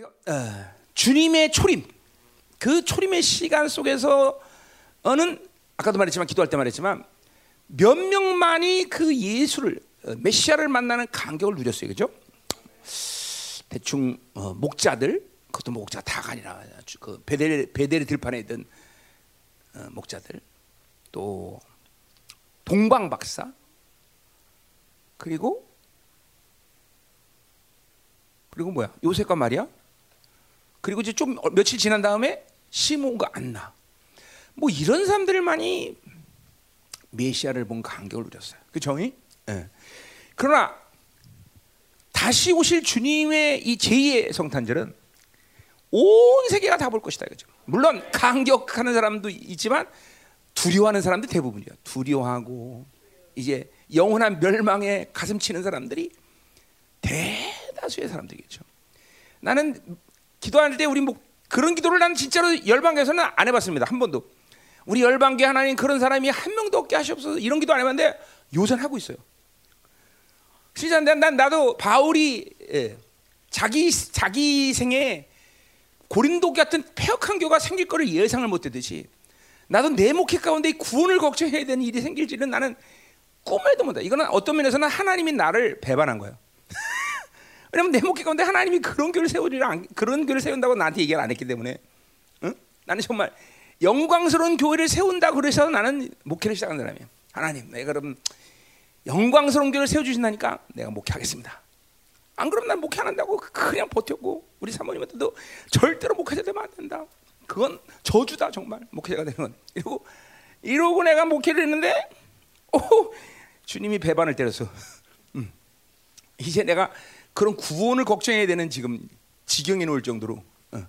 어, 주님의 초림, 그 초림의 시간 속에서는 아까도 말했지만 기도할 때 말했지만 몇 명만이 그 예수를 어, 메시아를 만나는 간격을 누렸어요, 그죠? 대충 어, 목자들, 그것도 목자 다가 아니라 그 베델 베델 들판에 있던 어, 목자들, 또 동방 박사, 그리고 그리고 뭐야? 요셉과 마리아 그리고 이제 좀 며칠 지난 다음에 시몬과 안나 뭐 이런 사람들만이 메시아를 본 간격을 누렸어요. 그죠? 예. 그러나 다시 오실 주님의 이 제2의 성탄절은 온 세계가 다 볼 것이다 그죠? 물론 강격하는 사람도 있지만 두려워하는 사람들 대부분이야. 두려워하고 이제 영원한 멸망에 가슴 치는 사람들이 대다수의 사람들이겠죠. 나는 기도할 때 우리 뭐 그런 기도를 나는 진짜로 열방에서는 안 해봤습니다. 한 번도. 우리 열방계 하나님 그런 사람이 한 명도 없게 하시옵소서 이런 기도 안 해봤는데 요새 하고 있어요. 진짜 난 나도 바울이 예, 자기 자기 생에 고린도 같은 폐역한 교가 생길 거를 예상을 못했듯이 나도 내 목회 가운데 구원을 걱정해야 되는 일이 생길지는 나는 꿈에도 못해. 이거는 어떤 면에서는 하나님이 나를 배반한 거예요. 왜냐면 내 목회 가운데 하나님이 그런 교를 세우리라 그런 교를 세운다고 나한테 얘기를 안 했기 때문에 응? 나는 정말 영광스러운 교회를 세운다 그래서 나는 목회를 시작한 사람이에요. 하나님, 내가 그럼 영광스러운 교회를 세워 주신다니까 내가 목회하겠습니다. 안 그러면 난 목회 안 한다고 그냥 버텼고 우리 사모님한테도 절대로 목회자 되면 안 된다. 그건 저주다 정말 목회자가 되는 건. 이러고 이러고 내가 목회를 했는데 오 주님이 배반을 때려서 음, 이제 내가 그런 구원을 걱정해야 되는 지금 지경에 놓을 정도로 어,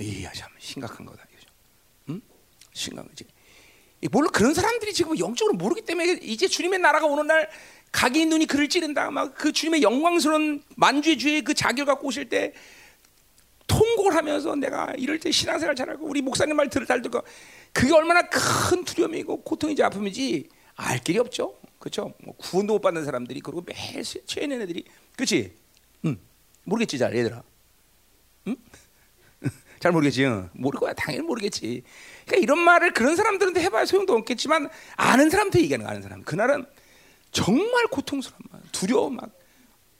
이야 참 심각한 거다 이거죠. 음? 심각한 거지. 물론 그런 사람들이 지금 영적으로 모르기 때문에 이제 주님의 나라가 오는 날 각인 눈이 그를 찌른다. 막 그 주님의 영광스러운 만주의 주의 그 자기를 갖고 오실 때 통곡을 하면서 내가 이럴 때 신앙생활 잘하고 우리 목사님 말 들을 잘 듣고 그게 얼마나 큰 두려움이고 고통이지 아픔이지 알 길이 없죠. 그렇죠? 뭐 구원도 못 받는 사람들이 그리고 매일 죄는 애들이 그렇지? 응. 모르겠지 잘 얘들아. 응? 잘 모르겠지. 응. 모를 거야. 당연히 모르겠지. 그러니까 이런 말을 그런 사람들한테 해봐야 소용도 없겠지만 아는 사람한테 얘기하는 거 아는 사람. 그날은 정말 고통스러운 말, 두려워 막.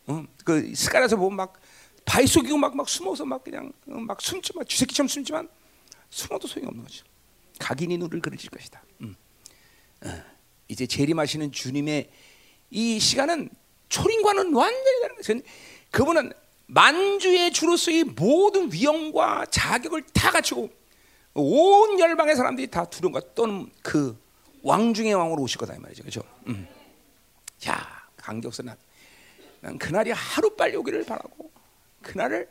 응. 그 스카라에서 보면 막 바위 속이고 막, 막 숨어서 막 그냥 막 숨지 막 쥐새끼처럼 숨지만 숨어도 소용없는 거죠. 각인이 눈을 그려질 것이다. 음. 어. 이제 재림하시는 주님의 이 시간은 초림과는 완전히 다른 것은 그분은 만주의 주로서의 모든 위엄과 자격을 다 갖추고 온 열방의 사람들이 다 두려움과 떠는 그 왕중의 왕으로 오실 거다 이 말이죠, 그렇죠? 음. 자, 강격선 난 그날이 하루 빨리 오기를 바라고 그날을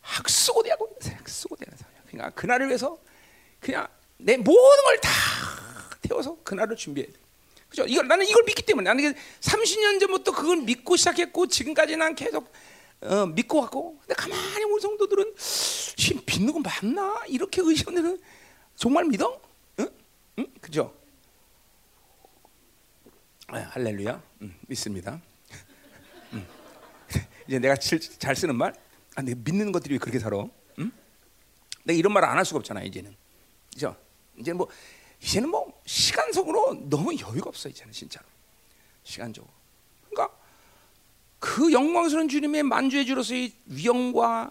학수고대하고 학수고대는 그러니까 그날을 위해서 그냥 내 모든 걸 다 태워서 그날을 준비해야 돼. 그죠? 이걸 나는 이걸 믿기 때문에 나는 30년 전부터 그걸 믿고 시작했고 지금까지 난 계속 어, 믿고 왔고 근데 가만히 우리 성도들은 지금 믿는 거 맞나 이렇게 의심되는 정말 믿어? 응? 응? 그죠? 아, 할렐루야 응, 믿습니다. 응. 이제 내가 잘 쓰는 말, 아, 내가 믿는 것들이 왜 그렇게 살아? 응? 내가 이런 말안할 수가 없잖아 이제는, 그죠? 이제 뭐 이제는 뭐 시간적으로 너무 여유가 없어 이제는 진짜로 시간적으로. 그러니까 그 영광스러운 주님의 만주의 주로서의 위엄과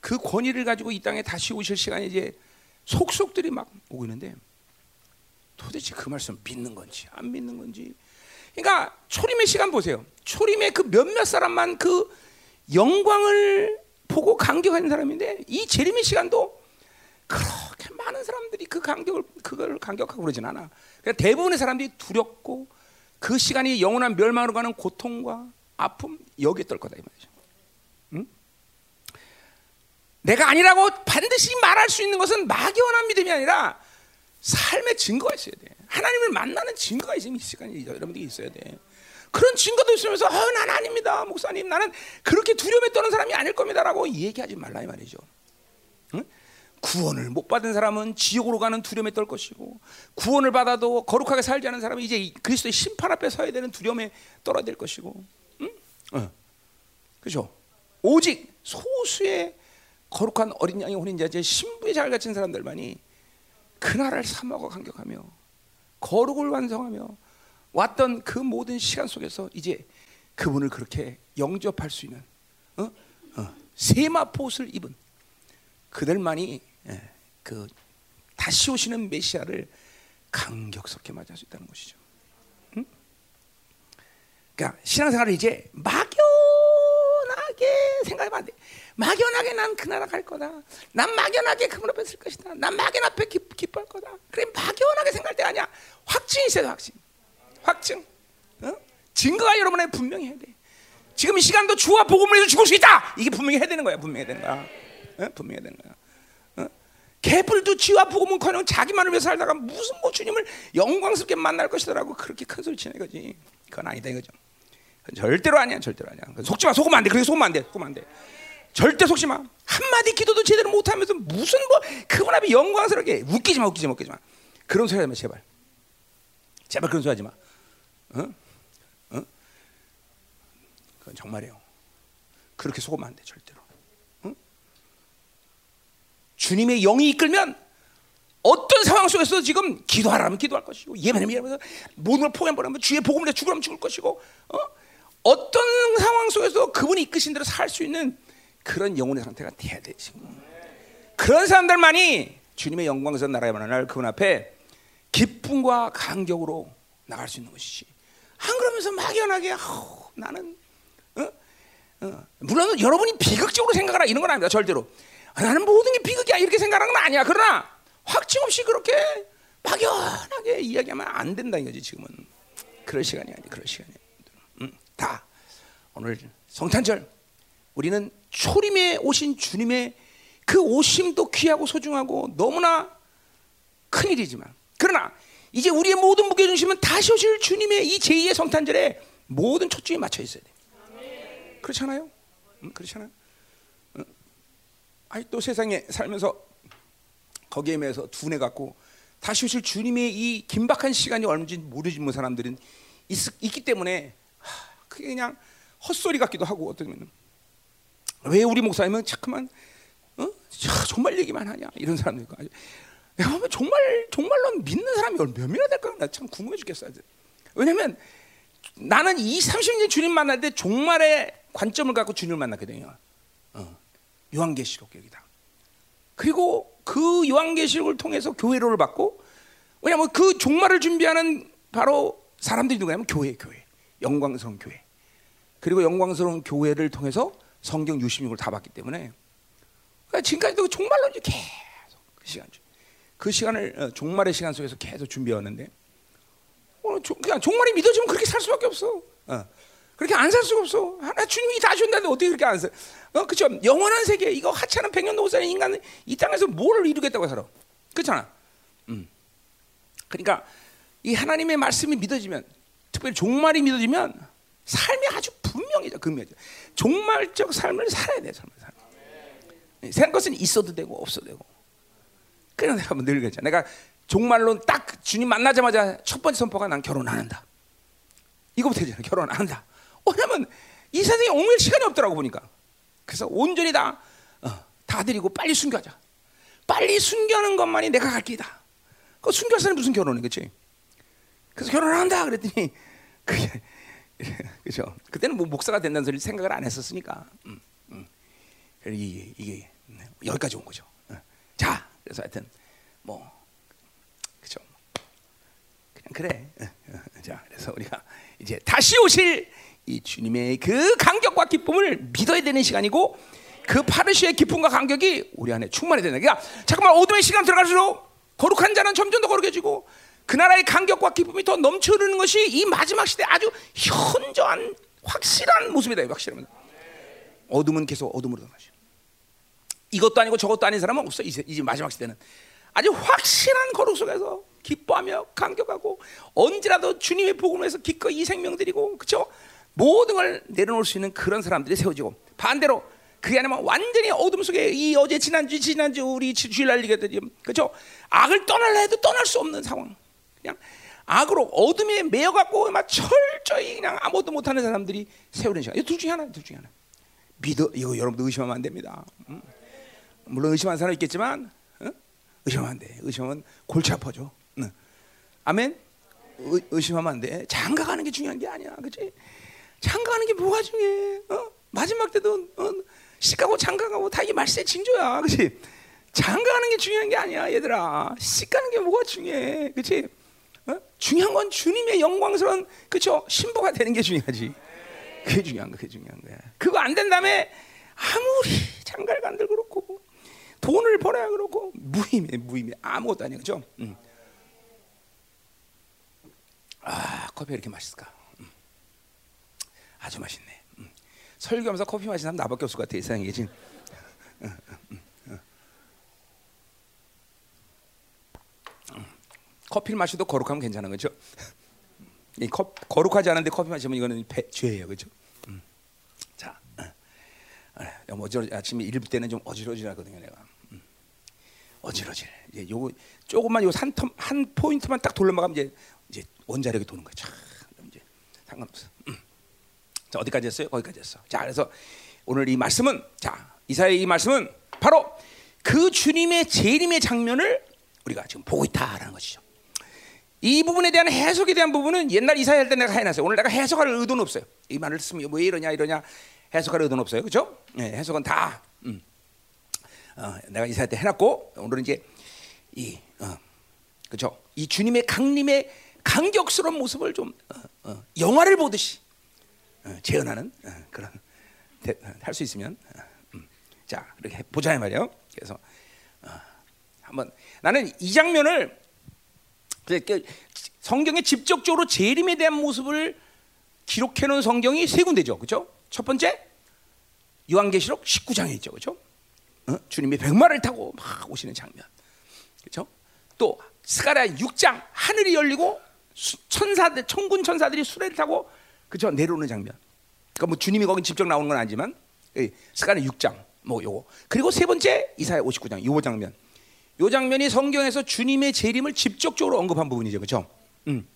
그 권위를 가지고 이 땅에 다시 오실 시간이 이제 속속들이 막 오고 있는데 도대체 그 말씀 믿는 건지 안 믿는 건지. 그러니까 초림의 시간 보세요. 초림의 그 몇몇 사람만 그 영광을 보고 감격하는 사람인데 이 재림의 시간도 그렇게 많은 사람들이 그 간격을 그걸 간격하고 그러진 않아. 그러니까 대부분의 사람들이 두렵고 그 시간이 영원한 멸망으로 가는 고통과 아픔 여기에 떨 거다 이 말이죠. 응? 내가 아니라고 반드시 말할 수 있는 것은 막연한 믿음이 아니라 삶의 증거가 있어야 돼. 하나님을 만나는 증거가 있으면 이 시간이 여러분들이 있어야 돼. 그런 증거도 있으면서 어, 난 아닙니다 목사님 나는 그렇게 두려움에 떠는 사람이 아닐 겁니다라고 얘기하지 말라 이 말이죠. 응? 구원을 못 받은 사람은 지옥으로 가는 두려움에 떨 것이고 구원을 받아도 거룩하게 살지 않은 사람은 이제 그리스도의 심판 앞에 서야 되는 두려움에 떨어야 될 것이고 응? 어. 그죠? 오직 소수의 거룩한 어린 양의 혼인 자제 신부의 잘 갖춘 사람들만이 그 나라를 사모하고 감격하며 거룩을 완성하며 왔던 그 모든 시간 속에서 이제 그분을 그렇게 영접할 수 있는 어? 어. 세마포옷을 입은 그들만이 예, 그 다시 오시는 메시아를 감격스럽게 맞이할 수 있다는 것이죠. 응? 그러니까 신앙생활을 이제 막연하게 생각하면 안 돼. 막연하게 난 그 나라 갈 거다. 난 막연하게 그분 앞에 설 것이다. 난 막연 앞에 기, 기뻐할 거다. 그래 막연하게 생각할 때 아니야. 확증이 있어야 돼, 확증. 확증. 어? 증거가 여러분의 분명히 해야 돼. 지금 이 시간도 주와 복음을 해서 죽을 수 있다. 이게 분명히 해야 되는 거야. 분명히 해야 되는 거야. 어? 분명히 해야 되는 거야. 어? 개불도 지와 복음은커녕 자기만을 위해 살다가 무슨 뭐 주님을 영광스럽게 만날 것이더라고 그렇게 큰 소리 치는 거지. 그건 아니다 이거죠. 절대로 아니야, 절대로 아니야. 속지 마, 속으면 안 돼. 그렇게 속으면 안 돼, 속으면 안 돼. 절대 속지 마. 한 마디 기도도 제대로 못하면서 무슨 뭐 그분 앞에 영광스럽게 웃기지 마, 웃기지 마, 웃기지 마. 그런 소리 하지 마, 제발. 제발 그런 소리 하지 마. 어? 어? 그건 정말이에요. 그렇게 속으면 안 돼, 절대로. 어? 주님의 영이 이끌면 어떤 상황 속에서 지금 기도하라면 기도할 것이고 예배하면 예배하면서 모든 걸 포기해버리면 주의 복음을 죽으라면 죽을 것이고 어? 어떤 상황 속에서 그분이 이끄신 대로 살 수 있는 그런 영혼의 상태가 돼야 되지. 그런 사람들만이 주님의 영광스러운 나라에 만날 그분 앞에 기쁨과 감격으로 나갈 수 있는 것이지. 안 그러면서 막연하게 어, 나는 어? 어. 물론 여러분이 비극적으로 생각하라 이런 건 아닙니다. 절대로. 나는 모든 게 비극이야 이렇게 생각하는 건 아니야. 그러나 확증 없이 그렇게 막연하게 이야기하면 안 된다 이거지 지금은. 그럴 시간이 아니 그럴 시간이. 음, 다 오늘 성탄절 우리는 초림에 오신 주님의 그 오심도 귀하고 소중하고 너무나 큰 일이지만 그러나 이제 우리의 모든 무게 중심은 다시 오실 주님의 이 제2의 성탄절에 모든 초점이 맞춰 있어야 돼. 그렇잖아요? 음, 그렇잖아요? 음. 아니 또 세상에 살면서 거기에 매서 둔해 갖고 다시 오실 주님의 이 긴박한 시간이 얼마인지 모르는 사람들은 있, 있기 때문에 하, 그냥 헛소리 같기도 하고 어쩌면 왜 우리 목사님은 자꾸만 어? 정말 얘기만 하냐 이런 사람들 있고 내가 보면 정말 정말로 믿는 사람이 몇 명이나 될까 나 참 궁금해 죽겠어. 왜냐면 나는 이 30년 주님 만날 때 종말의 관점을 갖고 주님을 만났거든요. 어. 요한계시록 여기다. 그리고 그 요한계시록을 통해서 교회로를 받고 왜냐면 그 종말을 준비하는 바로 사람들이 누구냐면 교회, 교회, 영광스러운 교회. 그리고 영광스러운 교회를 통해서 성경 66을 다 봤기 때문에 그러니까 지금까지도 종말론 계속 그 시간 그 시간을 어, 종말의 시간 속에서 계속 준비해왔는데 어, 그냥 종말이 믿어지면 그렇게 살 수밖에 없어. 어. 그렇게 안 살 수가 없어. 하나 주님이 다 준다는데 어떻게 그렇게 안 살? 어, 그죠? 영원한 세계 이거 하찮은 백년 노사의 인간은 이 땅에서 뭘 이루겠다고 살아? 그렇잖아. 음. 그러니까 이 하나님의 말씀이 믿어지면, 특별히 종말이 믿어지면 삶이 아주 분명해져, 분명해져. 종말적 삶을 살아야 돼, 삶을 살아. 생 것은 있어도 되고 없어도 되고. 그래 내가 늘 그랬잖아. 내가 종말론 딱 주님 만나자마자 첫 번째 선포가 난 결혼 안 한다. 이거부터 되잖아. 결혼 안 한다. 왜냐면 이 세상에 옮길 시간이 없더라고 보니까. 그래서 온전히 다, 어, 다 드리고 빨리 순교하자. 빨리 순교하는 것만이 내가 갈 길이다. 그 순교사는 무슨 결혼이 그치? 그래서 결혼을 한다 그랬더니 그게 그죠? 그때는 뭐 목사가 된다는 소리 생각을 안 했었으니까. 음, 음. 이게, 이게 여기까지 온 거죠. 어. 자, 그래서 하여튼 뭐 그죠? 그냥 그래. 어, 어, 자, 그래서 우리가 이제 다시 오실 이 주님의 그 감격과 기쁨을 믿어야 되는 시간이고 그 파르시의 기쁨과 감격이 우리 안에 충만해야 되는 그러니까 잠깐만 어둠의 시간 들어갈수록 거룩한 자는 점점 더 거룩해지고 그 나라의 감격과 기쁨이 더 넘쳐흐르는 것이 이 마지막 시대 아주 현저한 확실한 모습이다. 확실합니다. 어둠은 계속 어둠으로 가죠. 이것도 아니고 저것도 아닌 사람은 없어. 이제, 이제 마지막 시대는 아주 확실한 거룩 속에서 기뻐하며 감격하고 언제라도 주님의 복음에서 기꺼이 이 생명 드리고 그렇죠? 모든 걸 내려놓을 수 있는 그런 사람들이 세워지고 반대로 그게 아니면 완전히 어둠 속에 이 어제 지난주 지난주 우리 주일날 얘기했듯이 그렇죠? 악을 떠날라 해도 떠날 수 없는 상황. 그냥 악으로 어둠에 매여 갖고 막 철저히 그냥 아무것도 못하는 사람들이 세우는 시간. 이둘 중에 하나, 둘 중에 하나. 믿어 이거 여러분들 의심하면 안 됩니다. 음. 물론 의심하는 사람 있겠지만 어? 의심하면 안 돼. 의심하면 골치 아파져. 응. 아멘. 의, 의심하면 안 돼. 장가가는 게 중요한 게 아니야, 그렇지? 장가가는 게 뭐가 중요해? 어? 마지막 때도 어? 시가고 장가가고 다 이게 말세 징조야, 그렇지? 장가가는 게 중요한 게 아니야, 얘들아. 시가는 게 뭐가 중요해, 그렇지? 어? 중요한 건 주님의 영광스러운 그렇죠 신부가 되는 게 중요하지. 그게 중요한 거, 그게 중요한 거야. 그거 안 된다음에 아무리 장가를 간들 그렇고 돈을 벌어야 그렇고 무의미해, 무의미해 아무것도 아니야, 그렇죠? 음. 아 커피 이렇게 맛있을까? 음. 아주 맛있네. 음. 설교하면서 커피 마시는 사람 나밖에 없을 것 같아 이 세상에 지금. 커피를 마셔도 거룩하면 괜찮은 거죠. 이 컵, 거룩하지 않은데 커피 마시면 이거는 배, 죄예요, 그렇죠? 음. 자, 어. 어, 어지러 아침에 일부 때는 좀 어지러지하거든요, 내가. 음. 어지러질. 이제 요거 조금만 요 한 한 포인트만 딱 돌려막으면 이제 이제 원자력이 도는 거예요. 참, 이제 상관없어. 음. 자, 어디까지 했어요? 거기까지 했어. 자, 그래서 오늘 이 말씀은 자, 이사의 이 말씀은 바로 그 주님의 재림의 장면을 우리가 지금 보고 있다라는 것이죠. 이 부분에 대한 해석에 대한 부분은 옛날 이사야 할 때 내가 해놨어요. 오늘 내가 해석할 의도는 없어요. 이 말을 쓰면 뭐 이러냐 이러냐 해석할 의도는 없어요. 그렇죠? 네, 해석은 다 음. 어, 내가 이사야 때 해놨고 오늘은 이제 이 어, 그렇죠? 이 주님의 강림의 강격스러운 모습을 좀 어, 어 영화를 보듯이 어, 재현하는 어, 그런 할 수 있으면 음. 자 이렇게 보자 말이에요. 그래서 한번 나는 이 장면을 성경에 직접적으로 재림에 대한 모습을 기록해 놓은 성경이 세 군데죠. 그렇죠? 첫 번째 요한계시록 19장에 있죠. 그렇죠? 어? 주님이 백마를 타고 막 오시는 장면. 그렇죠? 또 스가랴 6장 하늘이 열리고 천사들 천군 천사들이 수레를 타고 그죠 내려오는 장면. 그러니까 뭐 주님이 거기 직접 나오는 건 아니지만 스가랴 6장 뭐 요거 그리고 세 번째 이사야 59장 요 장면. 요 장면이 성경에서 주님의 재림을 직접적으로 언급한 부분이죠, 그렇죠? 음.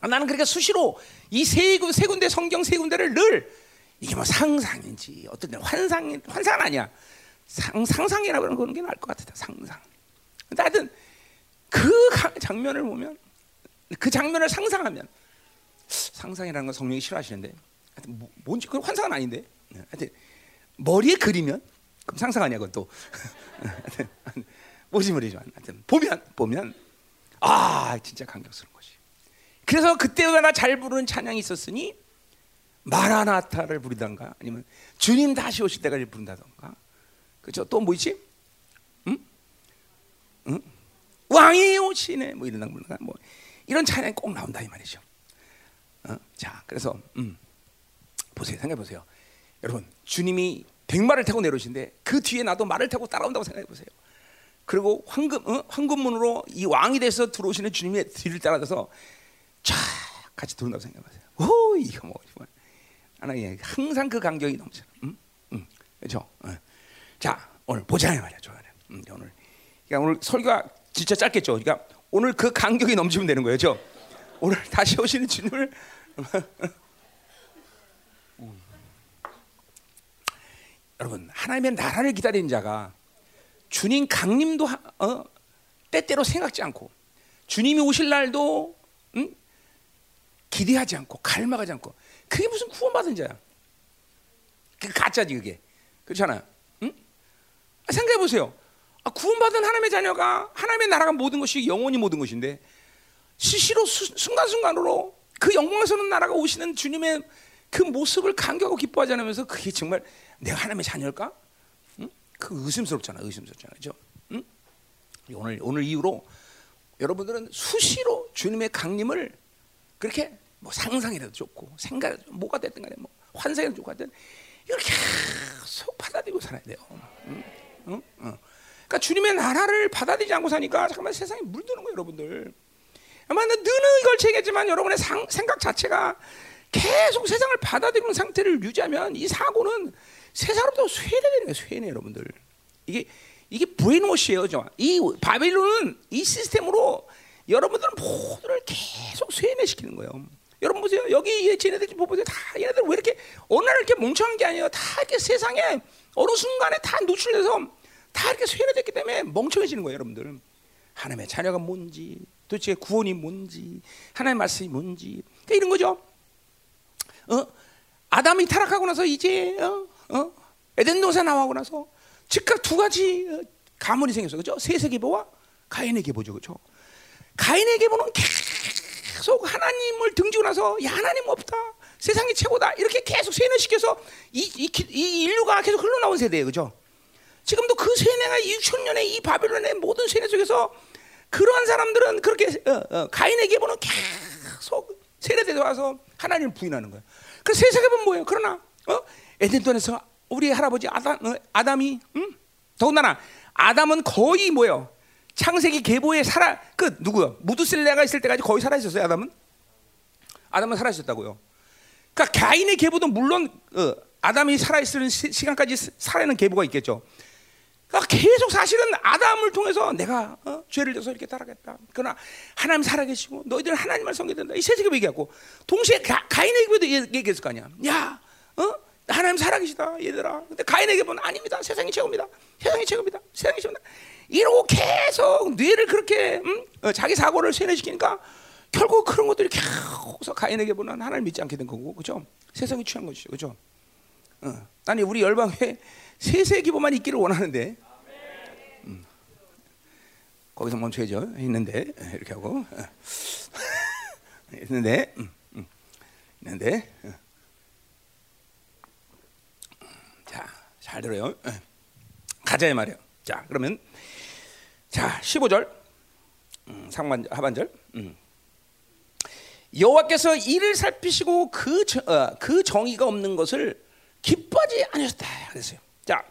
나는 그러니까 수시로 이세 세 군데 성경 세 군데를 늘 이게 뭐 상상인지 어떤 환상 환상은 아니야. 상, 상상이라고 하는 게 나을 것 같아. 상상. 근데 하여튼 그 장면을 보면 그 장면을 상상하면 상상이라는 건 성령이 싫어하시는데 하여튼 뭐, 뭔지 그 환상은 아닌데 하여튼 머리에 그리면 그럼 상상 아니야 그것도 뭔지 모르지만 하여튼 보면 보면 아 진짜 감격스러운 것이. 그래서 그때마다 잘 부르는 찬양이 있었으니 마라나타를 부르던가 아니면 주님 다시 오실 때까지 부른다던가 그렇죠 또 뭐 있지? 응? 응? 왕이 오시네 뭐 이런 부르나 뭐 이런 찬양이 꼭 나온다 이 말이죠. 어? 자 그래서 음. 보세요 생각해 보세요 여러분 주님이 백마를 타고 내려오신데 그 뒤에 나도 말을 타고 따라온다고 생각해 보세요. 그리고 황금 어? 황금문으로 이 왕이 돼서 들어오시는 주님의 뒤를 따라서 쫙 같이 들어온다고 생각하세요. 오 이거 뭐 하나님 항상 그 간격이 넘쳐. 음? 음. 그렇죠. 어. 자 오늘 보자 말이야 좋아요. 음, 오늘 그러니까 오늘 설교가 진짜 짧겠죠. 그러니까 오늘 그 간격이 넘치면 되는 거예요, 죠 오늘 다시 오시는 주님을 음. 여러분 하나님의 나라를 기다리는 자가 주님 강림도 어, 때때로 생각지 않고 주님이 오실 날도 응? 기대하지 않고 갈망하지 않고 그게 무슨 구원받은 자야? 그 가짜지 그게 그렇잖아요. 응? 아, 생각해 보세요. 아, 구원받은 하나님의 자녀가 하나님의 나라가 모든 것이 영원히 모든 것인데 시시로 수, 순간순간으로 그 영광스러운 나라가 오시는 주님의 그 모습을 감격하고 기뻐하지 않으면서 그게 정말 내가 하나님의 자녀일까? 그 의심스럽잖아, 의심스럽잖아, 그죠? 응? 오늘 오늘 이후로 여러분들은 수시로 주님의 강림을 그렇게 뭐 상상이라도 좋고 생각 뭐가 됐든 간에 뭐 환상이라도 좋고 하든 이렇게 계속 받아들이고 살아야 돼요. 응? 응? 응. 그러니까 주님의 나라를 받아들이지 않고 사니까 잠깐만 세상에 물드는 거예요, 여러분들. 아마 느는 이걸 챙겼지만 여러분의 상, 생각 자체가 계속 세상을 받아들이는 상태를 유지하면 이 사고는 세상으로부터 쇠뇌되는 거예요, 쇠뇌 여러분들. 이게 이게 브레인워시예요, 이 바빌론은 이 시스템으로 여러분들은 모두를 계속 쇠뇌시키는 거예요. 여러분 보세요. 여기 쟤네들 좀 보세요. 다 얘네들 왜 이렇게 어느 날 이렇게 멍청한 게 아니에요. 다 이렇게 세상에 어느 순간에 다 노출돼서 다 이렇게 세뇌됐기 때문에 멍청해지는 거예요, 여러분들. 하나님의 자녀가 뭔지, 도대체 구원이 뭔지, 하나님의 말씀이 뭔지, 그러니까 이런 거죠. 어? 아담이 타락하고 나서 이제 어? 어? 에덴 동산 나오고 나서 즉각 두 가지 어, 가문이 생겼어, 그죠? 셋의 계보와 가인의 계보죠, 그죠? 가인의 계보는 계속 하나님을 등지고 나서 야 하나님 없다, 세상이 최고다 이렇게 계속 세뇌시켜서 이, 이, 이 인류가 계속 흘러나온 세대예요, 그죠? 지금도 그 세뇌가 6천 년의 이 바벨론의 모든 세뇌 속에서 그러한 사람들은 그렇게 어, 어, 가인의 계보는 계속 세례되서 와서 하나님을 부인하는 거예요. 그 세상에 보면 뭐예요? 그러나 어? 에덴동에서 우리 할아버지 아담, 어, 아담이 음? 더군다나 아담은 거의 뭐예요? 창세기 계보에 살아 그 누구요? 무드셀레가 있을 때까지 거의 살아 있었어요. 아담은 아담은 살아 있었다고요. 그러니까 가인의 계보도 물론 어, 아담이 살아 있을 시간까지 살아 있는 계보가 있겠죠. 그러니까 계속 사실은 아담을 통해서 내가 어? 죄를 져서 이렇게 따라겠다. 그러나 하나님 살아계시고 너희들은 하나님을 섬겨야 된다. 이 세계가 얘기하고 동시에 가, 인에게도 얘기했을 거 아니야. 야, 어? 하나님 살아계시다 얘들아. 근데 가인에게 보면 아닙니다. 세상이 최고입니다. 세상이 최고입니다. 세상이 최고입니다. 이러고 계속 뇌를 그렇게 음? 어, 자기 사고를 세뇌시키니까 결국 그런 것들이 계속 가인에게 보면 하나님 믿지 않게 된 거고, 그죠? 세상이 취한 것이죠, 그죠? 어. 아니 우리 열방회 세세 기보만 있기를 원하는데 음. 거기서 멈춰야죠. 있는데 이렇게 하고 있는데 음, 음. 있는데 어. 자 잘 들어요. 가자 말이요. 자 그러면 자 15절 상반 하반절 여호와께서 이를 살피시고 그, 어, 그 정의가 없는 것을 기뻐하지 않으셨다 그랬어요. 자,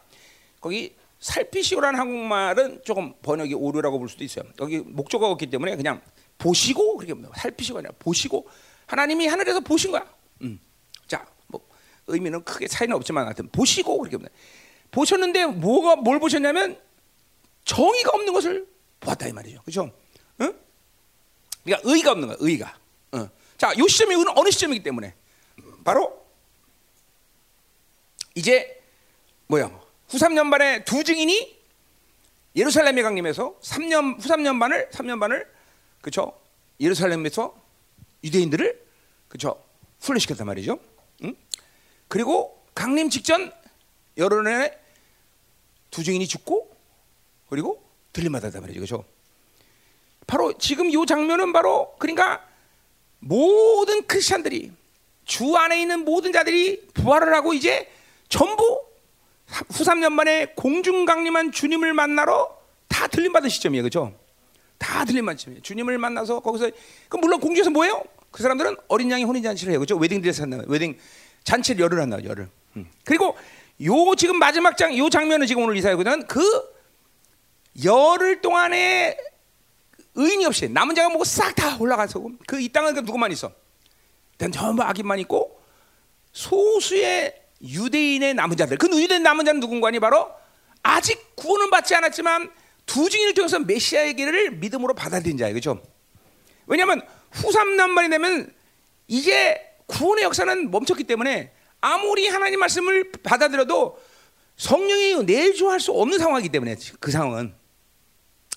거기 살피시오라는 한국말은 조금 번역이 오류라고 볼 수도 있어요. 여기 목적어가 없기 때문에 그냥 보시고 그렇게 살피시가 아니라 보시고 하나님이 하늘에서 보신 거야. 음. 자, 뭐 의미는 크게 차이는 없지만 하여튼 보시고 그렇게 보셨는데 뭐가 뭘 보셨냐면 정의가 없는 것을 보았다 이 말이죠. 그렇죠? 응? 그러니까 의가 없는 거야. 의가. 어. 자, 요 시점이 어느 시점이기 때문에 바로 이제 뭐야? 후 3년 반에 두 증인이 예루살렘에 강림해서 3년 후 3년 반을 3년 반을 그렇죠? 예루살렘에서 유대인들을 그렇죠? 훈련시켰단 말이죠. 응? 그리고 강림 직전 여러 년에 두 증인이 죽고 그리고 들림받았단 말이죠. 그렇죠? 바로 지금 이 장면은 바로 그러니까 모든 크리스천들이 주 안에 있는 모든 자들이 부활을 하고 이제 전부 후 3년 만에 공중 강림한 주님을 만나러 다 들림받은 시점이에요. 그죠? 다 들림받은 시점이에요. 주님을 만나서 거기서 그 물론 공중에서 뭐예요? 그 사람들은 어린 양의 혼인 잔치를 해요. 그죠? 웨딩 드레스 한다. 웨딩 잔치를 열을 한다. 열을. 음. 그리고 요 지금 마지막 장 요 장면은 지금 오늘 이사야거든. 그 열흘 동안에 의인이 없이 남은 자가 뭐고 싹 다 올라가서 그 이 땅은 그 누구만 있어? 일단 전부 악인만 있고 소수의 유대인의 남은 자들. 그 유대인 남은 자는 누군가니 바로 아직 구원은 받지 않았지만 두 증인을 통해서 메시아의 길을 믿음으로 받아들인 자예요. 그죠 왜냐하면 후삼남만이 되면 이제 구원의 역사는 멈췄기 때문에 아무리 하나님 말씀을 받아들여도 성령이 내주할 수 없는 상황이기 때문에 그 상황은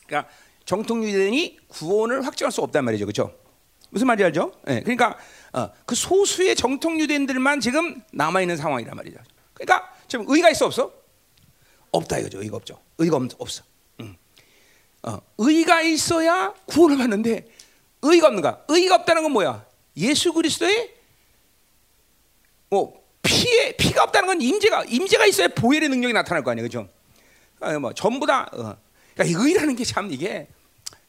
그러니까 정통 유대인이 구원을 확증할 수 없단 말이죠. 그렇죠? 무슨 말인지 알죠? 네, 그러니까 어, 그 소수의 정통 유대인들만 지금 남아 있는 상황이란 말이죠. 그러니까 지금 의가 있어 없어? 없다 이거죠. 의가 없죠. 의가 없, 없어. 응. 어, 의가 있어야 구원을 받는데 의가 없는가? 의가 없다는 건 뭐야? 예수 그리스도의 뭐 피에 피가 없다는 건 임재가 임재가 있어야 보혈의 능력이 나타날 거 아니에요, 그죠? 어, 뭐 전부 다 어. 그러니까 의라는 게 참 이게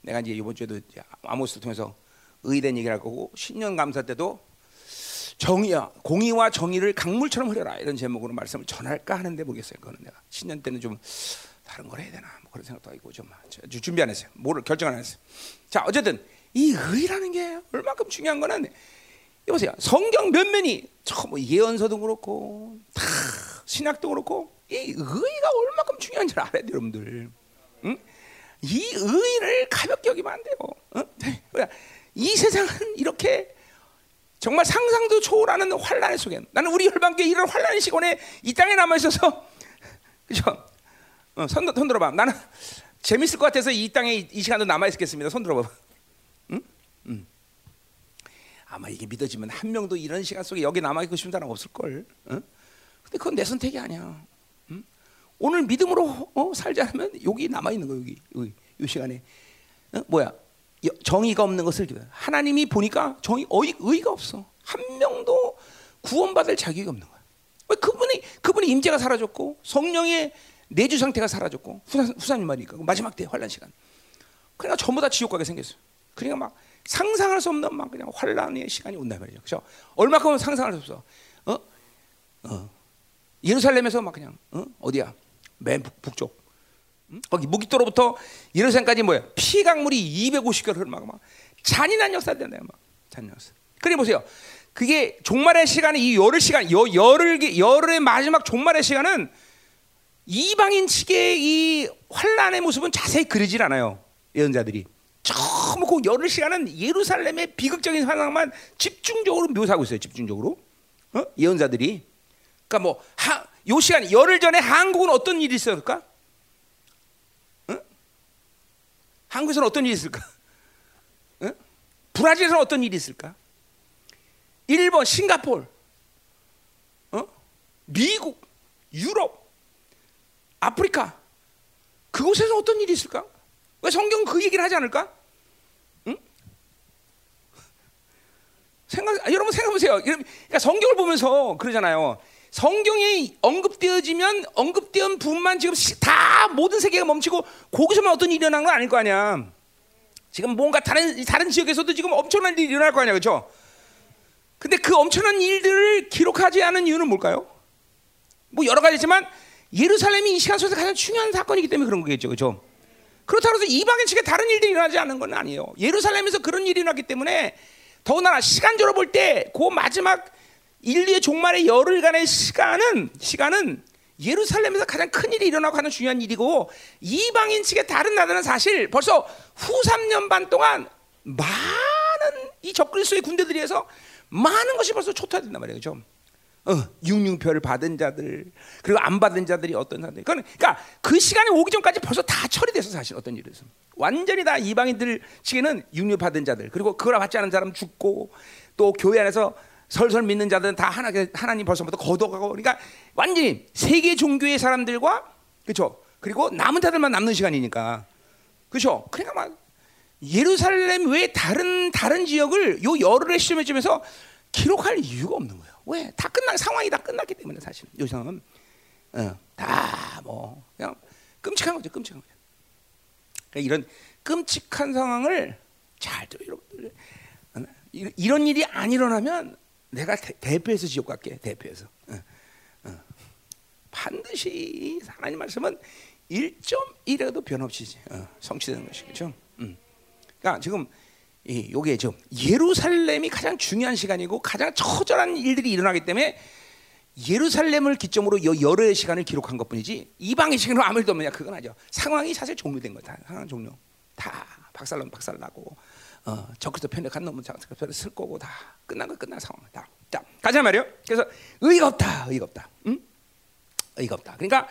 내가 이제 이번 주에도 아모스를 통해서 의된 얘기를 할 거고 신년 감사 때도 정의야 공의와 정의를 강물처럼 흐려라 이런 제목으로 말씀을 전할까 하는데 모르겠어요. 그거는 내가 신년 때는 좀 다른 걸 해야 되나 뭐 그런 생각도 하고 좀 준비 안 했어요. 뭐를 결정 안 했어요. 자 어쨌든 이 의라는 게 얼마큼 중요한 거는 여 보세요. 성경 몇 면이 뭐 예언서도 그렇고 다 신약도 그렇고 이 의가 얼마큼 중요한지 알아야 돼요, 여러분들. 응? 이 의를 가볍게 여기면 안 돼요. 어? 이 세상은 이렇게 정말 상상도 초월하는 환란의 속에 나는 우리 혈방교회 이런 환란의 시간에 이 땅에 남아 있어서 그죠? 어, 손, 손 들어봐. 나는 재밌을 것 같아서 이 땅에 이, 이 시간도 남아 있겠습니다. 손 들어봐. 응? 응. 아마 이게 믿어지면 한 명도 이런 시간 속에 여기 남아 있고 싶은 사람 없을 걸. 응? 근데 그건 내 선택이 아니야. 응? 오늘 믿음으로 어, 살자면 여기 남아 있는 거 여기 여기 이 시간에 어? 뭐야 여- 정의가 없는 것을 기도해. 하나님이 보니까 정의 어이, 의가 없어. 한 명도 구원받을 자격이 없는 거야. 왜 그분이 그분이 임재가 사라졌고 성령의 내주 상태가 사라졌고 후사, 후사님 말이니까 마지막 때 환란 시간. 그러니까 전부 다 지옥 가게 생겼어. 그러니까 막 상상할 수 없는 막 그냥 환란의 시간이 온단 말이죠. 그렇죠? 얼마큼 상상할 수 없어. 어? 어. 예루살렘에서 막 그냥 어? 어디야? 맨 북, 북쪽. 응? 거기 무기도로부터 예루살렘까지 뭐야? 피강물이 250개를 흘러막 막 잔인한 역사가 된다 막 잔인한 역사. 그래 보세요. 그게 종말의 시간에 이 열흘 시간, 여, 열흘 열흘의 마지막 종말의 시간은 이방인 측의 이 환란의 모습은 자세히 그리질 않아요. 예언자들이. 전부 그 열흘 시간은 예루살렘의 비극적인 상황만 집중적으로 묘사하고 있어요. 집중적으로. 어? 예언자들이. 그러니까 뭐, 하, 요 시간, 열흘 전에 한국은 어떤 일이 있었을까? 어? 한국에서는 어떤 일이 있을까? 어? 브라질에서는 어떤 일이 있을까? 일본, 싱가폴, 어? 미국, 유럽, 아프리카 그곳에서 어떤 일이 있을까? 왜 성경 그 얘기를 하지 않을까? 응? 생각, 아, 여러분 생각해보세요. 그러니까 성경을 보면서 그러잖아요. 성경이 언급되어지면 언급된 분만 지금 시- 다 모든 세계가 멈추고 거기서만 어떤 일이 일어난 건 아닐 거 아니야. 지금 뭔가 다른 다른 지역에서도 지금 엄청난 일이 일어날 거 아니야, 그렇죠? 근데 그 엄청난 일들을 기록하지 않은 이유는 뭘까요? 뭐 여러 가지지만 예루살렘이 이 시간 속에서 가장 중요한 사건이기 때문에 그런 거겠죠, 그렇죠? 그렇다고 해서 이방인 측에 다른 일들이 일어나지 않는 건 아니에요. 예루살렘에서 그런 일이 일어났기 때문에 더군다나 시간적으로 볼 때 그 마지막 인류의 종말의 열흘간의 시간은 시간은 예루살렘에서 가장 큰 일이 일어나고 하는 중요한 일이고 이방인 측의 다른 나라는 사실 벌써 후 3년 반 동안 많은 이 적그리스도의 군대들이 해서 많은 것이 벌써 초토화된단 말이에요. 그죠? 어, 육육표를 받은 자들 그리고 안 받은 자들이 어떤 사람들. 그러니까 그 시간이 오기 전까지 벌써 다 처리돼서 사실 어떤 있어 완전히 다 이방인들 측에는 육류 받은 자들 그리고 그걸 받지 않은 사람 죽고 또 교회 안에서 설설 믿는 자들은 다 하나, 하나님 벌써부터 거둬가고 그러니까 완전히 세계 종교의 사람들과 그렇죠 그리고 남은 자들만 남는 시간이니까. 그렇죠 그러니까 막 예루살렘 외 다른 다른 지역을 요 열흘의 시점에쯤에서 기록할 이유가 없는 거예요. 왜? 다 끝난 상황이 다 끝났기 때문에 사실 요 상황은 어, 다뭐 그냥 끔찍한 거죠, 끔찍한 거죠. 그러니까 이런 끔찍한 상황을 잘 들어 여러분들 어, 이- 이런 일이 안 일어나면 내가 대, 대표해서 지옥 갈게 대표해서 어, 어. 반드시 하나님 말씀은 1.1에도 변없이 어, 성취되는 것이죠. 음. 그러니까 지금 이 요게 좀 예루살렘이 가장 중요한 시간이고 가장 처절한 일들이 일어나기 때문에 예루살렘을 기점으로 여 열의 시간을 기록한 것뿐이지 이방의 시간으로 아무 일도 없느냐 그건 아니죠. 상황이 사실 종료된 거다. 상황 종료. 다 박살나면 박살나고 어, 적그리스도 편력한 놈은 적그리스도 편을 쓸 거고 다 끝난 거 끝난 상황 다. 자 가자 말이요. 그래서 의가 없다. 의가 없다. 응? 의가 없다. 그러니까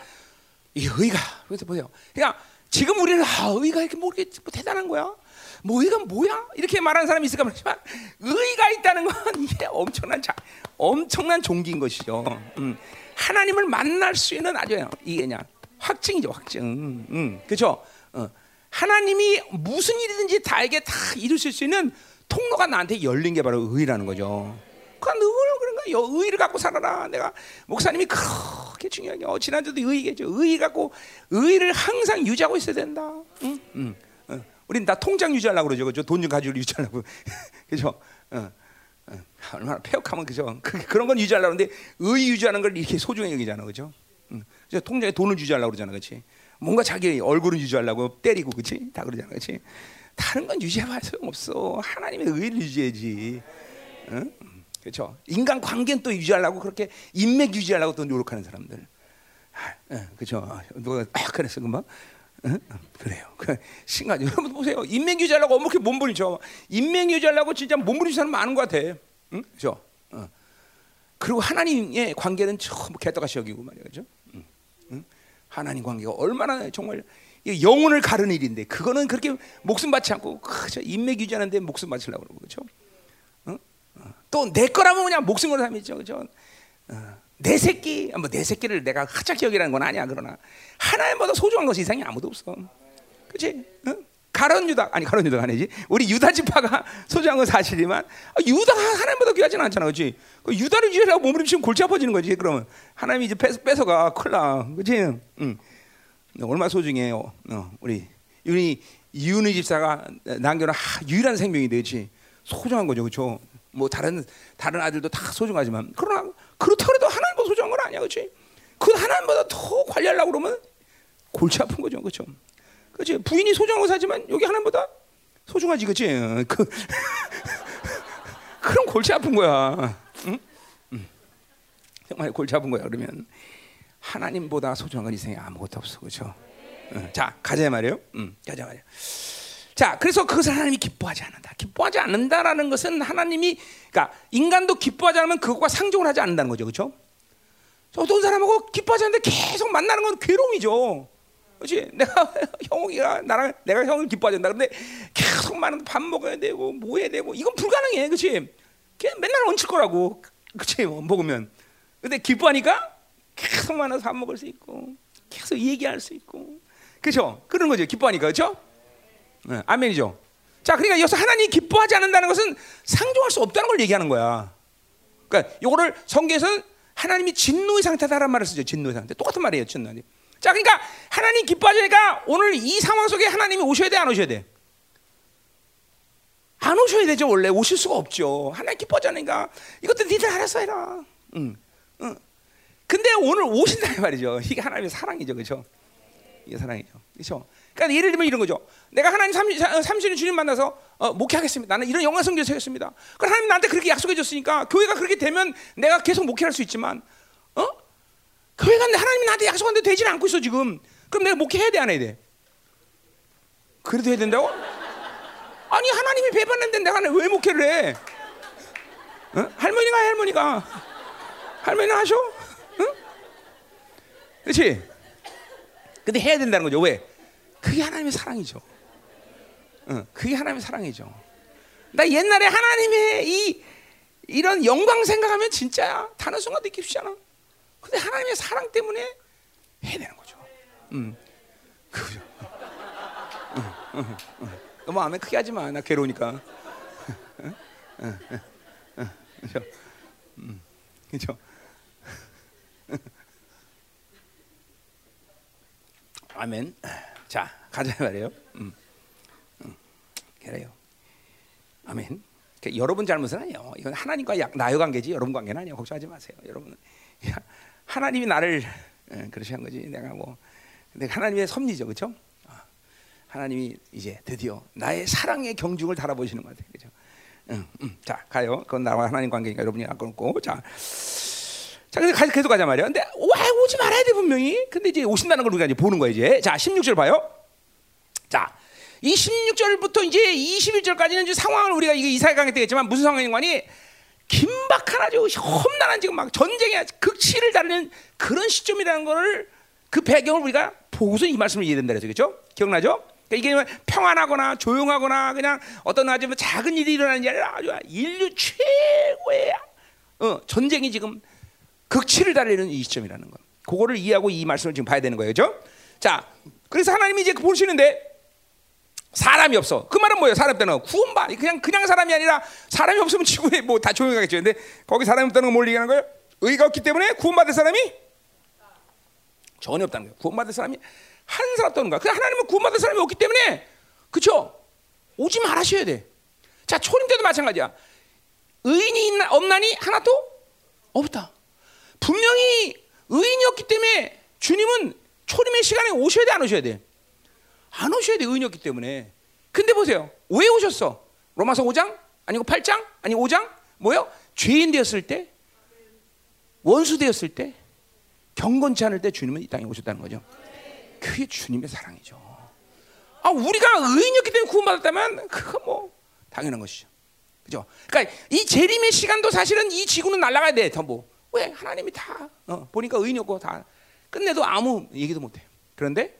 이 의가 그래서 보세요. 그러니까 지금 우리는 아, 의가 이렇게 뭐 이렇게 뭐 대단한 거야. 뭐 의가 뭐야? 이렇게 말하는 사람이 있을까 모르지만 의가 있다는 건 이게 엄청난 자, 엄청난 종기인 것이죠. 음. 하나님을 만날 수 있는 아주 이게 그냥 확증이죠, 확증. 음, 그렇죠? 어. 하나님이 무슨 일이든지 다에게 다 이룰 수 있는 통로가 나한테 열린 게 바로 의라는 거죠. 그러니까 늘 그런가 요 의를 갖고 살아라. 내가 목사님이 그렇게 중요하게 어, 지난주도 의겠죠. 의 갖고 의를 항상 유지하고 있어야 된다. 응? 응. 어. 우린 다 통장 유지하려고 그러죠. 그죠? 돈 좀 가지고 유지하려고. 그죠? 어. 어. 얼마나 폐역하면 그죠? 그, 그런 건 유지하려고 하는데 의 유지하는 걸 이렇게 소중하게 여기잖아. 그죠? 응. 그죠? 통장에 돈을 유지하려고 그러잖아. 그렇지? 뭔가 자기 얼굴을 유지하려고 때리고 그렇지? 다 그러잖아. 그렇지? 다른 건 유지해봐야 소용없어. 하나님의 의를 유지해야지. 응? 그렇죠? 인간 관계는 또 유지하려고 그렇게 인맥 유지하려고 또 노력하는 사람들. 아, 예, 그렇죠? 누가 아, 그랬어 금방? 응? 그래요. 그 신기하죠. 여러분 보세요. 인맥 유지하려고 어떻게 몸부림쳐. 인맥 유지하려고 진짜 몸부림치는 사람 많은 것 같아. 응? 그렇죠? 어. 그리고 하나님의 관계는 전부 개떡같이 여기고 말이야, 그렇죠? 응? 응? 하나님 관계가 얼마나 정말 영혼을 가르는 일인데 그거는 그렇게 목숨 바치 않고 그저 인맥 유지하는데 목숨 바치려고 그러고 그렇죠? 어? 또내 거라면 그냥 목숨 걸어 삶이죠, 그렇죠? 어. 내 새끼, 뭐 내 새끼를 내가 하찮게 여기라는 건 아니야. 그러나 하나님보다 소중한 것이 이상이 아무도 없어. 그렇지? 어? 가론 유다 아니 가론 유다가 아니지. 우리 유다 지파가 소중한 건 사실이지만 아, 유다가 하나님보다 귀하지는 않잖아, 그렇지? 그 유다를 유지하고 몸부림치면 골치 아파지는 거지. 그러면 하나님이 이제 뺏, 뺏어가 큰일 나, 그렇지? 응. 얼마나 소중해요. 어, 우리 우리 이윤희 집사가 남겨놓은 유일한 생명이 되지 소중한 거죠, 그렇죠? 뭐 다른 다른 아들도 다 소중하지만 그러나 그렇다고 해도 하나님보다 소중한 건 아니야, 그렇지? 그 하나님보다 더 관리하려고 그러면 골치 아픈 거죠, 그렇죠? 그렇지? 부인이 소중한 거 사지만 여기 하나님보다 소중하지, 그렇지? 그 그럼 골치 아픈 거야. 응? 응. 정말 골치 아픈 거야. 그러면 하나님보다 소중한 건 이 세상에 아무것도 없어, 그렇죠? 응. 자, 가자 말이에요. 응, 가자 말이야. 자, 그래서 그것을 하나님이 기뻐하지 않는다. 기뻐하지 않는다라는 것은 하나님이, 그러니까 인간도 기뻐하지 않으면 그것과 상종을 하지 않는다는 거죠, 그렇죠? 어떤 사람하고 기뻐하지 않는데 계속 만나는 건 괴로움이죠. 그렇지? 내가 형이가 나랑 내가 형을 기뻐하지 않는다. 근데 계속 많은 밥 먹어야 되고 뭐 해야 되고 이건 불가능해, 그렇지? 맨날 얹힐 거라고, 그렇지? 뭐 먹으면. 근데 기뻐하니까 계속 만나서 밥 먹을 수 있고 계속 얘기할 수 있고, 그렇죠? 그런 거죠. 기뻐하니까, 그렇죠? 네, 아멘이죠. 자, 그러니까 여기서 하나님이 기뻐하지 않는다는 것은 상종할 수 없다는 걸 얘기하는 거야. 그러니까 이거를 성경에서는 하나님이 진노의 상태다라는 말을 쓰죠. 진노의 상태. 똑같은 말이에요, 진노. 자, 그러니까 하나님 기뻐하니까 오늘 이 상황 속에 하나님이 오셔야 돼, 안 오셔야 돼? 안 오셔야 되죠, 원래 오실 수가 없죠. 하나님 기뻐하자니까 이것도 니들 알아서 해라. 응, 응. 근데 오늘 오신다 말이죠. 이게 하나님의 사랑이죠, 그렇죠? 이게 사랑이죠, 그렇죠? 그러니까 예를 들면 이런 거죠. 내가 하나님 30년 주님 만나서 어, 목회하겠습니다. 나는 이런 영광 성교 세겠습니다. 그럼 하나님 나한테 그렇게 약속해 줬으니까 교회가 그렇게 되면 내가 계속 목회할 수 있지만 어? 교회가 하나님이 나한테 약속한 대 되지 않고 있어 지금. 그럼 내가 목회해야 돼 안 해야 돼? 그래도 해야 된다고? 아니 하나님이 배반했는데 내가 왜 목회를 해? 어? 할머니가 해, 할머니가 할머니는 하셔? 응? 그렇지? 근데 해야 된다는 거죠. 왜? 그게 하나님의 사랑이죠. 응, 그게 하나님의 사랑이죠. 나 옛날에 하나님의 이 이런 영광 생각하면 진짜야. 다른 순간 느끼기 쉽지 않아. 근데 하나님의 사랑 때문에 해야 되는 거죠. 음, 그죠. 응, 응, 응. 너무 마음에 크게 하지 마. 나 괴로우니까. 그죠? 음, 그죠? 아멘. 자, 가자 말이에요. 음, 음, 그래요. 아멘. 그러니까 여러분 잘못은 아니에요. 이건 하나님과 나의 관계지 여러분 관계는 아니에요. 걱정하지 마세요. 여러분 하나님이 나를 그렇게 한 거지. 내가 뭐 근데 하나님의 섭리죠, 그렇죠? 하나님이 이제 드디어 나의 사랑의 경중을 달아보시는 것 같아요, 그렇죠? 자, 가요. 그건 나와 하나님 관계니까 여러분이 안 끊고 자. 자, 근데 계속 가자 말이야. 근데 와 오지 말아야 돼 분명히. 근데 이제 오신다는 걸 우리가 이제 보는 거야 이제. 자, 16절 봐요. 자, 이 16절부터 이제 21절까지는 이제 상황을 우리가 이게 이사야 강의 때겠지만 무슨 상황인가니 긴박한 아주 험난한 지금 막 전쟁의 극치를 다루는 그런 시점이라는 거를 그 배경을 우리가 보고서 이 말씀을 이해된다 그랬죠, 그렇죠? 기억나죠? 그러니까 이게 평안하거나 조용하거나 그냥 어떤 아주 뭐 작은 일이 일어나는 게 아니라 아주 인류 최고의 어, 전쟁이 지금 극치를 달리는 이 시점이라는 거. 그거를 이해하고 이 말씀을 지금 봐야 되는 거예요. 그죠? 자, 그래서 하나님이 이제 보시는데 사람이 없어. 그 말은 뭐예요? 사람 때는 구원받. 그냥 그냥 사람이 아니라 사람이 없으면 지구에 뭐 다 조용하겠죠. 근데 거기 사람이 없다는 건 뭘 얘기하는 거예요? 의가 없기 때문에 구원받을 사람이 전혀 없다는 거예요. 구원받을 사람이 한 사람도 없는 거야. 그 하나님은 구원받을 사람이 없기 때문에 그렇죠? 오지 말아셔야 돼. 자, 초림 때도 마찬가지야. 의인이 있나 없나니 하나도 없다. 분명히 의인이었기 때문에 주님은 초림의 시간에 오셔야 돼, 안 오셔야 돼? 안 오셔야 돼, 의인이었기 때문에. 근데 보세요. 왜 오셨어? 로마서 5장? 아니고 8장? 아니 5장? 뭐요? 죄인 되었을 때? 원수 되었을 때? 경건치 않을 때 주님은 이 땅에 오셨다는 거죠. 그게 주님의 사랑이죠. 아, 우리가 의인이었기 때문에 구원받았다면 그거 뭐 당연한 것이죠. 그죠? 그러니까 이 재림의 시간도 사실은 이 지구는 날아가야 돼, 전부. 왜 하나님이 다 어, 보니까 의인이었고 다 끝내도 아무 얘기도 못해. 그런데,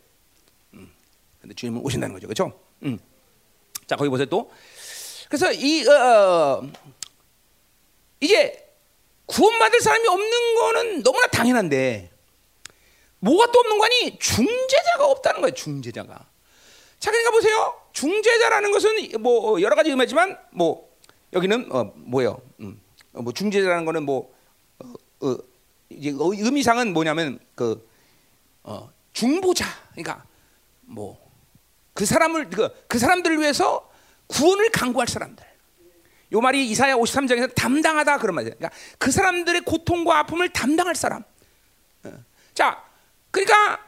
음, 근데 주님은 오신다는 거죠, 그렇죠? 음. 자 거기 보세요 또. 그래서 이 어, 이제 구원받을 사람이 없는 거는 너무나 당연한데 뭐가 또 없는 거니 중재자가 없다는 거예요. 중재자가. 자 그러니까 보세요. 중재자라는 것은 뭐 여러 가지 의미지만 뭐 여기는 어 뭐예요? 음, 뭐 중재자라는 거는 뭐 어, 어, 이제 의미상은 뭐냐면 그 어, 중보자. 그러니까 뭐 그 사람을 그, 그 사람들을 위해서 구원을 강구할 사람들. 요 말이 이사야 53장에서 담당하다 그런 말이에요. 그러니까 그 사람들의 고통과 아픔을 담당할 사람. 어. 자, 그러니까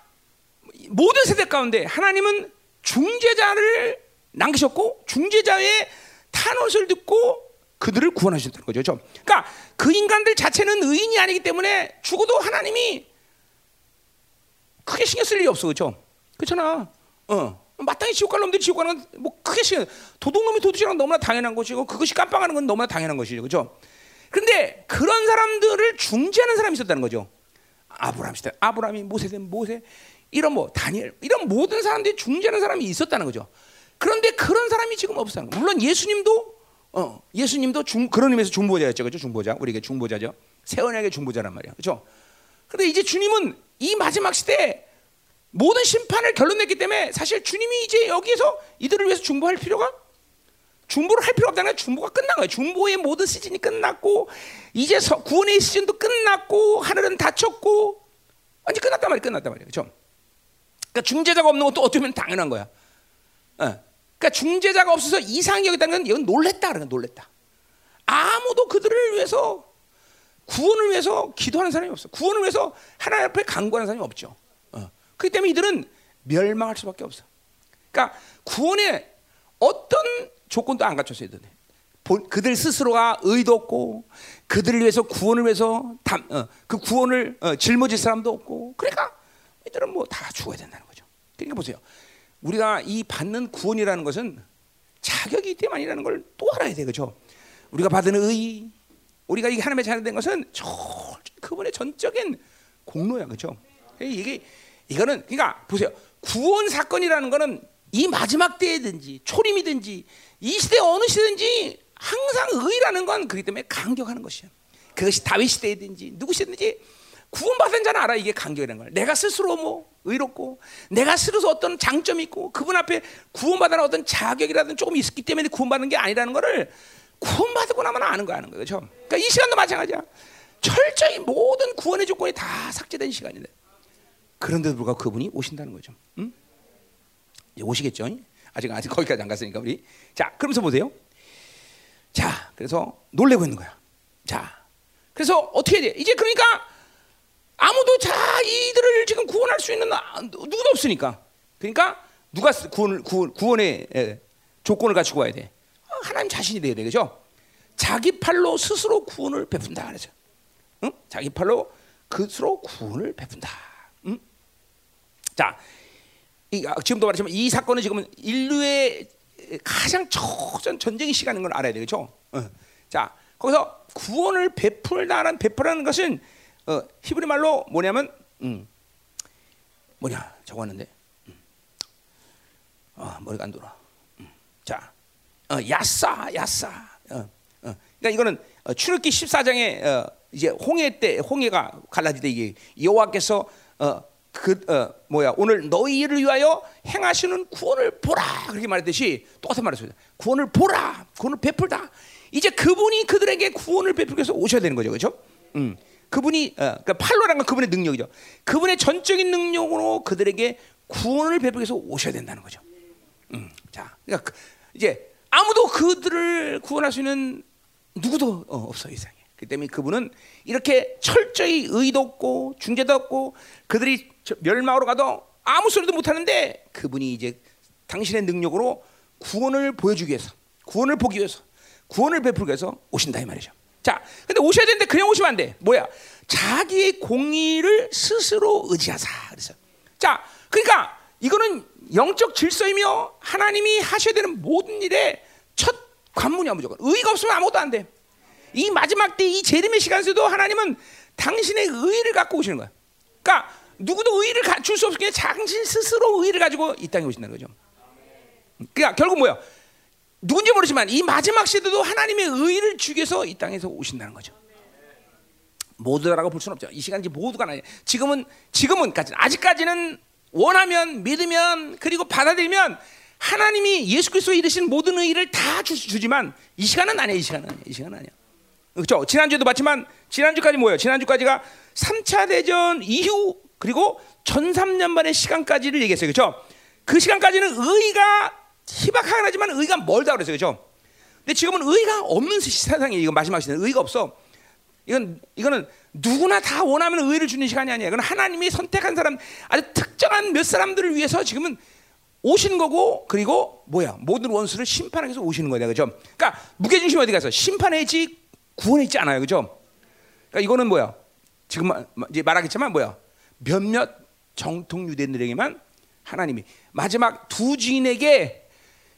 모든 세대 가운데 하나님은 중재자를 남기셨고 중재자의 탄원을 듣고 그들을 구원하셨다는 거죠. 좀. 그러니까 그 인간들 자체는 의인이 아니기 때문에 죽어도 하나님이 크게 신경 쓸 일이 없어, 그렇죠? 그렇잖아. 어. 마땅히 지옥 갈 놈들이 지옥 가는 건 뭐 크게 신경. 도둑놈이 도둑이랑 너무나 당연한 것이고 그것이 깜빵하는 건 너무나 당연한 것이죠, 그렇죠? 그런데 그런 사람들을 중재하는 사람이 있었다는 거죠. 아브라함 시대, 아브라함이 모세된 모세, 이런 뭐 다니엘, 이런 모든 사람들이 중재하는 사람이 있었다는 거죠. 그런데 그런 사람이 지금 없어요. 물론 예수님도 어, 예수님도 중, 그런 의미에서 중보자였죠. 그죠? 중보자. 우리에게 중보자죠. 세원에게 중보자란 말이야. 그죠? 근데 이제 주님은 이 마지막 시대에 모든 심판을 결론냈기 때문에 사실 주님이 이제 여기에서 이들을 위해서 중보할 필요가 중보를 할 필요가 없다는 게 중보가 끝난 거예요. 중보의 모든 시즌이 끝났고 이제 구원의 시즌도 끝났고 하늘은 닫혔고 완전 끝났단 말이야. 끝났단 말이야. 그죠? 그러니까 중재자가 없는 것도 어떻게 보면 당연한 거야. 어. 그러니까 중재자가 없어서 이상이 여기다는 건 이건 놀랬다 그러는 놀랬다. 아무도 그들을 위해서 구원을 위해서 기도하는 사람이 없어. 구원을 위해서 하나님 앞에 간구하는 사람이 없죠. 어. 그렇기 때문에 이들은 멸망할 수밖에 없어. 그러니까 구원에 어떤 조건도 안 갖췄어요. 이들은. 그들 스스로가 의도 없고 그들을 위해서 구원을 위해서 담, 어, 그 구원을 어, 짊어질 사람도 없고 그러니까 이들은 뭐 다 죽어야 된다는 거죠. 그러니까 보세요. 우리가 이 받는 구원이라는 것은 자격이 있기 때문이라는 걸 또 알아야 돼, 그죠? 우리가 받은 의, 우리가 이 하나님의 자녀된 것은 저 그분의 전적인 공로야, 그죠? 이게 이거는 그러니까 보세요. 구원 사건이라는 거는 이 마지막 때든지 초림이든지 이 시대 어느 시대든지 항상 의라는 건 그렇기 때문에 강격하는 것이야. 그것이 다윗 시대든지 누구 시대든지 구원받은 자는 알아 이게 간격이라는 걸. 내가 스스로 뭐 의롭고 내가 스스로 어떤 장점이 있고 그분 앞에 구원받는 어떤 자격이라든 조금 있기 때문에 구원받는 게 아니라는 거를 구원받고 나면 아는 거 아는 거예요. 그렇죠? 그러니까 이 시간도 마찬가지야. 철저히 모든 구원의 조건이 다 삭제된 시간인데 그런데도 불구하고 그분이 오신다는 거죠. 응? 이제 오시겠죠? 아직 아직 거기까지 안 갔으니까 우리 자 그러면서 보세요. 자 그래서 놀래고 있는 거야. 자 그래서 어떻게 돼? 이제 그러니까 아무도 자 이들을 지금 구원할 수 있는 누구도 없으니까. 그러니까 누가 구원을 구원, 구원의 조건을 갖추고 와야 돼. 어, 하나님 자신이 돼야 돼, 그죠? 자기 팔로 스스로 구원을 베푼다 그러죠. 응? 자기 팔로 스스로 구원을 베푼다. 응? 자, 이, 아, 지금도 말했지만 이 사건은 지금은 인류의 가장 초전 전쟁의 시간인 걸 알아야 되겠죠. 어. 자, 거기서 구원을 베풀다는 베풀라는 것은 어, 히브리 말로 뭐냐면 음, 뭐냐 적었는데 음. 어, 머리가 안 돌아. 음. 자, 어, 야사 야사. 어, 어. 그러니까 이거는 어, 출애기 14장에 어, 이제 홍해 때 홍해가 갈라질 때 이게 여호와께서 어, 그 어, 뭐야 오늘 너희를 위하여 행하시는 구원을 보라 그렇게 말했듯이 똑같은 말했습니다. 구원을 보라, 구원을 베풀다. 이제 그분이 그들에게 구원을 베풀기 위해서 오셔야 되는 거죠, 그렇죠? 음. 그분이 어, 그러니까 팔로라는 건 그분의 능력이죠. 그분의 전적인 능력으로 그들에게 구원을 베풀기 위해서 오셔야 된다는 거죠. 음, 자, 그러니까 그, 이제 아무도 그들을 구원할 수 있는 누구도 어, 없어 이 세상에. 그 때문에 그분은 이렇게 철저히 의도 없고 중재도 없고 그들이 멸망으로 가도 아무 소리도 못 하는데 그분이 이제 당신의 능력으로 구원을 보여주기 위해서 구원을 보기 위해서 구원을 베풀기 위해서 오신다 이 말이죠. 자, 근데 오셔야 되는데 그냥 오시면 안 돼. 뭐야? 자기의 공의를 스스로 의지하자. 그래서 자, 그러니까 이거는 영적 질서이며 하나님이 하셔야 되는 모든 일의 첫 관문이야 무조건. 의가 없으면 아무것도 안 돼. 이 마지막 때 이 재림의 시간에서도 하나님은 당신의 의를 갖고 오시는 거야. 그러니까 누구도 의의를 갖출 수 없게 당신 스스로 의의를 가지고 이 땅에 오신다는 거죠. 그러니까 결국 뭐야? 누군지 모르지만 이 마지막 시대도 하나님의 주기 위해서 이 땅에서 오신다는 거죠. 모두라고 볼 수는 없죠. 이 시간 이제 모두가 아니에요. 지금은 지금은 아직까지는 원하면 믿으면 그리고 받아들이면 하나님이 예수 그리스도 이르신 모든 의의를 다 주, 지만 이 시간은 아니야. 이 시간은 아니야. 이 시간은 아니야. 그렇죠? 지난주에도 봤지만 지난주까지 뭐예요? 지난주까지가 3차 대전 이후 그리고 전 3년 만의 시간까지를 얘기했어요. 그렇죠? 그 시간까지는 의의가 희박하긴 하지만 의의가 멀다 그랬어요. 그렇죠? 근데 지금은 의의가 없는 세상에 이거 마지막 시대는 의의가 없어. 이건 이거는 누구나 다 원하면 의의를 주는 시간이 아니야. 이건 하나님이 선택한 사람 아주 특정한 몇 사람들을 위해서 지금은 오시는 거고 그리고 뭐야 모든 원수를 심판하기 위해서 오시는 거야, 그죠? 그러니까 무게중심 어디 가서 구원에 있지 않아요, 그죠? 그러니까 이거는 뭐야? 지금 이제 말하겠지만 뭐야? 몇몇 정통 유대인들에게만 하나님이 마지막 두 주인에게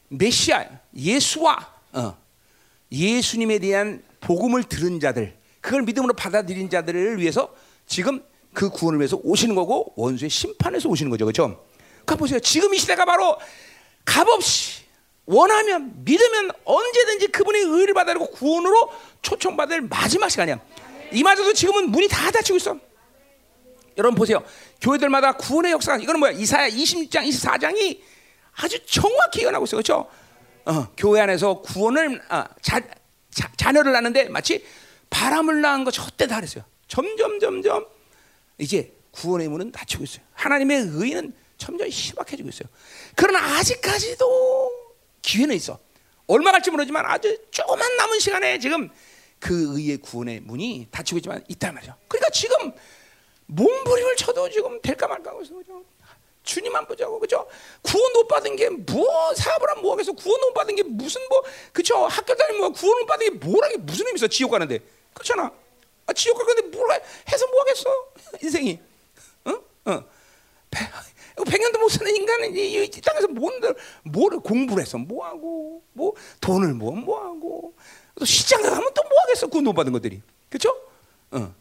메시아 예수와 어, 예수님에 대한 복음을 들은 자들 그걸 믿음으로 받아들인 자들을 위해서 지금 그 구원을 위해서 오시는 거고 원수의 심판에서 오시는 거죠. 그렇죠? 그 보세요. 지금 이 시대가 바로 값없이 원하면 믿으면 언제든지 그분의 의를 받아들고 구원으로 초청받을 마지막 시간이야. 이마저도 지금은 문이 다 닫히고 있어. 여러분 보세요. 교회들마다 구원의 역사가 이거는 뭐야? 이사야 26장, 24장이 아주 정확히 예언하고 있어요. 그렇죠? 어, 교회 안에서 구원을 어, 자, 자, 자녀를 낳는데 마치 바람을 낳은 것 헛되다 그랬어요. 점점 점점 이제 구원의 문은 닫히고 있어요. 하나님의 의는 점점 희박해지고 있어요. 그러나 아직까지도 기회는 있어. 얼마 갈지 모르지만 아주 조금만 남은 시간에 지금 그 의의 구원의 문이 닫히고 있지만 있단 말이죠. 그러니까 지금 몸부림을 쳐도 지금 될까 말까 하고 있어. 그죠? 주님만 보자고 그죠? 구원 못 받은 게 뭐 사업을 하면 뭐하겠어? 구원 못 받은 게 무슨 뭐 그죠? 학교 다니면 뭐 구원 못 받은 게 뭐라 게 무슨 의미 있어? 지옥 가는데 그렇잖아. 아, 지옥 가는데 뭘 해서 뭐하겠어? 인생이 어? 어. 백년도 못 사는 인간은 이, 이 땅에서 뭔들 뭐를 공부를 해서 뭐 하고 뭐 돈을 뭐 뭐하고 또 시장 가면 또 뭐 하겠어 구원 못 받은 것들이 그렇죠? 어.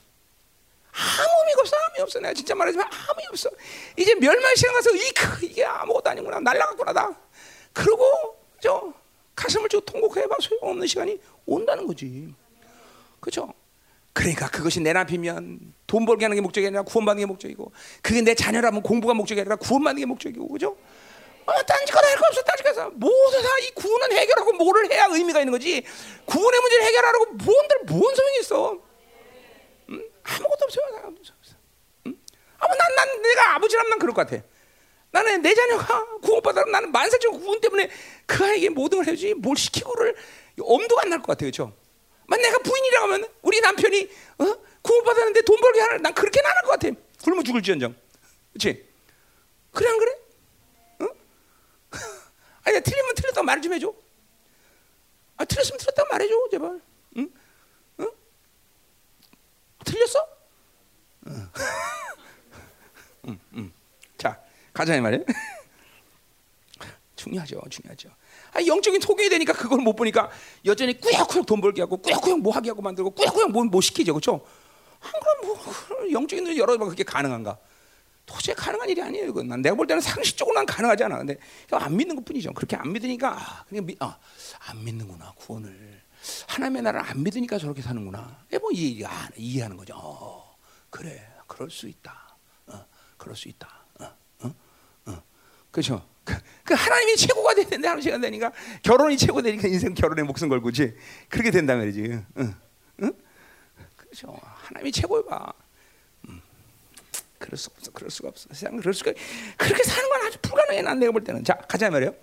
아무 의미가 없어 아무 없어. 내가 진짜 말하지만 아무 없어. 이제 멸망 시간 가서 이 이게 아무것도 아니구나. 날라갔구나 다. 그러고 저 가슴을 주 통곡해봐. 소용없는 시간이 온다는 거지. 그렇죠? 그러니까 그것이 내 남편이면 돈 벌게 하는 게 목적이 아니라 구원받는 게 목적이고 그게 내 자녀라면 공부가 목적이 아니라 구원받는 게 목적이고 그죠? 어, 딴짓거 할거 없어 딴짓거서 모두 다 이 구원은 해결하고 뭐를 해야 의미가 있는 거지? 구원의 문제를 해결하라고 뭔들 뭔 소용이 있어? 응? 아무것도 없어요 아무것도 없어 응? 아무 난, 난 내가 아버지라면 난 그럴 것 같아 나는 내 자녀가 구원받아면 나는 만세적 구원 때문에 그 아이에게 모든 걸 해주지 뭘 시키고를 엄두가 안 날 것 같아 그렇죠? 만 내가 부인이라고 하면 우리 남편이 어? 구원받았는데 돈 벌게 하는 난 그렇게 안할 것 같아. 굶어 죽을지언정. 그렇지? 그래 안 그래? 어? 아니 틀리면 틀렸다고 말좀 해줘. 아 틀렸으면 틀렸다고 말해줘 제발. 틀렸어? 응. 응, 응. 자 가자 이 말이야. 중요하죠, 중요하죠. 아, 영적인 소경이 되니까 그걸 못 보니까 여전히 꾸역꾸역 돈 벌게 하고 꾸역꾸역 뭐 하게 하고 만들고 꾸역꾸역 뭐, 뭐 시키죠, 그렇죠? 그럼 뭐 영적인 눈 열어봐 그게 가능한가? 도저히 가능한 일이 아니에요. 이건 난 내가 볼 때는 상식적으로 난 가능하지 않아. 근데 안 믿는 것뿐이죠. 그렇게 안 믿으니까 아, 그냥 미, 아, 안 믿는구나 구원을 하나님의 나라를 안 믿으니까 저렇게 사는구나. 뭐 이해, 아, 이해하는 거죠. 어, 그래, 그럴 수 있다. 어, 그럴 수 있다. 어, 어, 어. 그렇죠. 그 하나님이 최고가 되는데 하나님이 되니까 결혼이 최고 되니까 인생 결혼에 목숨 걸고지 그렇게 된다 말이지. 응, 응? 그렇죠. 하나님이 최고야. 음. 그럴 수 없어. 그럴 수가 없어. 세상 그럴 수가 그렇게 사는 건 아주 불가능해. 난 내가 볼 때는. 자 가자 말이요.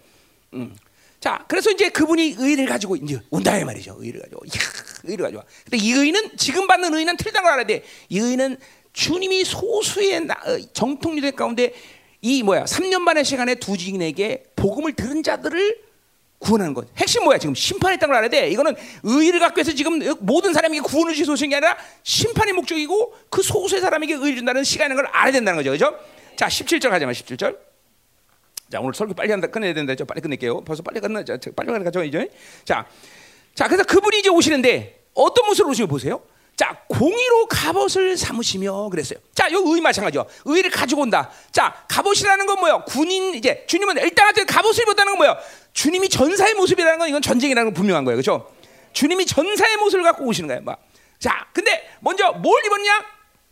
음. 자, 그래서 이제 그분이 의를 가지고 이제 온다 이 말이죠. 의를 가지고. 이야, 의를 가지고. 근데 이 의는 지금 받는 의는 틀리다는 걸 알아야 돼. 이 의는 주님이 소수의 어, 정통리들 가운데 이 뭐야 3년 반의 시간에 두 증인에게 복음을 들은 자들을 구원하는 것. 핵심 뭐야? 지금 심판했다는 걸 알아야 돼. 이거는 의를 갖고 해서 지금 모든 사람에게 구원을 주시 소식이 아니라 심판의 목적이고 그 소수의 사람에게 의를 준다는 시간인 걸 알아야 된다는 거죠. 그죠? 자, 17절 가자 마 17절. 자, 오늘 설교 빨리 한다 끝내야 된다. 저 빨리 끝낼게요. 벌써 빨리 끝나. 자, 빨리 가자 이제. 자. 자, 그래서 그분이 이제 오시는데 어떤 모습으로 오시는 보세요. 자, 공의로 갑옷을 삼으시며 그랬어요. 자, 요 의 마찬가지죠. 의를 가지고 온다. 자, 갑옷이라는 건 뭐예요? 군인 이제 주님은 일단 한테 갑옷을 입었다는 건 뭐예요? 주님이 전사의 모습이라는 건 이건 전쟁이라는 건 분명한 거예요. 그렇죠? 주님이 전사의 모습을 갖고 오시는 거예요. 막. 자, 근데 먼저 뭘 입었냐?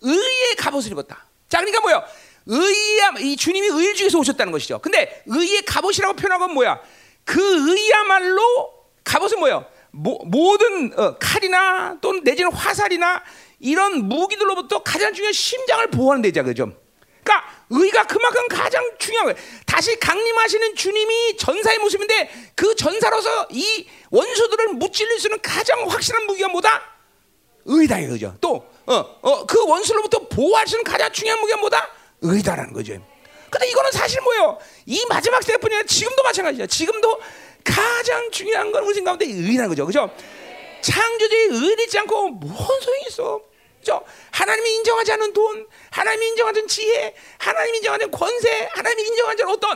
의의 갑옷을 입었다. 자, 그러니까 뭐예요? 의야 이 주님이 의를 중에서 오셨다는 것이죠. 근데 의의 갑옷이라고 표현한 건 뭐야? 그 의야말로 갑옷은 뭐예요? 모, 모든 어, 칼이나 또는 내지는 화살이나 이런 무기들로부터 가장 중요한 심장을 보호하는 데죠, 그죠? 그러니까 의가 그만큼 가장 중요한 거예요. 다시 강림하시는 주님이 전사의 모습인데 그 전사로서 이 원수들을 무찔릴 수 있는 가장 확실한 무기가 뭐다? 의다 이거죠. 또 어, 어, 그 원수로부터 보호할 수 있는 가장 중요한 무기가 뭐다? 의다라는 거죠. 근데 이거는 사실 뭐예요? 이 마지막 때뿐이 아니라 지금도 마찬가지죠. 지금도 가장 중요한 건 우리 가운데 의라는 거죠. 그죠? 창조주의 의를 잊지 않고 뭔 소용이 있어? 그죠? 하나님이 인정하지 않은 돈, 하나님이 인정하지 않은 지혜, 하나님이 인정하지 않은 권세, 하나님이 인정하지 않은 어떤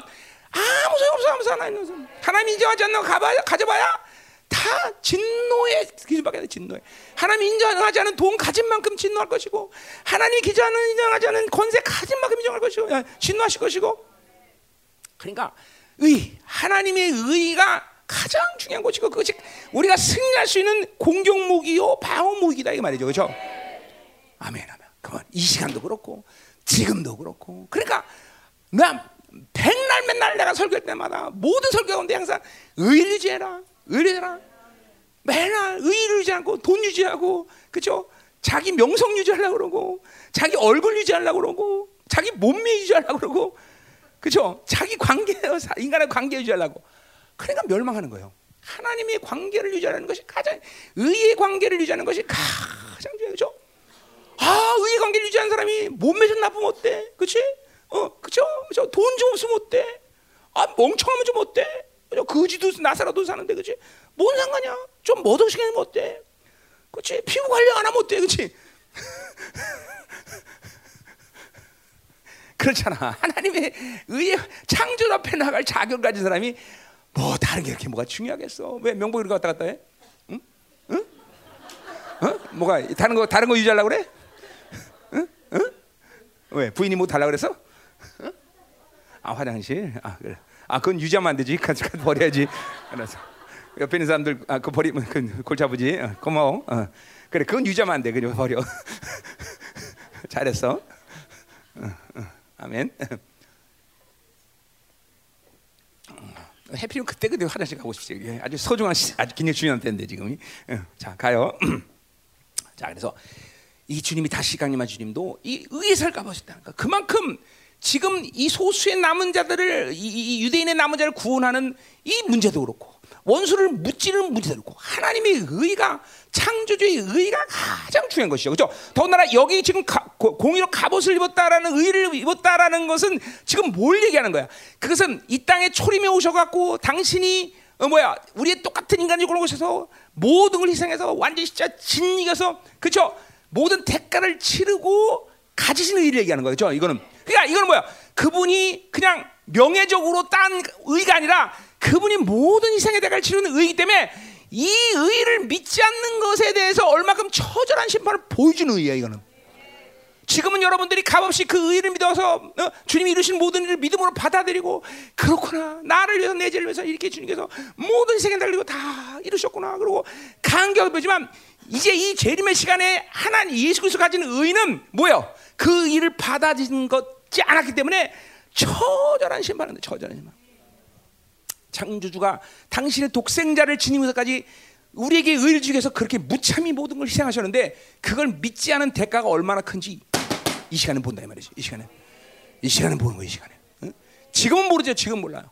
아무 소용없어, 아무 소용 하나님이 인정하지 않는 거 가봐야, 가져봐야 다 진노의 기준밖에 안 진노에. 하나님 인정하지 않은 돈 가진 만큼 진노할 것이고, 하나님이 기자는 인정하지 않은 권세 가진 만큼 인정할 것이고, 진노하실 것이고. 그러니까 의, 하나님의 의가 가장 중요한 것이고 그것이 우리가 승리할 수 있는 공격 무기요 방어 무기다 이 말이죠, 그렇죠? 아멘, 아멘. 그만 이 시간도 그렇고 지금도 그렇고 그러니까 나 백날 맨날 내가 설교할 때마다 모든 설교 가운데 항상 의를 유지해라, 의를 해라. 맨날 의를 유지 않고 돈 유지하고 그죠? 자기 명성 유지하려고 그러고 자기 얼굴 유지하려고 그러고 자기 몸매 유지하려고 그러고 그죠? 자기 관계, 인간의 관계 유지하려고. 그러니까 멸망하는 거예요. 하나님의 관계를 유지하는 것이 가장, 의의 관계를 유지하는 것이 가장 중요하죠. 아, 의의 관계를 유지하는 사람이 몸매 좀 나쁘면 어때? 그치? 어, 그죠? 그죠? 돈 좀 없으면 어때? 아, 멍청하면 좀 어때? 그죠? 거지도 나사라도 사는데, 그치? 뭔 상관이야? 좀 머덕시키면 어때? 그치? 피부 관리 안 하면 어때? 그치? 그렇잖아. 하나님의 의의 창조 앞에 나갈 자격 가진 사람이 뭐 다른 게 이렇게 뭐가 중요하겠어? 왜 명복 이렇게 왔다 갔다 해? 응? 응? 어? 뭐가 다른 거 다른 거 유지하려고 그래? 응? 응? 왜 부인이 뭐 달라 그래서? 응? 아 화장실. 아 그래. 아 그건 유지하면 안 되지. 같이 버려야지. 알았어. 옆에 있는 사람들 아, 그 버리면 그 골치 아프지. 어, 고마워. 어. 그래 그건 유지하면 안 돼. 그냥 버려. 잘했어. 어, 어. 아멘. 해피면 그때 그때 화장실 가고 싶지. 아주 소중한 아주 굉장히 중요한 때인데 지금. 자 가요. 자 그래서 이 주님이 다시 강림한 주님도 이 의의를 갚으셨다는 거. 그만큼 지금 이 소수의 남은 자들을 이, 이 유대인의 남은 자를 구원하는 이 문제도 그렇고 원수를 무찌르는 문제도 그렇고 하나님의 의가 창조주의 의가 가장 중요한 것이죠. 그렇죠? 더군다나 여기 지금 가, 공의로 갑옷을 입었다라는 의를 입었다라는 것은 지금 뭘 얘기하는 거야? 그것은 이 땅에 초림에 오셔갖고 당신이 어 뭐야 우리의 똑같은 인간적으로 오셔서 모든 걸 희생해서 완전히 진짜 진 이겨서 그렇죠? 모든 대가를 치르고 가지신 의를 얘기하는 거죠. 이거는 그러니까 이거는 뭐야? 그분이 그냥 명예적으로 딴 의가 아니라 그분이 모든 희생의 대가를 치르는 의이기 때문에 이 의를 믿지 않는 것에 대해서 얼마큼 처절한 심판을 보여주는 의야 이거는. 지금은 여러분들이 값없이 그 의를 믿어서 어? 주님이 이루신 모든 일을 믿음으로 받아들이고 그렇구나 나를 위해서 내 죄를 위해서 이렇게 주님께서 모든 세계를 달리고 다 이루셨구나 그리고 간격을 보지만 이제 이 재림의 시간에 하나님 예수 그리스도 가진 의는 뭐요? 그 일을 받아들인 것 지 않았기 때문에 처절한 심판은 처절한 심판. 창조주가 당신의 독생자를 지니면서까지 우리에게 의를 주기 위해서 그렇게 무참히 모든 걸 희생하셨는데 그걸 믿지 않은 대가가 얼마나 큰지 이 시간에 본다 이 말이지. 이 시간에 이 시간에 보는 거이 시간에. 어? 지금은 모르죠. 지금 몰라요.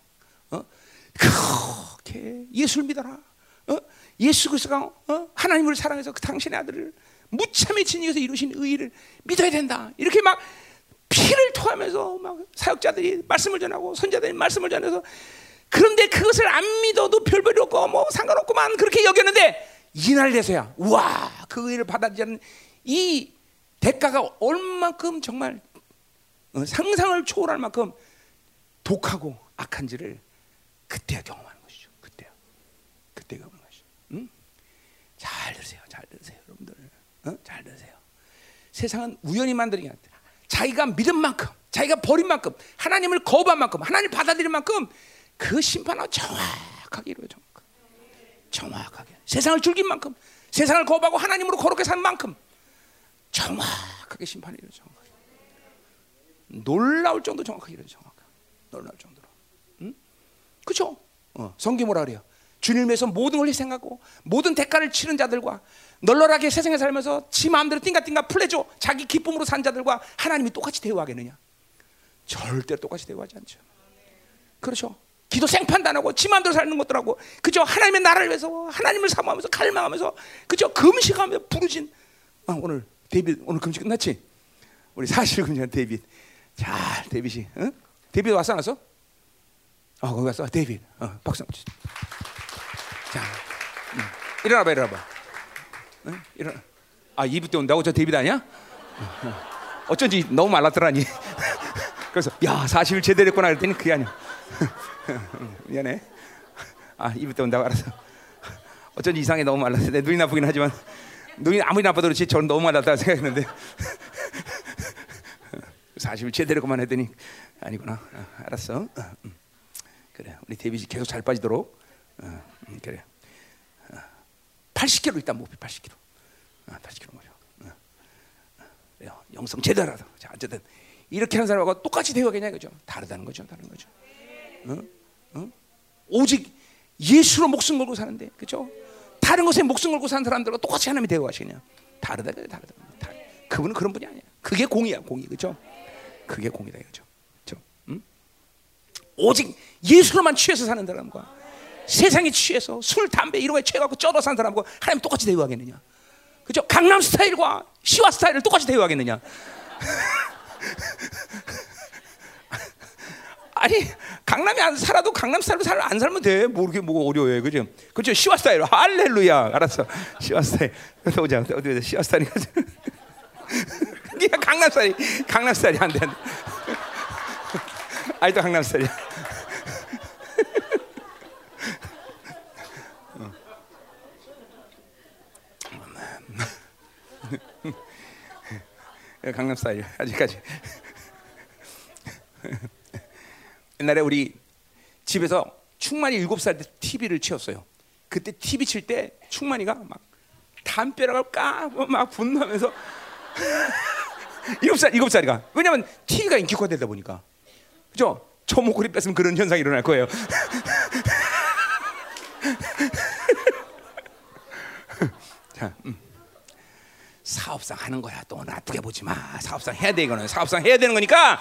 어? 그렇게 예수를 믿어라. 어? 예수 그리스도가 어? 하나님을 사랑해서 그 당신의 아들을 무참히 지니면서 이루신 의를 믿어야 된다. 이렇게 막 피를 토하면서 막 사역자들이 말씀을 전하고 선자들이 말씀을 전해서 그런데 그것을 안 믿어도 별별이 없고 뭐 상관없구만 그렇게 여겼는데 이날 돼서야 와그 의를 받아들이는 이 대가가 얼만큼 정말 어, 상상을 초월할 만큼 독하고 악한지를 그때야 경험하는 것이죠. 그때야. 그때 경험하는 것이죠. 응? 잘 들으세요. 잘 들으세요, 여러분들. 어? 잘 들으세요. 세상은 우연히 만드는 게 아니라 자기가 믿은 만큼, 자기가 버린 만큼, 하나님을 거부한 만큼, 하나님을 받아들인 만큼 그 심판은 정확하게 이루어져. 정확하게. 세상을 즐긴 만큼, 세상을 거부하고 하나님으로 거룩하게 산 만큼 정확하게 심판이 이루어져. 놀라울 정도 정확하게 이루어져. 놀라울 정도로. 응? 그렇죠? 어, 성경 뭐라 그래요? 주님을 위해서 모든 걸 희생하고 모든 대가를 치른 자들과 널널하게 세상에 살면서 지 마음대로 띵가띵가 플레죠 자기 기쁨으로 산 자들과 하나님이 똑같이 대우하겠느냐? 절대 똑같이 대우하지 않죠. 그렇죠. 기도 생판단하고 지 마음대로 사는 것들하고 그죠 하나님의 나라를 위해서 하나님을 사모하면서 갈망하면서 그죠 금식하며 부르짖 아, 오늘 데이빗 오늘 금식 끝났지? 우리 사실 금식한 데이빗 잘 데이빗이 응? 데이빗 왔어 안 왔어? 아 거기 왔어 데이빗 어, 박수 한번. 자 음. 일어나봐 일어나봐 응? 일어나. 아 2부 때 온다고? 저 데이빗 아니야? 어쩐지 너무 말랐더라니. 그래서 야 사실 제대로 했구나 그랬더니 그게 아니야. 미안해. 아 2부 때 온다고 알았어 어쩐지 이상해. 너무 말랐어. 내 눈이 나쁘긴 하지만. 눈이 아무리 나빠도 그렇지 저는 너무 말랐다고 생각했는데. 사실 제대로 그만 했더니 아니구나. 어, 알았어. 그래 우리 데이빗이 계속 잘 빠지도록. 어, 음, 그래 80kg 일단 목표 80kg 80kg 말이야 어, 영성 제대로 하다 자 어쨌든 이렇게 하는 사람하고 똑같이 대화하겠냐 그죠? 다르다는 거죠 다른 거죠. 어? 어? 오직 예수로 목숨 걸고 사는데 그죠? 다른 것에 목숨 걸고 사는 사람들과 똑같이 하나님이 대화하시냐? 다르다 그래 다르다. 다. 그분은 그런 분이 아니야. 그게 공이야 공이 그죠? 그게 공이다 그죠? 음? 오직 예수로만 취해서 사는 사람과 세상에 취해서 술, 담배 이런 거에 취해갖고 쩔어 사는 사람과 하나님 똑같이 대우하겠느냐? 그죠? 강남 스타일과 시와 스타일을 똑같이 대우하겠느냐? 아니 강남에 안 살아도 강남 스타일로 살, 안 살면 돼. 모르게 뭐 어려워요, 그죠? 그죠? 시와 스타일, 할렐루야, 알았어. 시와 스타일. 보자, 어디 보자, 시와 스타일. 네가 강남 스타일, 강남 스타일이 안 돼. 안 돼. 아직도 강남 스타일이야. 강남 스타일 아직까지. 옛날에 우리 집에서 충만이 일곱 살때 TV를 치웠어요. 그때 TV 칠 때 충만이가 막 담벼락을 까고 막 분노하면서 일곱 살 일곱 살이가 왜냐면 TV가 인기가 되다 보니까 그죠? 저 목걸이 뺐으면 그런 현상이 일어날 거예요. 자, 음. 사업상 하는 거야. 또 나쁘게 보지 마. 사업상 해야 돼 이거는 사업상 해야 되는 거니까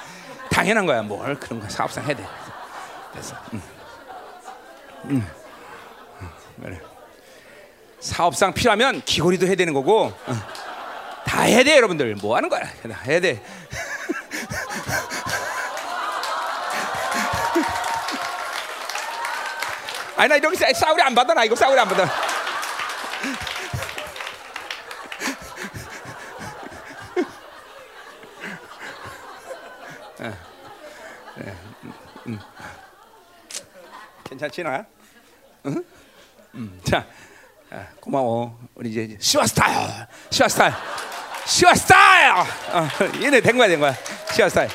당연한 거야. 뭘 그런 거 사업상 해야 돼. 음. 음. 음. 그래. 사업상 필요하면 귀걸이도 해야 되는 거고 어. 다 해야 돼 여러분들. 뭐 하는 거야? 다 해야 돼. 아니 나 이렇게 싸우리 안 받아 나 이거 싸우리 안 받아. 괜찮지 나? 응? 음, 자, 아, 고마워. 우리 이제 시와 스타일, 시와 스타일, 시와 스타일. 어, 얘네 된 거야, 된 거야. 시와 스타일.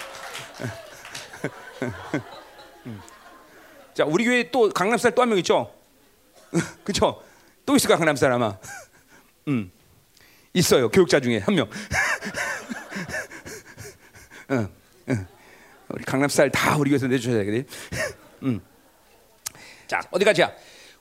음. 자, 우리 교회 또 강남 스타일 또 한 명 있죠? 그렇죠? 또 있을까 강남 스타일 아마? 음, 있어요. 교육자 중에 한 명. 응, 응. 우리 강남 스타일 다 우리 교회에서 내주셔야 되겠지. 음. 자 어디 가자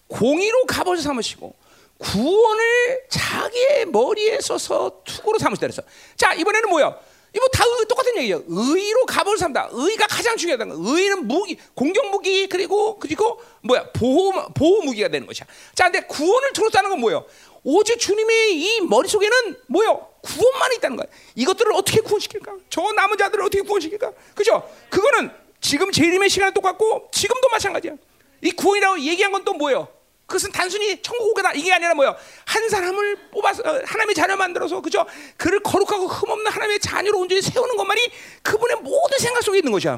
공의로 갑옷을 삼으시고 구원을 자기의 머리에 써서 투구로 삼으시다 그랬어. 자 이번에는 뭐야? 이거 다 똑같은 얘기예요. 의로 갑옷을 삼다. 의가 가장 중요하다는 거. 의는 무기, 공격 무기 그리고 그리고 뭐야 보호 보호 무기가 되는 것이야. 자, 근데 구원을 들었다는 건 뭐예요? 오직 주님의 이 머릿 속에는 뭐요? 구원만 있다는 거야. 이것들을 어떻게 구원시킬까? 저 남은 자들을 어떻게 구원시킬까? 그죠? 그거는 지금 재림의 시간은 똑같고 지금도 마찬가지야. 이 구원이라고 얘기한 건 또 뭐예요? 그것은 단순히 천국 오게다 이게 아니라 뭐예요? 한 사람을 뽑아서 어, 하나님의 자녀 만들어서 그죠? 그를 거룩하고 흠없는 하나님의 자녀로 온전히 세우는 것만이 그분의 모든 생각 속에 있는 것이야.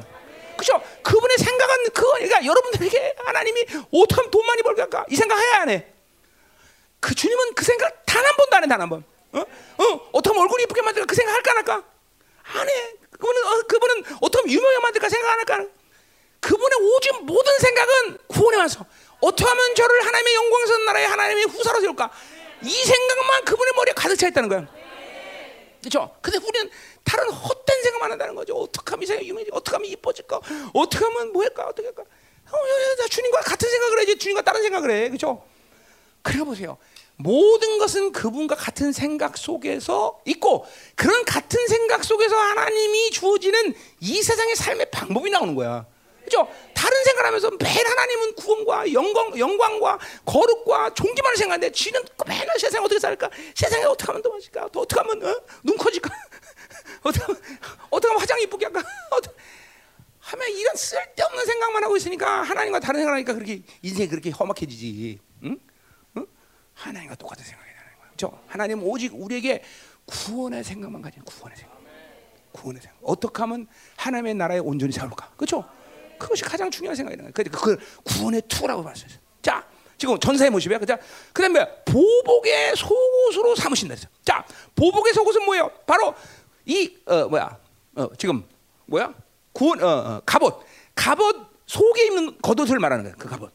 그죠? 그분의 생각은 그거 그러니까 여러분들에게 하나님이 어떻게 돈 많이 벌게 할까? 이 생각 해야 안 해. 그 주님은 그 생각 단 한 번도 안 해, 단 한 번. 어? 어? 어떻게 얼굴이 이쁘게 만들까 그 생각 할까 안 할까? 안 해. 그분은 어, 그분은 어떻게 유명하게 만들까 생각 안 할까? 그분의 오직 모든 생각은 구원에 와서 어떻게 하면 저를 하나님의 영광스러운 나라의 하나님의 후사로 세울까? 이 생각만 그분의 머리에 가득 차 있다는 거야. 그렇죠? 근데 우리는 다른 헛된 생각만 한다는 거죠. 어떻게 하면 이 생각이 유명해지? 어떻게 하면 이뻐질까? 어떻게 하면 뭐 할까? 어떻게 할까? 어, 나 주님과 같은 생각을 해야지. 주님과 다른 생각을 해. 그렇죠? 그래 보세요. 모든 것은 그분과 같은 생각 속에서 있고 그런 같은 생각 속에서 하나님이 주어지는 이 세상의 삶의 방법이 나오는 거야. 그죠? 다른 생각하면서 매일 하나님은 구원과 영광, 영광과 거룩과 존귀만을 생각하는데 지는 맨날 세상 어떻게 살까? 세상에 어떻게 하면 더 맛있을까? 더 어떻게 하면 어? 눈 커질까? 어떻게 하면 하면 화장 이쁘게 할까? 하면 이런 쓸데없는 생각만 하고 있으니까 하나님과 다른 생각하니까 그렇게 인생이 그렇게 험악해지지. 응? 응? 하나님과 똑같은 생각이 되는 거야. 그렇죠? 하나님 오직 우리에게 구원의 생각만 가진 구원의 생각. 구원의 생각. 어떻게 하면 하나님의 나라에 온전히 살까? 그렇죠? 그것이 가장 중요한 생각이라는 거예요. 그걸 구원의 투라고 봤어요. 자, 지금 전사의 모습이야. 그죠? 그다음에 보복의 속옷으로 삼으신다. 자, 보복의 속옷은 뭐예요? 바로 이 어, 뭐야? 어, 지금 뭐야? 구원 어, 어, 갑옷. 갑옷 속에 입는 겉옷을 말하는 거예요. 그 갑옷.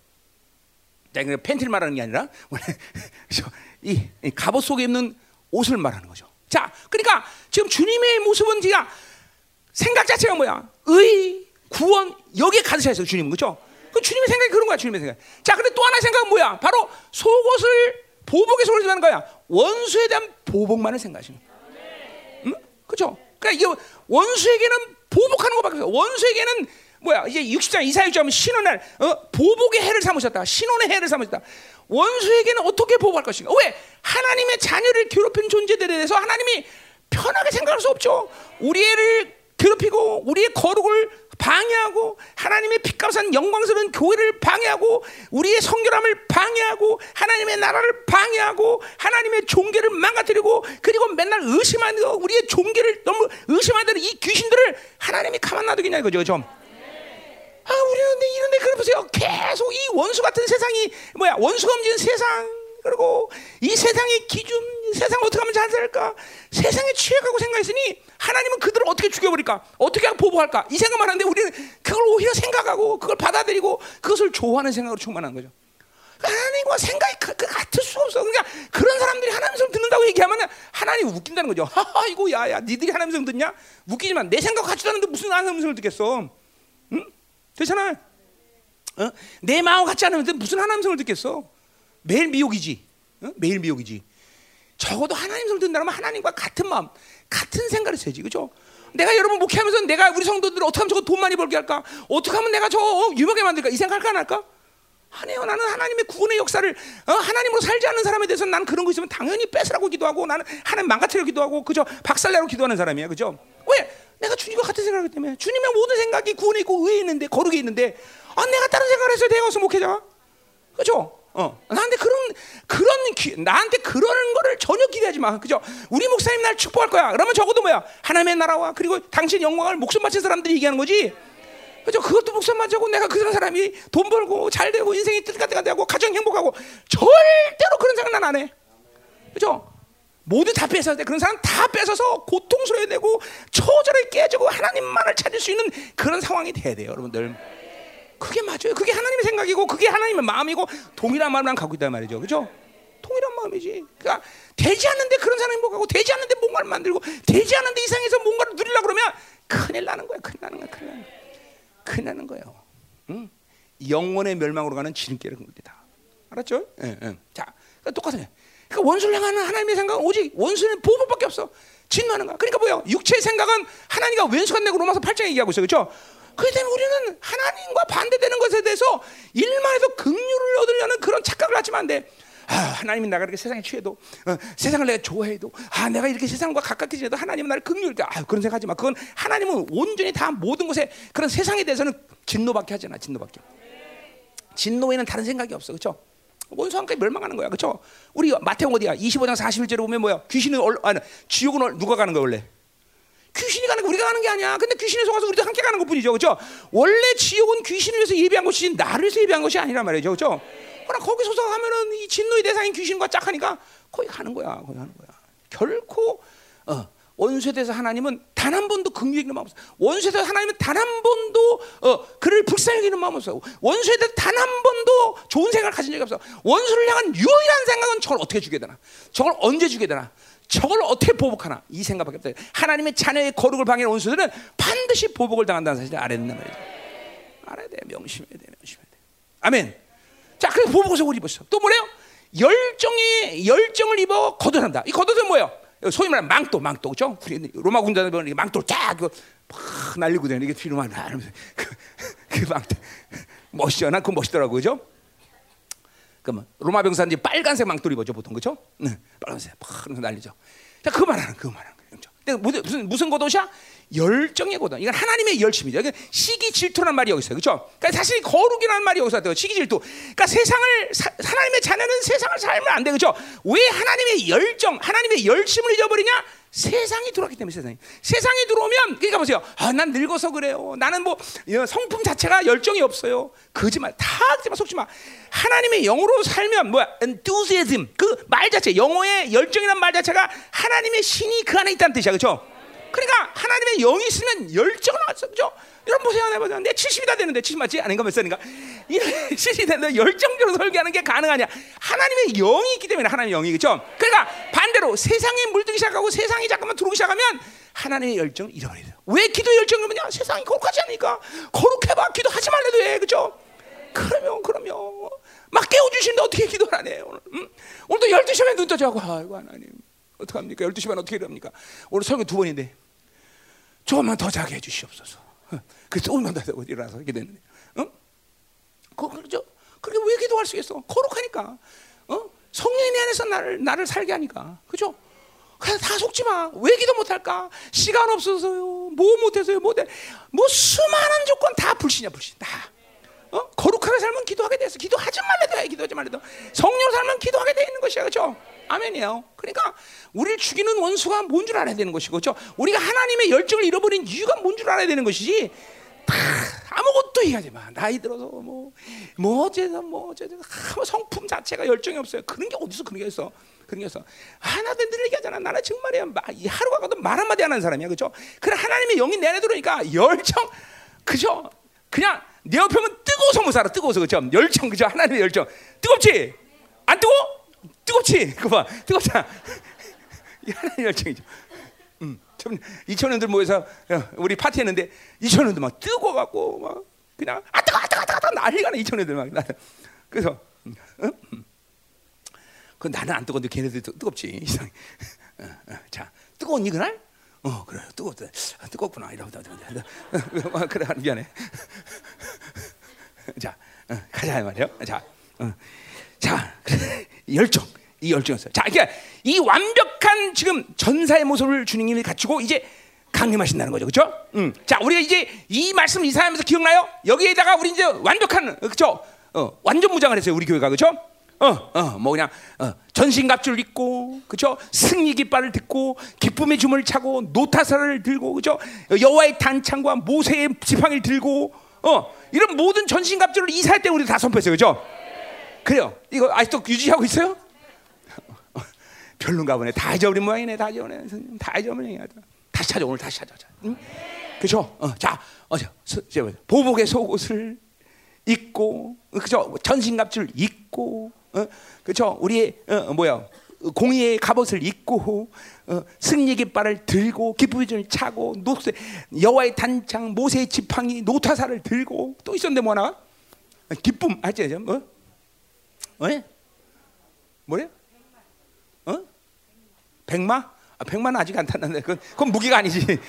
자, 그 팬티를 말하는 게 아니라 이, 이 갑옷 속에 입는 옷을 말하는 거죠. 자, 그러니까 지금 주님의 모습은 제가 생각 자체가 뭐야? 의, 구원 여기에 가득 차 있어요. 주님은 그렇죠? 그 주님의 생각이 그런 거야. 주님의 생각. 자, 근데 또 하나의 생각은 뭐야? 바로 속옷을 보복의 속을 하는 거야. 원수에 대한 보복만을 생각하시는. 응? 그렇죠? 그러니까 이게 원수에게는 보복하는 것밖에 없어. 원수에게는 뭐야? 이제 60장 이사야 6장 신혼날 어? 보복의 해를 삼으셨다. 신혼의 해를 삼으셨다. 원수에게는 어떻게 보복할 것인가? 왜? 하나님의 자녀를 괴롭힌 존재들에 대해서 하나님이 편하게 생각할 수 없죠. 우리 애를 괴롭히고 우리의 거룩을 방해하고 하나님의 핏값한 영광스러운 교회를 방해하고 우리의 성결함을 방해하고 하나님의 나라를 방해하고 하나님의 종교를 망가뜨리고 그리고 맨날 의심하는 우리의 종교를 너무 의심하는 이 귀신들을 하나님이 가만 놔두겠냐 이거죠, 좀. 아, 우리는 이런데 그래 보세요. 계속 이 원수 같은 세상이 뭐야? 원수가 움직이는 세상 그리고 이 세상의 기준, 세상 어떻게 하면 잘 살까? 세상에 취해가고 생각했으니 하나님은 그들을 어떻게 죽여버릴까? 어떻게 보복할까? 이 생각만 하는데 우리는 그걸 오히려 생각하고 그걸 받아들이고 그것을 좋아하는 생각으로 충만한 거죠. 하나님과 생각이 그, 그 같을 수가 없어. 그러니까 그런 사람들이 하나님 성 듣는다고 얘기하면 하나님 웃긴다는 거죠. 하하 이거 야야 니들이 하나님 성 듣냐? 웃기지만 내 생각 같지도 않은데 무슨 하나님 성을 듣겠어? 응? 그렇잖아. 어? 내 마음 같지 않으면 무슨 하나님 성을 듣겠어? 매일 미혹이지. 어? 매일 미혹이지. 적어도 하나님 성을 듣는다면 하나님과 같은 마음, 같은 생각을 써야지. 그죠? 내가 여러분 목회하면서 내가 우리 성도들 어떻게 하면 저거 돈 많이 벌게 할까? 어떻게 하면 내가 저 어, 유명하게 만들까? 이 생각할까 안 할까? 아니요. 나는 하나님의 구원의 역사를 어? 하나님으로 살지 않는 사람에 대해서 나는 그런 거 있으면 당연히 뺏으라고 기도하고 나는 하나님 망가뜨려 기도하고 그죠? 박살내라고 기도하는 사람이야. 그죠? 왜? 내가 주님과 같은 생각을 하기 때문에 주님의 모든 생각이 구원에 있고 의에 있는데 거룩에 있는데 아 내가 다른 생각을 해서 내가 와서 목회자 그죠? 어 나한테 그런 그런 기, 나한테 그러는 거를 전혀 기대하지 마 그죠? 우리 목사님 날 축복할 거야 그러면 적어도 뭐야 하나님의 나라와 그리고 당신 영광을 목숨 바친 사람들이 얘기하는 거지 그죠? 그것도 목숨 바치고 내가 그런 사람이 돈 벌고 잘 되고 인생이 뜻같은 되고 가정 행복하고 절대로 그런 생각 난안 해 그죠? 모두 다 뺏어야 돼. 그런 사람 다 뺏어서 고통스러워야 되고 처절하게 깨지고 하나님만을 찾을 수 있는 그런 상황이 돼야 돼요, 여러분들. 그게 맞아요. 그게 하나님의 생각이고 그게 하나님의 마음이고 동일한 마음을 갖고 있단 말이죠. 그죠? 동일한 마음이지. 그러니까 되지 않는데 그런 사람이 뭐가고 되지 않는데 뭔가를 만들고 되지 않는데 이상해서 뭔가를 누리려 그러면 큰일 나는 거야. 큰일 나는 거야. 큰일 나는 거야. 큰일 나는 거예요. 응? 영원의 멸망으로 가는 지름길을 겁니다. 알았죠? 응, 응. 자, 그러니까 똑같아요. 그러니까 원수를 향하는 하나님의 생각은 오직 원수는 보복밖에 없어. 진노하는 거야. 그러니까 뭐야? 육체의 생각은 하나님과 왼수가 내고 로마서 8장에 얘기하고 있어요. 그렇죠? 그렇기 때문에 우리는 하나님과 반대되는 것에 대해서 일만 해도 긍휼을 얻으려는 그런 착각을 하지만 안 돼. 아, 하나님이 나가 이렇게 세상에 취해도 어, 세상을 내가 좋아해도 아 내가 이렇게 세상과 가깝게 지내도 하나님은 나를 긍휼히 아 그런 생각하지 마. 그건 하나님은 온전히 다 모든 것에 그런 세상에 대해서는 진노밖에 하잖아. 진노밖에. 진노에는 다른 생각이 없어. 그렇죠? 원수 함께 멸망하는 거야. 그렇죠? 우리 마태복 어디야? 25장 41절에 보면 뭐야? 귀신은 얼, 아니, 지옥은 누가 가는 거야, 원래? 귀신이 가는 게 아니야. 근데 귀신에 속아서 우리도 함께 가는 것 뿐이죠. 그렇죠? 원래 지옥은 귀신을 위해서 예비한 것이지 나를 위해서 예비한 것이 아니란 말이죠. 그렇죠? 그러나 거기서 가면은 이 진노의 대상인 귀신과 짝하니까 거기 가는 거야. 거기 가는 거야. 결코 어, 원수에 대해서 하나님은 단 한 번도 긍휼이는 마음 없어요. 원수에 대해서 하나님은 단 한 번도 어, 그를 불쌍히 여기는 마음 없어요. 원수에 대해서 단 한 번도 좋은 생각을 가진 적이 없어. 원수를 향한 유일한 생각은 저걸 어떻게 죽여야 되나? 저걸 언제 죽여야 되나? 저걸 어떻게 보복하나? 이 생각밖에 없어요. 하나님의 자녀의 거룩을 방해하는 원수들은 반드시 보복을 당한다는 사실을 알아야 된단 말이죠. 알아야 돼. 명심해야 돼. 명심해야 돼. 아멘. 자, 그래서 보복을 속을 입었어. 또 뭐래요? 열정이 열정을 입어 겉옷한다. 이 겉옷은 뭐예요? 소위 말하는 망토, 망토, 그죠? 로마 군대들 보면 이게 망토를 쫙 이거 팍 날리고 다니는 게 뒤로만 나면서 그, 그 망토 멋있죠? 난 그거 멋있더라고, 그죠? 그러면 로마 병사인지 빨간색 망토를 입어죠 보통 그죠? 네, 빨간색 팍 날리죠. 자, 그 말하는 그 말하는 거죠. 근데 무슨 무슨 겉옷이야? 열정의 고단. 이건 하나님의 열심이죠. 시기 질투라는 말이 여기 있어요. 그렇죠? 그러니까 사실 거룩이라는 말이 여기서 돼요. 시기 질투. 그러니까 세상을 사, 하나님의 자녀는 세상을 살면 안 돼. 그렇죠? 왜 하나님의 열정, 하나님의 열심을 잊어버리냐? 세상이 들어왔기 때문에 세상이. 세상이 들어오면 그러니까 보세요. 아, 난 늙어서 그래요. 나는 뭐 성품 자체가 열정이 없어요. 거짓말. 다 거짓말 속지 마. 하나님의 영으로 살면 뭐야? enthusiasm. 그 말 자체, 영어의 열정이라는 말 자체가 하나님의 신이 그 안에 있다는 뜻이야. 그렇죠? 그러니까 하나님의 영이 있으면 열정을 하죠. 그죠? 여러분 보세요. 해보자. 내 70이 다 되는데 70 맞지? 아닌가 몇 살인가? 이 70이 되는데 열정적으로 설계하는 게 가능하냐? 하나님의 영이 있기 때문에 하나님의 영이 그죠? 그러니까 반대로 세상에 물들기 시작하고 세상이 잠깐만 들어오기 시작하면 하나님의 열정을 잃어버려요. 왜 기도 열정이 뭐냐? 세상이 거룩하지 않으니까 거룩해봐. 기도하지 말래도 해. 그죠? 그러면 그러면 막 깨워주시는데 어떻게 기도를 안 해요? 오늘, 응? 오늘도 12시에 눈 떠자고 아이고 하나님 어떡합니까? 12시 반 어떻게 합니까? 오늘 설교 두 번인데 조금만 더 자게 해주시옵소서. 그래서 조금만 더 일어나서 이렇게 됐는데, 어? 그, 그죠? 그렇게 왜 기도할 수 있어? 거룩하니까, 어? 성령이 내 안에서 나를 나를 살게 하니까, 그죠? 그냥 다 속지 마. 왜 기도 못할까? 시간 없어서요. 뭐 못해서요. 못해. 뭐 수많은 조건 다 불신이야, 불신. 다. 어? 거룩하게 살면 기도하게 돼서 기도하지 말래도 해. 기도하지 말래도. 성령 살면 기도하게 돼 있는 것이야, 그죠? 아멘이에요. 그러니까 우리를 죽이는 원수가 뭔 줄 알아야 되는 것이고, 그렇죠? 우리가 하나님의 열정을 잃어버린 이유가 뭔 줄 알아야 되는 것이지. 다 아무것도 얘기하지 마. 나이 들어서 뭐, 뭐 어째서 뭐 어째서 성품 자체가 열정이 없어요. 그런 게 어디서 그런 게 있어? 그런 게 있어. 하나도 늘 얘기하잖아. 나는 정말이야. 하루가 가도 말 한마디 하는 사람이야, 그렇죠? 그래 하나님의 영이 내 안에 들어오니까 열정, 그죠? 그냥 내 옆에 면 뜨거워서 못 살아. 뜨거워서 그죠? 열정, 그죠? 하나님의 열정. 뜨겁지? 안 뜨거? 뜨겁지? 그거 봐. 뜨겁잖아. 이 하나님 열정이죠. 음. 2천원들 모여서 우리 파티했는데 2천원들 막 뜨거워갖고 막 그냥 아 뜨거 아 뜨거 아 뜨거 난리가 나 2천원들 막 그래서 음, 음. 그 나는 안 뜨거운데 걔네들 뜨겁지 이상. 어, 어, 자 뜨거운 이그날 어 그래 뜨겁다 아, 뜨겁구나 이러다 어, 그래 미안해 자 어, 가자 말이요 자 어. 자, 열정. 이 열정이었어요. 자, 그러니까 이 완벽한 지금 전사의 모습을 주님이 갖추고 이제 강림하신다는 거죠. 그렇죠? 음. 자, 우리가 이제 이 말씀 이사하면서 기억나요? 여기에다가 우리 이제 완벽한 그렇죠? 어, 완전 무장을 했어요. 우리 교회가. 그렇죠? 어, 어, 뭐 그냥 어, 전신갑주를 입고, 그죠? 승리 깃발을 듣고, 기쁨의 줌을 차고, 노타사를 들고, 그죠? 여호와의 단창과 모세의 지팡이를 들고, 어, 이런 모든 전신갑주를 이사할 때 우리 다 선포했어요, 그죠? 그래요. 이거 아직도 유지하고 있어요? 별론가 보네. 다 잊어버린 모양이네. 다 잊어버린 다 잊어버린 모양이야. 다시 찾아 오늘 다시 찾아자. 응? 그죠? 어, 자, 어저 보복의 속옷을 입고, 그죠? 전신갑주를 입고, 어, 그죠? 우리의 어, 뭐야? 공의의 갑옷을 입고 어, 승리 깃발을 들고 기쁨의 줄 차고 노세 여호와의 단창 모세의 지팡이 노타사를 들고 또 있었는데 뭐 하나 기쁨 알지? 어? 어? 뭐래? 어? 백마? 아, 백마는 아직 안 탔는데 그건, 그건 무기가 아니지.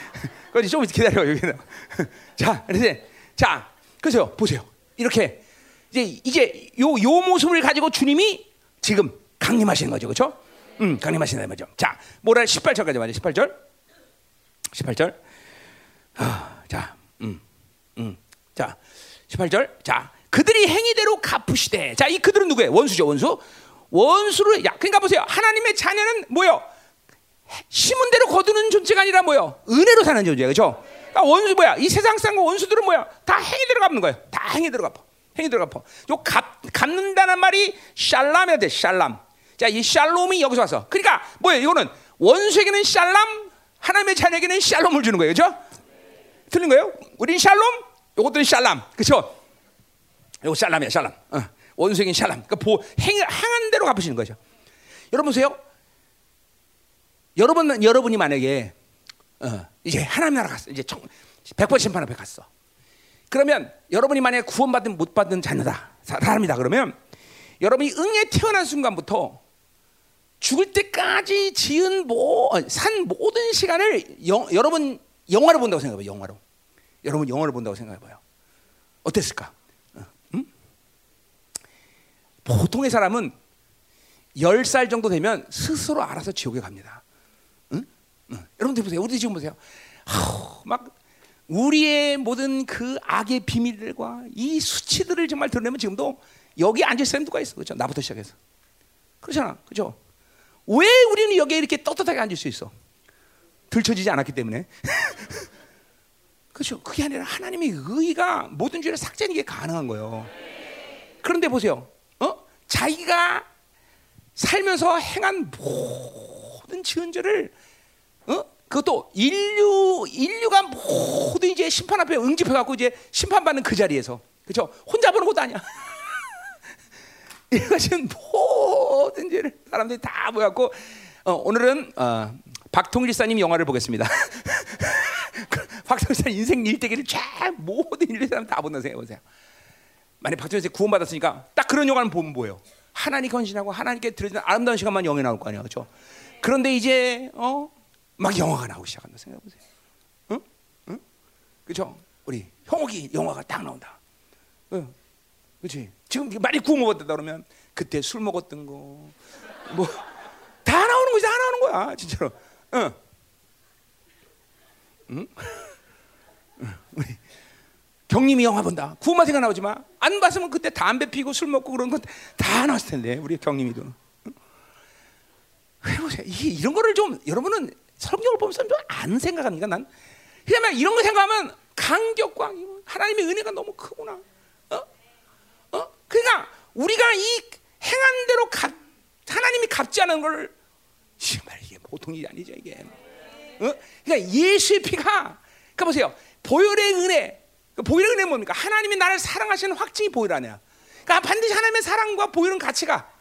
그건 좀 기다려 여기 자, 그래서 자, 그래서 보세요. 이렇게 이제 이제 요 요 모습을 가지고 주님이 지금 강림하시는 거죠, 그렇죠? 음, 강림하시는 거죠. 자, 뭐라 18절까지 말이야. 18절. 18절. 아, 자, 음, 음, 자, 18절. 자, 그들이 행위대로 갚으시되. 자, 이 그들은 누구예요? 원수죠, 원수. 원수를 야, 그러니까 보세요. 하나님의 자녀는 뭐요? 심은 대로 거두는 존재가 아니라 뭐요? 은혜로 사는 존재예요. 그렇죠? 그러니까 원수 뭐야? 이 세상 사람과 원수들은 뭐야? 다 행위대로 갚는 거예요. 다 행위대로 갚아. 행위대로 갚아. 요 갚, 갚는다는 말이 샬람이야 돼. 샬람. 자, 이 샬롬이 여기서 와서. 그러니까 뭐예요? 이거는 원수에게는 샬람, 하나님의 자녀에게는 샬롬을 주는 거예요. 그죠? 틀린 거예요? 우린 샬롬, 요것들은 샬람. 그죠? 요거 샬람이야, 샬람. 어. 원수에게는 샬람. 그러니까 보, 행, 행한 대로 갚으시는 거죠. 여러분 보세요. 여러분, 여러분이 만약에 어, 이제 하나님 나라 갔어. 이제 청, 100번 심판 앞에 갔어. 그러면 여러분이 만약에 구원받은 못 받은 자녀다. 사람이다. 그러면 여러분이 응에 태어난 순간부터 죽을 때까지 지은 뭐, 산 모든 시간을 영, 여러분 영화로 본다고 생각해봐요. 영화로. 여러분 영화를 본다고 생각해봐요. 어땠을까? 보통의 사람은 10살 정도 되면 스스로 알아서 지옥에 갑니다. 응? 응. 여러분들 보세요. 우리 지금 보세요. 아우, 막 우리의 모든 그 악의 비밀들과 이 수치들을 정말 드러내면 지금도 여기 앉을 사람 누가 있어? 그렇죠? 나부터 시작해서. 그렇잖아. 그렇죠? 왜 우리는 여기에 이렇게 떳떳하게 앉을 수 있어? 들춰지지 않았기 때문에. 그렇죠? 그게 아니라 하나님의 의가 모든 죄를 삭제하는 게 가능한 거예요. 그런데 보세요. 어? 자기가 살면서 행한 모든 지은 죄를 어? 그것도 인류 인류가 모두 이제 심판 앞에 응집해 갖고 이제 심판받는 그 자리에서 그렇죠? 혼자 보는 것도 아니야. 이것은 모든 죄를 사람들이 다 모였고 어, 오늘은 어, 박통일사님 영화를 보겠습니다. 박통일사 인생 일대기를 쫙 모든 인류 사람 다 본다 생각해 보세요. 만약 박통일사 구원 받았으니까 딱 그런 영화를 보면 뭐예요? 하나님 헌신하고 하나님께 드려진 아름다운 시간만 영에 나올 거 아니야, 그렇죠? 그런데 이제 어, 막 영화가 나오기 시작한다 생각해 보세요. 응? 응? 그렇죠? 우리 형욱이 영화가 딱 나온다. 응. 그렇지? 지금 많이 구워 먹었다 그러면 그때 술 먹었던 거, 뭐 다 나오는 거지, 다 나오는 거야, 진짜로. 응. 응? 우리 경님이 영화 본다. 구원만 생각 나오지 마. 안 봤으면 그때 담배 피고 술 먹고 그런 건 다 나왔을 텐데 우리 경님이도. 해보세요. 이게 이런 거를 좀 여러분은 성경을 보면서 좀 안 생각합니까? 난 그냥 이런 거 생각하면 간격과 하나님의 은혜가 너무 크구나. 어? 어? 그러니까 우리가 이 행한 대로 갚, 하나님이 갚지 않은 걸 정말 이게 보통 일이 아니죠 이게. 어? 그러니까 예수의 피가 그러니까 보세요. 보혈의 은혜. 그 보혈의 은혜 뭡니까? 하나님이 나를 사랑하시는 확증이 보혈 아니야. 그러니까 반드시 하나님의 사랑과 보혈은 같이 가.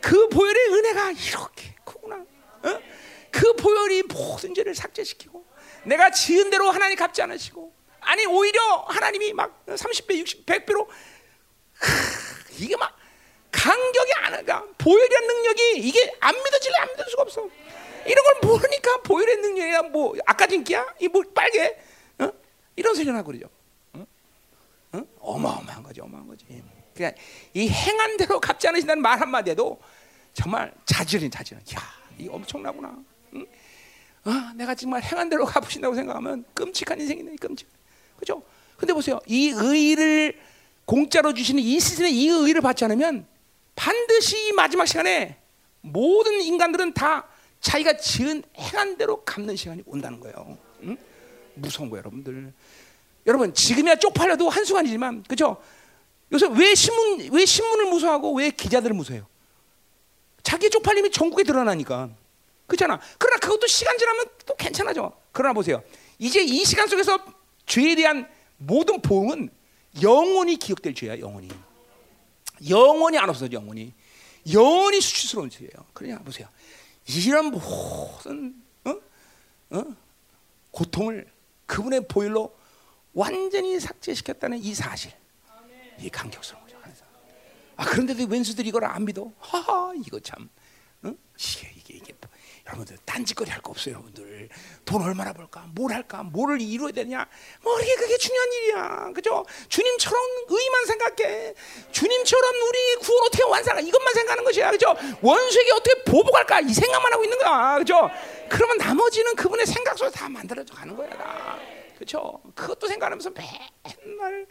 그 보혈의 은혜가 이렇게 크구나. 어? 그 보혈이 모든 죄를 삭제시키고 내가 지은 대로 하나님 갚지 않으시고 아니 오히려 하나님이 막 30배, 60, 100배로 이게 막 간격이 안 가. 보혈이라는 능력이 이게 안 믿어질래 안 믿을 수가 없어. 이런 걸 모르니까 보혈의 능력이야 뭐 아까 진기야 이 뭐 빨개 어? 이런 소리를 하고 그러죠. 어? 어? 어마어마한 거지 어마어마한 거지. 그냥 이 행한 대로 갚지 않으신다는 말 한마디에도 정말 자질인 자질은 야, 이 엄청나구나. 응? 아, 내가 정말 행한 대로 갚으신다고 생각하면 끔찍한 인생이네, 끔찍. 그죠? 근데 보세요. 이 의를 공짜로 주시는 이 시즌에 이 의를 받지 않으면 반드시 이 마지막 시간에 모든 인간들은 다 자기가 지은 행한 대로 갚는 시간이 온다는 거예요. 응? 무서운 거예요, 여러분들. 여러분, 지금이야 쪽팔려도 한순간이지만, 그죠? 요새 왜 신문, 왜 신문을 무서워하고 왜 기자들을 무서워해요? 자기 쪽팔림이 전국에 드러나니까. 그렇잖아. 그러나 그것도 시간 지나면 또 괜찮아져. 그러나 보세요. 이제 이 시간 속에서 죄에 대한 모든 보응은 영원히 기억될 죄야, 영원히. 영원히 안 없어져, 영원히. 영원히 수치스러운 죄예요. 그러냐 보세요. 이런 모든 어? 어? 고통을 그분의 보혈로 완전히 삭제시켰다는 이 사실. 이 감격스러운 거죠. 아 그런데도 왼수들이 이걸 안 믿어. 하하 이거 참. 어? 이게 이게 이게 여러분들 딴짓거리 할 거 없어요, 여러분들. 돈 얼마나 벌까? 뭘 할까? 뭐를 이루어야 되냐? 뭐 이게 그게 중요한 일이야. 그죠? 주님처럼 의만 생각해. 주님처럼 우리 구원 어떻게 완성할 이것만 생각하는 것이야. 그죠? 원수에게 어떻게 보복할까? 이 생각만 하고 있는 거야. 그죠? 그러면 나머지는 그분의 생각 속에 다 만들어져 가는 거야. 다. 그렇죠? 그것도 생각하면서 맨날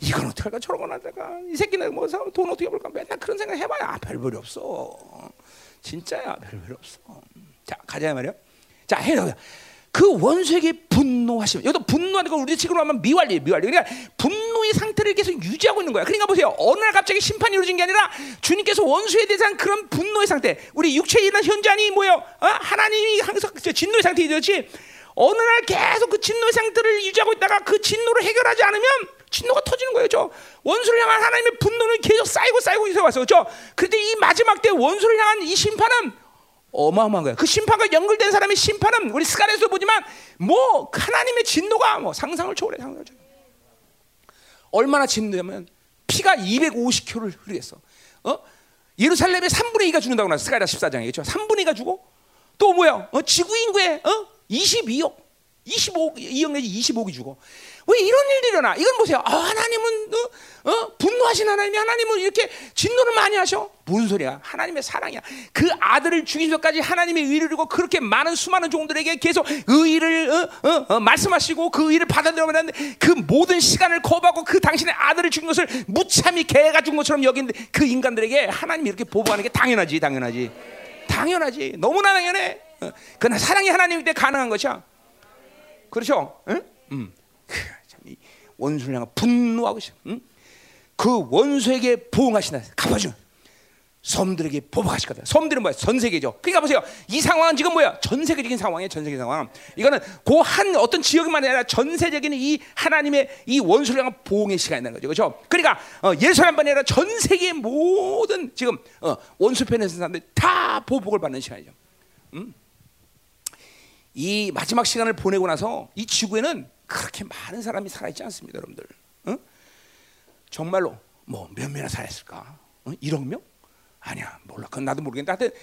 이건 어떻게 할까 저런 건 할까 이 새끼는 뭐돈 어떻게 벌까 맨날 그런 생각 해봐야 별별이 없어 진짜야 별별이 없어 자 가자 말이요 자 해요 그 원수에게 분노하시면 여기도 분노하는 거 우리 책으로 하면 미완리 미완리 그러니까 분노의 상태를 계속 유지하고 있는 거야. 그러니까 보세요. 어느 날 갑자기 심판이 이루어진 게 아니라 주님께서 원수에 대한 그런 분노의 상태, 우리 육체에 일어난 현장이 뭐요? 어? 하나님이 항상 진노의 있었지. 어느 날 계속 그 진노의 상태를 유지하고 있다가 그 진노를 해결하지 않으면 진노가 터지는 거예요. 저 원수를 향한 하나님의 분노는 계속 쌓이고 쌓이고 있어 왔어. 그렇죠? 그런데 이 마지막 때 원수를 향한 이 심판은 어마어마한 거야. 그 심판과 연결된 사람의 심판은 우리 스가랴에서 보지만 뭐 하나님의 진노가 뭐 상상을 초월해 상상을 초월해. 얼마나 진노냐면 피가 250km를 흐르겠어. 어? 예루살렘에 3분의 2가 죽는다고 나왔어. 스가랴 14장에 그렇죠? 3분의 2가 죽어. 또 뭐야? 어? 지구 인구의 어? 22억 25억 2억 내지 25억이 죽어. 왜 이런 일이 일어나? 이건 보세요. 아, 하나님은 어, 어? 분노하신 하나님이 하나님은 이렇게 진노를 많이 하셔? 무슨 소리야? 하나님의 사랑이야. 그 아들을 죽이면까지 하나님의 의를 이루고 그렇게 많은 수많은 종들에게 계속 의를 어, 어, 어, 말씀하시고 그 의를 받아들여면 그 모든 시간을 거부하고 그 당신의 아들을 죽인 것을 무참히 개가 죽은 것처럼 여긴 그 인간들에게 하나님이 이렇게 보복하는 게 당연하지, 당연하지, 당연하지. 너무나 당연해. 어, 그러나 사랑이 하나님 때 가능한 것이야. 그렇죠? 응? 음. 참, 원수를 향해 분노하고 있어. 응? 그 원수에게 보응하시나 갚아주. 섬들에게 보복하실 거다. 섬들은 뭐야? 전 세계죠. 그러니까 보세요. 이 상황은 지금 뭐야? 전 세계적인 상황이에요. 전 세계 상황. 이거는 그 한 어떤 지역만 아니라 전 세적인 이 하나님의 이 원수를 향한 보응의 시간이라는 거죠. 그렇죠? 그러니까 어, 예루살렘만이 아니라 전 세계의 모든 지금 어, 원수 편에 서 사람들 다 보복을 받는 시간이죠. 음? 이 마지막 시간을 보내고 나서 이 지구에는 그렇게 많은 사람이 살아있지 않습니다, 여러분들. 어? 정말로 뭐 몇 명이나 살았을까? 어? 1억 명? 아니야, 몰라. 그건 나도 모르겠는데 하여튼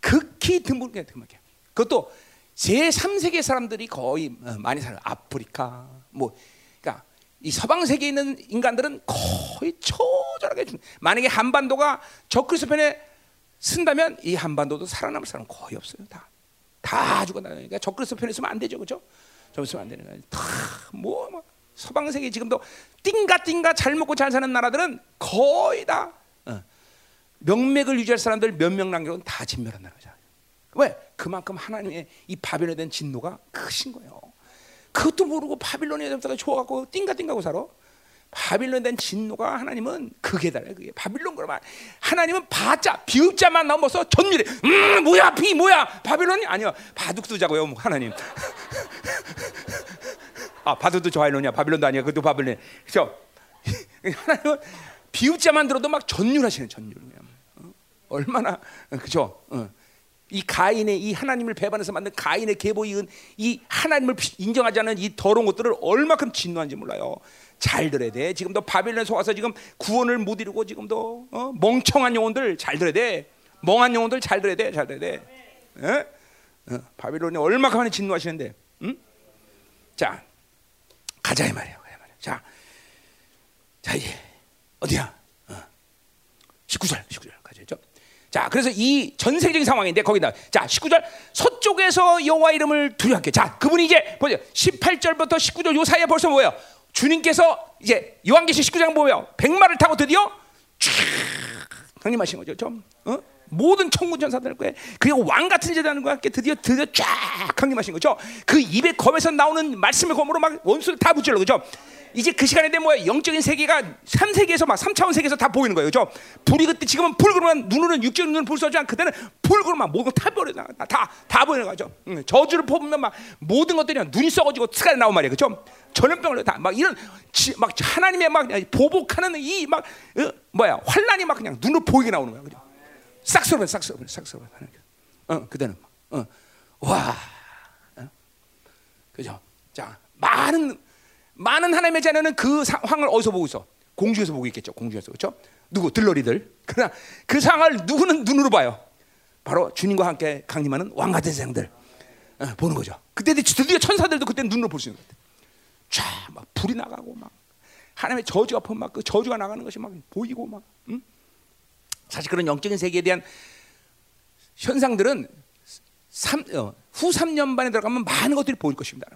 극히 드물게 드물게. 그것도 제 3세계 사람들이 거의 어, 많이 살아. 아프리카, 뭐, 그러니까 이 서방 세계에 있는 인간들은 거의 처절하게 죽. 만약에 한반도가 적그리스도 편에 쓴다면 이 한반도도 살아남을 사람 거의 없어요, 다. 다 죽어나가니까 그러니까 적그리스도 편에 있으면 안 되죠, 그렇죠? 저 있으면 안 되는 거예요. 다뭐 뭐, 서방 세계 지금도 띵가 띵가 잘 먹고 잘 사는 나라들은 거의 다 어, 명맥을 유지할 사람들 몇 명 남겨놓은 다 진멸한 나라죠. 왜? 그만큼 하나님의 이 바벨론에 대한 진노가 크신 거예요. 그것도 모르고 바빌론에 대해서 좋아갖고 띵가 띵가고 살아. 바빌론에 대한 진노가 하나님은 그게 달라요. 그게 바빌론 그러면 하나님은 바자 비읍자만 넘어서 전율에 음 뭐야 비 뭐야 바빌론이 아니야 바둑두자고요 뭐 하나님. 아 바둑도 저바빌론이야 바빌론도 아니야 그것도 바빌론. 그렇죠? 하나님은 비읍자만 들어도 막 전율하시는 전율. 어? 얼마나 그죠? 어. 이 가인의 이 하나님을 배반해서 만든 가인의 계보 이은 이 하나님을 인정하지 않은 이 더러운 것들을 얼마큼 진노한지 몰라요. 잘 들어야 돼. 지금도 바빌론에 속아서 지금 구원을 못 이루고 지금도 어? 멍청한 영혼들 잘 들어야 돼. 멍한 영혼들 잘 들어야 돼. 잘 들어야 돼. 어? 어, 바빌론이 얼마큼 진노하시는데. 응? 자, 가자 이 말이야. 가자 말이야. 자, 자 이제 어디야? 어. 19절, 19절 가죠. 자, 그래서 이 전 세계적인 상황인데 거기다 자, 19절 서쪽에서 여호와 이름을 두려워하게. 자, 그분이 이제 보세요. 18절부터 19절 요 사이에 벌써 뭐예요? 주님께서 이제 요한계시 19장 보면 백마를 타고 드디어 쫙 강림하신 거죠. 좀 어? 모든 천군 천사들과 그리고 왕 같은 제자들과 함께 드디어 드디어 쫙 강림하신 거죠. 그 입에 검에서 나오는 말씀의 검으로 막 원수를 다 붙질러 그죠. 이제 그 시간에 되면 뭐야 영적인 세계가 3세계에서 막 3차원 세계에서 다 보이는 거예요. 그죠? 불이 그때 지금은 불 그러면 눈으로는 육적인 눈을 볼수 없지만 그때는 불 그러면 모든 다 버려 다다 보이는 거죠. 응. 저주를 뽑으면 막 모든 것들이 눈이 썩어지고 스가 나온 말이에요. 그죠? 전염병을 다막 이런 지, 막 하나님의 막 보복하는 이막 어, 뭐야 환란이 막 그냥 눈으로 보이게 나오는 거야. 그죠? 싹 썰어 싹 썰어 싹 썰어 하는 거. 어, 그때는 어. 와. 어? 그죠? 자, 많은 많은 하나님의 자녀는 그 상황을 어디서 보고 있어? 공중에서 보고 있겠죠. 공중에서 그렇죠? 누구 들러리들. 그러나 그 상황을 누구는 눈으로 봐요. 바로 주님과 함께 강림하는 왕 같은 세상들 어, 보는 거죠. 그때 드디어 천사들도 그때 눈으로 볼 수 있는 거예요. 쫙막 불이 나가고 막 하나님의 저주가 막 그 저주가 나가는 것이 막 보이고 막 응? 사실 그런 영적인 세계에 대한 현상들은 3, 어, 후 3년 반에 들어가면 많은 것들이 보일 것입니다.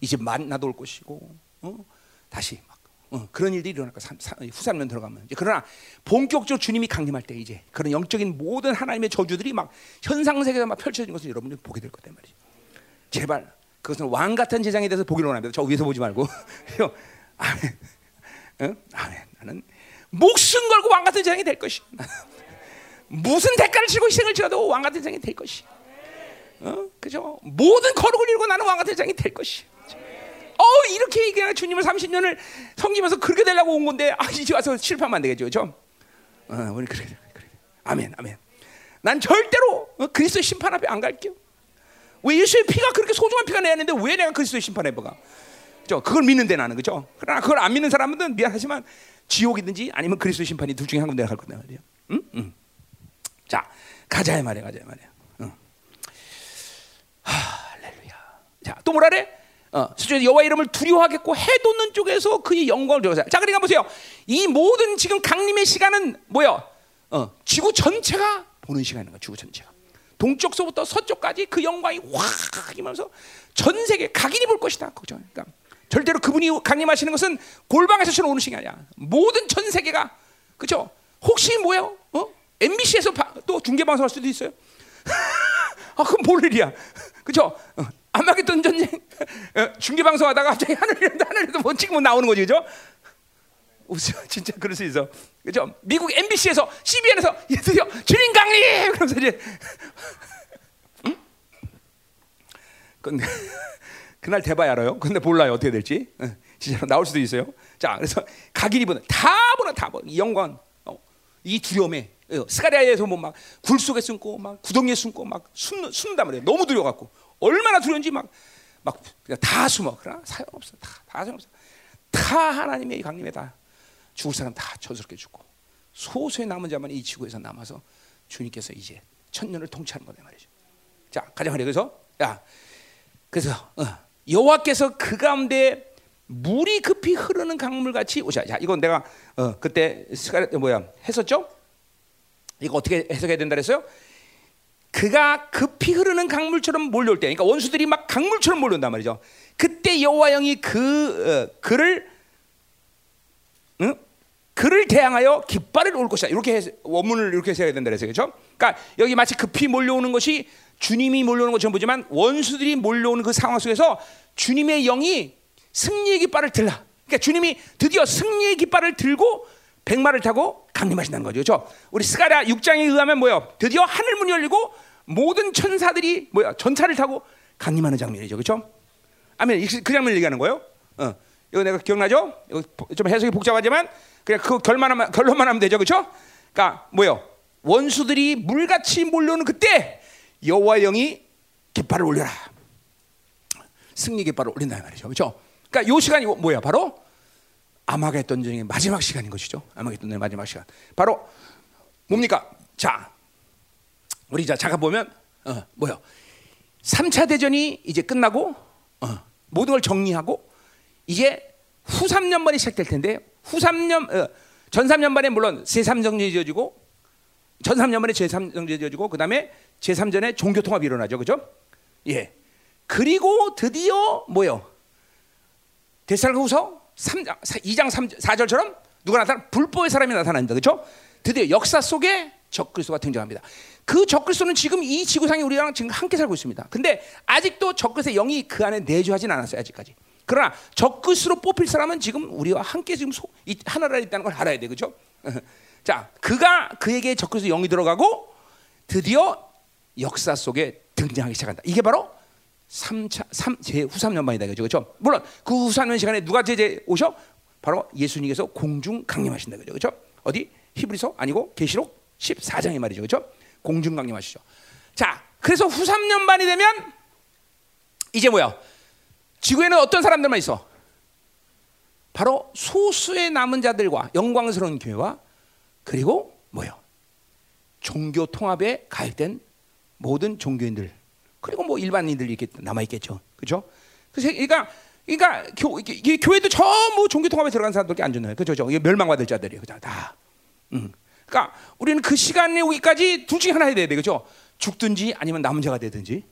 이제 만나도 올 것이고 어? 다시 막 어, 그런 일들이 일어날 거야. 후삼년 들어가면 이제 그러나 본격적으로 주님이 강림할 때 이제 그런 영적인 모든 하나님의 저주들이 막 현상 세계에서 막 펼쳐진 것을 여러분들이 보게 될 거단 말이죠. 제발 그것은 왕 같은 제장에 대해서 보기를 원합니다. 저 위에서 보지 말고. 아멘. 응? 아멘. 나는 목숨 걸고 왕 같은 제장이 될 것이. 무슨 대가를 치고 희생을 치러도 왕 같은 제장이 될 것이. 어? 그죠? 모든 거룩을 이루고 나는 왕 같은 제장이 될 것이. 어 이렇게 얘기하 주님을 30년을 섬기면서 그렇게 되려고 온 건데 아 이제 와서 실패하면 안 되겠죠, 그죠? 어, 우리 그래, 그래. 아멘, 아멘. 난 절대로 어, 그리스도의 심판 앞에 안 갈게요. 왜 예수의 피가 그렇게 소중한 피가 내었는데 왜 내가 그리스도의 심판에 버가? 그죠? 그걸 믿는데 나는 그죠? 그러나 그걸 안 믿는 사람은 미안하지만 지옥이든지 아니면 그리스도의 심판이 둘 중에 한 군데 갈 거다 말이에요. 응? 응. 자, 가자 말이야, 가자 말이야. 응. 할렐루야. 자, 또 뭐라래? 어, 수준 여호와 이름을 두려워하겠고 해돋는 쪽에서 그의 영광을 들어서. 자, 그러니까 보세요. 이 모든 지금 강림의 시간은 뭐요? 어, 지구 전체가 보는 시간인 거야. 지구 전체가. 동쪽서부터 서쪽까지 그 영광이 확 이면서 전 세계 각인이 볼 것이다. 걱정. 그러니까 절대로 그분이 강림하시는 것은 골방에서 오는 시간이 아니야. 모든 전 세계가 그렇죠? 혹시 뭐예요? 어? MBC에서 또 중계 방송할 수도 있어요. 아, 그건 뭘 일이야? 어. 아마겟돈 전쟁 어, 중계 방송하다가 갑자기 하늘에도 하늘에도 뭐 찍으면 나오는 거지, 그죠? 웃어, 진짜 그럴 수 있어, 그죠? 미국 MBC에서 CBN에서 드디어 주님 강림 그러면서 이제, 응? 근데 그날 대봐야 알아요. 근데 몰라요 어떻게 될지. 진짜로 나올 수도 있어요. 자, 그래서 각인이 보는 다 보는 다 보는 영광, 어, 이 두려움에 어, 스가리아에서 뭐 막 굴 속에 숨고 막 구덩이에 숨고 막 숨는 숨는단 말이에요. 너무 두려워 갖고 얼마나 두려운지 막 막 다 숨어. 그러나 사용 없어. 다, 다 소용 없어. 다 하나님의 강림에 다 죽을 사람 다 저스럽게 죽고 소수의 남은 자만 이 지구에서 남아서 주님께서 이제 천년을 통치하는 거다 말이죠. 자, 가자 말이야. 그래서 야, 그래서 어, 여호와께서 그 가운데 물이 급히 흐르는 강물 같이 오셔. 자, 이건 내가 어, 그때 스가렛 뭐야 했었죠? 이거 어떻게 해석해야 된다 그랬어요? 그가 급히 흐르는 강물처럼 몰려올 때, 그러니까 원수들이 막 강물처럼 몰려온단 말이죠. 그때 여호와 영이 그 어, 그를 응? 그를 대항하여 깃발을 올 것이다. 이렇게 해서, 원문을 이렇게 해석해야 된다 그랬어요. 그렇죠? 그러니까 여기 마치 급히 몰려오는 것이 주님이 몰려오는 것처럼 보지만 원수들이 몰려오는 그 상황 속에서 주님의 영이 승리의 깃발을 들라. 그러니까 주님이 드디어 승리의 깃발을 들고 백마를 타고 강림하신다는 거죠. 그렇죠? 우리 스가랴 6장에 의하면 뭐요? 드디어 하늘 문이 열리고 모든 천사들이 뭐야? 전차를 타고 강림하는 장면이죠. 그렇죠? 아멘. 그 장면을 얘기하는 거예요. 어. 이거 내가 기억나죠? 이거 좀 해석이 복잡하지만 그냥 그 결론만 결론만 하면 되죠. 그렇죠? 그러니까 뭐요? 원수들이 물같이 몰려오는 그때 여호와 영이 깃발을 올려라. 승리 깃발을 올린다 말이죠. 그렇죠? 그러니까 요 시간이 뭐야? 바로 아마겟돈 전쟁의 마지막 시간인 것이죠. 아마겟돈 전쟁의 마지막 시간. 바로 뭡니까? 자, 우리 자 잠깐 보면 어, 뭐요? 3차 대전이 이제 끝나고 어, 모든 걸 정리하고 이제 후 3년반이 시작될 텐데 후 3년 어, 전 3년반에 물론 제 3정리 지어지고 전 3년반에 제 3정리 지어지고 그다음에 제 3전에 종교 통합이 일어나죠. 그죠? 예. 그리고 드디어 뭐요? 데살로후서 3장 2장 3 4절처럼 누가 나타나 불법의 사람이 나타난다. 그렇죠? 드디어 역사 속에 적그리스도가 등장합니다. 그 적그리스도는 지금 이 지구상에 우리랑 지금 함께 살고 있습니다. 근데 아직도 적그리스도의 영이 그 안에 내주하진 않았어요. 아직까지. 그러나 적그리스도로 뽑힐 사람은 지금 우리와 함께 지금 소, 이 하나라에 있다는 걸 알아야 돼. 그렇죠? 자, 그가 그에게 적그리스도 영이 들어가고 드디어 역사 속에 등장하기 시작한다. 이게 바로 3차 3 제후 3년만이다. 그죠? 그렇죠? 물론 그후 3년 시간에 누가 제제 오셔? 바로 예수님께서 공중 강림하신다. 그죠? 그렇죠? 어디? 히브리서 아니고 계시록 14장의 말이죠. 그렇죠? 공중 강림하시죠. 자, 그래서 후 3년 반이 되면 이제 뭐야? 지구에는 어떤 사람들만 있어? 바로 소수의 남은 자들과 영광스러운 교회와 그리고 뭐요? 종교 통합에 가입된 모든 종교인들 그리고 뭐 일반인들 이렇게 남아 있겠죠. 그렇죠? 그러니까 그러니까 교, 이게, 교회도 전부 종교 통합에 들어간 사람들밖에 안 좋나요? 그죠? 이게 멸망받을 자들이에요. 그죠? 다. 음. 그러니까 우리는 그 시간에 오기까지 둘 중에 하나 해야 돼. 그죠? 죽든지 아니면 남은 자가 되든지.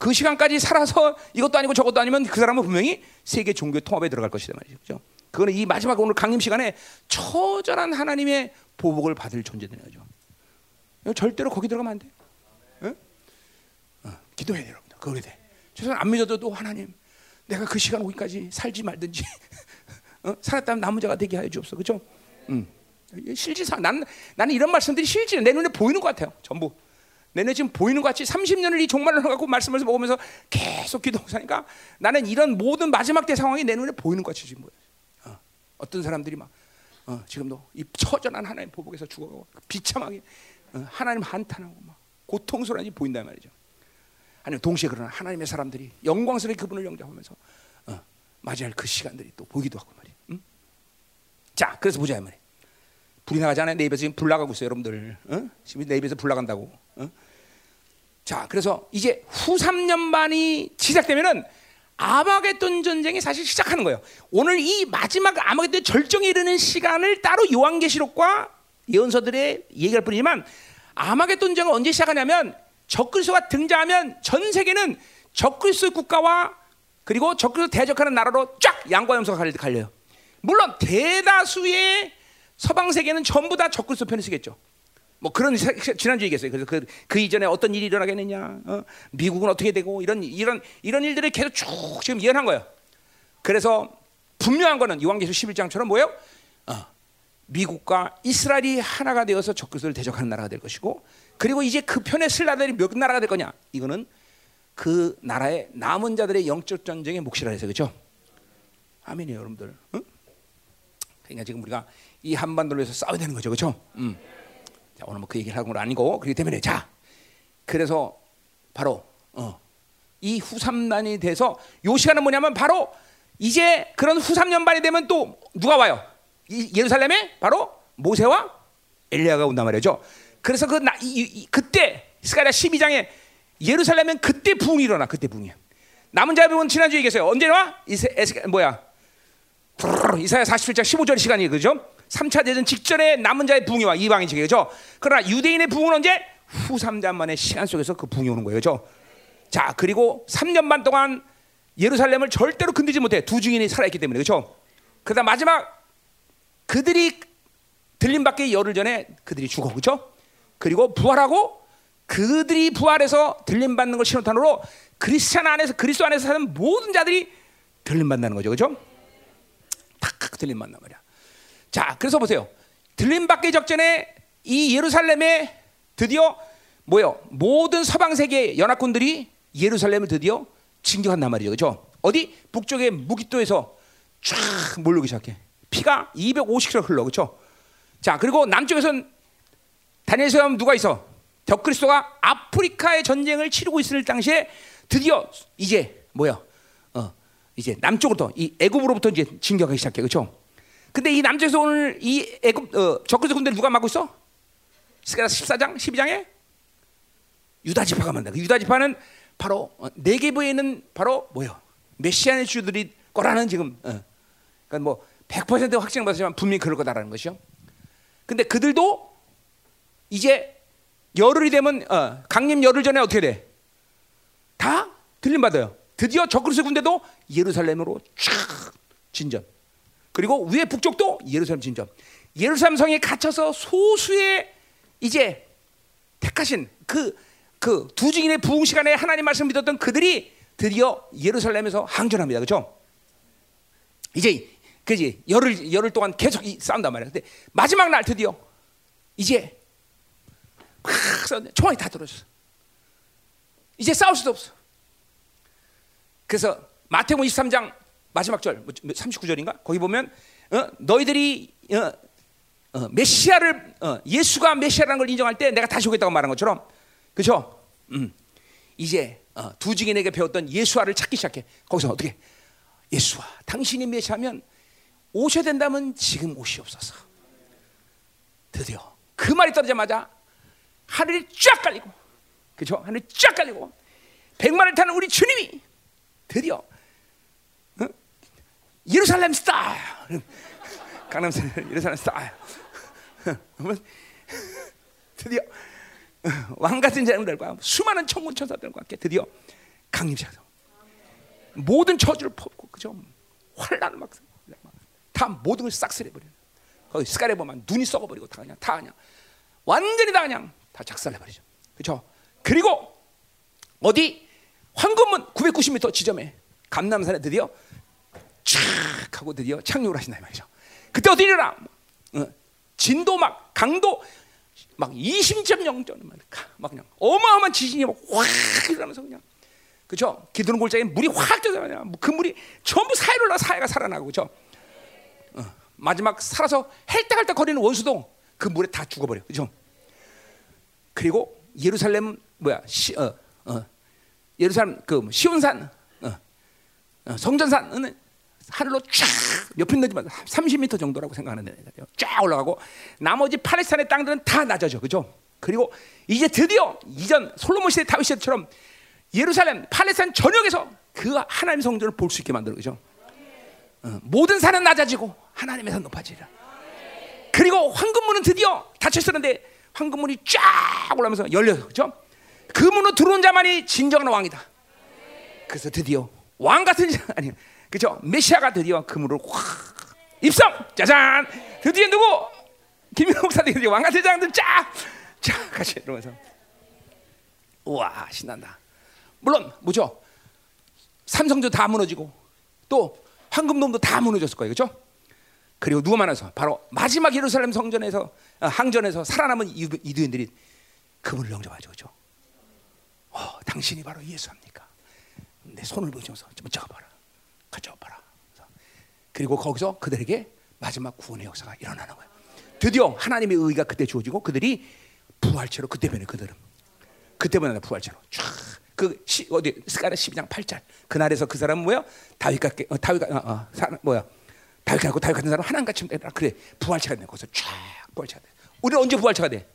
그 시간까지 살아서 이것도 아니고 저것도 아니면 그 사람은 분명히 세계 종교 통합에 들어갈 것이다 말이죠. 그죠? 그거는 이 마지막 오늘 강림 시간에 처절한 하나님의 보복을 받을 존재되는 거죠. 절대로 거기 들어가면 안 돼. 응? 어, 기도해야 돼, 여러분들. 그래 돼. 저는 안 믿어도 또 하나님 내가 그 시간 오기까지 살지 말든지 어? 살았다면 남은 자가 되게 하여 주옵소서. 그렇죠? 음. 실질상 난 나는 이런 말씀들이 실질 내 눈에 보이는 것 같아요. 전부 내 눈에 지금 보이는 것 같이 30년을 이 종말을 갖고 말씀을 먹으면서 계속 기도하고 사니까 나는 이런 모든 마지막 때 상황이 내 눈에 보이는 것 같이 지금 보여. 어. 어떤 사람들이 막 어, 지금도 이 처절한 하나님 보복에서 죽어가고 비참하게 어, 하나님 한탄하고 막 고통스러운지 보인단 말이죠. 아니면 동시에 그러나 하나님의 사람들이 영광스럽게 그분을 영접하면서 어, 맞이할 그 시간들이 또 보기도 하고 말이에요. 음? 자, 그래서 보자 이 말이에요. 불이 나가잖아요. 내 입에서 지금 불 나가고 있어요, 여러분들. 어? 지금 내 입에서 불 나간다고. 어? 자, 그래서 이제 후 3년 반이 시작되면은 아마겟돈 전쟁이 사실 시작하는 거예요. 오늘 이 마지막 아마겟돈 절정에 이르는 시간을 따로 요한계시록과 예언서들의 얘기할 뿐이지만 아마겟돈 전쟁은 언제 시작하냐면 적그리스도가 등장하면 전 세계는 적그리스도 국가와 그리고 적그리스도 대적하는 나라로 쫙 양과 염소가 갈려요. 물론 대다수의 서방 세계는 전부 다 적그리스도 편을 쓰겠죠. 뭐 그런 지난주 얘기했어요. 그래서 그, 그 이전에 어떤 일이 일어나겠느냐, 어? 미국은 어떻게 되고 이런 이런 이런 일들을 계속 쭉 지금 예언한 거예요. 그래서 분명한 거는 요한계시록 11장처럼 뭐예요? 어, 미국과 이스라엘이 하나가 되어서 적그리스도를 대적하는 나라가 될 것이고, 그리고 이제 그 편에 쓸 나라들이 몇 나라가 될 거냐? 이거는 그 나라의 남은 자들의 영적 전쟁의 몫이라 해서 그렇죠? 아멘이에요, 여러분들. 응? 그러니까 지금 우리가 이 한반도를 위해서 싸워야 되는 거죠, 그렇죠? 음. 자, 오늘 뭐 그 얘기를 하는 건 아니고 그렇기 때문에 자, 그래서 바로 어, 이 후삼난이 돼서 요 시간은 뭐냐면 바로 이제 그런 후삼년반이 되면 또 누가 와요? 이, 예루살렘에 바로 모세와 엘리야가 온단 말이죠. 그래서 그 나, 이, 이, 그때 스가랴 12장에 예루살렘은 그때 부흥이 일어나 그때 부흥이야. 남은 자의 부흥은 지난주에 얘기했어요. 언제 와? 이세, 에스, 뭐야? 이사야 47장 15절 시간이 그죠? 3차 대전 직전에 남은 자의 붕이 와 이방인 그죠? 그러나 유대인의 붕은 언제? 후 3년 만의 시간 속에서 그 붕이 오는 거예요. 그죠? 자, 그리고 3년 반 동안 예루살렘을 절대로 건드지 못해. 두 증인이 살아있기 때문에. 그죠? 그다음 마지막 그들이 들림 밖에 열흘 전에 그들이 죽어. 그죠? 그리고 부활하고 그들이 부활해서 들림 받는 걸 신호탄으로 그리스찬 안에서 그리스도 안에서 사는 모든 자들이 들림 받는 거죠. 그죠? 탁 들림 받는 말이야. 자, 그래서 보세요. 들림 받기 적전에 이 예루살렘에 드디어 뭐요? 모든 서방 세계 연합군들이 예루살렘을 드디어 진격한단 말이죠. 그죠? 어디? 북쪽의 무기토에서 쫙 몰려오기 시작해. 피가 250km 흘러. 그죠? 자, 그리고 남쪽에선 다니엘서 하면 누가 있어? 덕그리스도가 아프리카의 전쟁을 치르고 있을 당시에 드디어 이제 뭐야? 어, 이제 남쪽으로부터 이 애굽으로부터 이제 진격하기 시작해. 그렇죠? 근데 이 남쪽에서 오늘 이 애굽 어, 적그리스 군대를 누가 막고 있어? 스가랴 14장, 12장에 유다 지파가 만다. 그 유다 지파는 바로 어, 네개부에 있는 바로 뭐요? 메시아의 주들이 거라는 지금 어. 그러니까 뭐 100% 확증받았지만 분명히 그럴 거다라는 것이요. 근데 그들도 이제 열흘이 되면 어, 강림 열흘 전에 어떻게 돼? 다 들림 받아요. 드디어 적그리스 군대도 예루살렘으로 쫙 진전. 그리고 위에 북쪽도 예루살렘 진전. 예루살렘 성에 갇혀서 소수의 이제 택하신 그 그 두 증인의 부흥 시간에 하나님 말씀 믿었던 그들이 드디어 예루살렘에서 항전합니다. 그렇죠? 이제 그지 열흘 열흘 동안 계속 싸운단 말이야. 근데 마지막 날 드디어 이제 막 총알이 다 떨어졌어. 이제 싸울 수도 없어. 그래서 마태복음 23장 마지막 절 39절인가 뭐, 거기 보면 어, 너희들이 어, 어, 메시아를 어, 예수가 메시아라는 걸 인정할 때 내가 다시 오겠다고 말한 것처럼 그렇죠? 음, 이제 어, 두 증인에게 배웠던 예수와를 찾기 시작해. 거기서 어떻게 예수와 당신이 메시아면 오셔야 된다면 지금 오시옵소서. 드디어 그 말이 떨어지자마자 하늘이 쫙 깔리고 그렇죠? 하늘이 쫙 깔리고 백마를 타는 우리 주님이 드디어 예루살렘 스타일. 강남산 예루살렘 스타일. 드디어 왕 같은 자들과 수많은 천군 천사들과 함께 드디어 강림시하죠. 모든 저주를 퍼붓고 그죠? 환란을 막 다 모든 걸 싹쓸이 버리는. 거기 스카레 보면 눈이 썩어버리고 다 그냥 다 그냥 완전히 다 그냥 다 작살내 버리죠. 그렇죠? 그리고 어디 황금문 990m 지점에 감남산에 드디어 촥 하고 드디어 착륙을 하신다 이 말이죠. 그때 어디 일어나? 어, 진도 막 강도 막 20.0전 막, 막 그냥 어마어마한 지진이 막 확 일어나면서 그냥 그죠? 기둥 골짜기에 물이 확 들어가냐? 그 물이 전부 사해 올라 사해가 살아나고 그죠? 어, 마지막 살아서 헬딱헬딱 거리는 원수도 그 물에 다 죽어버려 그죠? 그리고 예루살렘 뭐야? 시, 어, 어, 예루살렘 그 시온산 어, 어, 성전산은 하늘로 쫙몇 핀 되지만 30m 정도라고 생각하는데 쫙 올라가고 나머지 팔레스타인의 땅들은 다 낮아져 그죠? 그리고 이제 드디어 이전 솔로몬 시대 다윗 시대처럼 예루살렘 팔레스타인 전역에서 그 하나님 성전을 볼 수 있게 만들어 그죠? 어, 모든 산은 낮아지고 하나님의 산 높아지라. 그리고 황금문은 드디어 닫혔었는데 황금문이 쫙 올라면서 열려 그죠? 그 문으로 들어온 자만이 진정한 왕이다. 그래서 드디어 왕 같은 자 아니 그죠? 메시아가 드디어 그 문으로 확 입성 짜잔 드디어 누구 김민호 목사님 드디어 왕 같은 자들 쫙 쫙 같이 이러면서 우와 신난다. 물론 뭐죠? 삼성도 다 무너지고 또 황금돔도 다 무너졌을 거예요, 그렇죠? 그리고 누가 많아서 바로 마지막 예루살렘 성전에서 어, 항전에서 살아남은 이두인들이 그분을 영접하죠, 그렇죠? 어, 당신이 바로 예수합니까? 내 손을 보여줘서 좀 잡아봐라, 가져와봐라. 그리고 거기서 그들에게 마지막 구원의 역사가 일어나는 거예요. 드디어 하나님의 의가 그때 주어지고 그들이 부활체로 그때 변해 그들은 그때 변해 부활체로 쫙그 시, 어디 스가랴 12장 8절 그날에서 그 사람은 뭐야? 다윗 같게 어, 다윗 어, 어, 사람 뭐야? 다윗 같고 다윗 같은 사람 하나님 같이 되라 그래 부활체가 돼 거기서 쫙 부활체가 돼. 우리는 언제 부활체가 돼?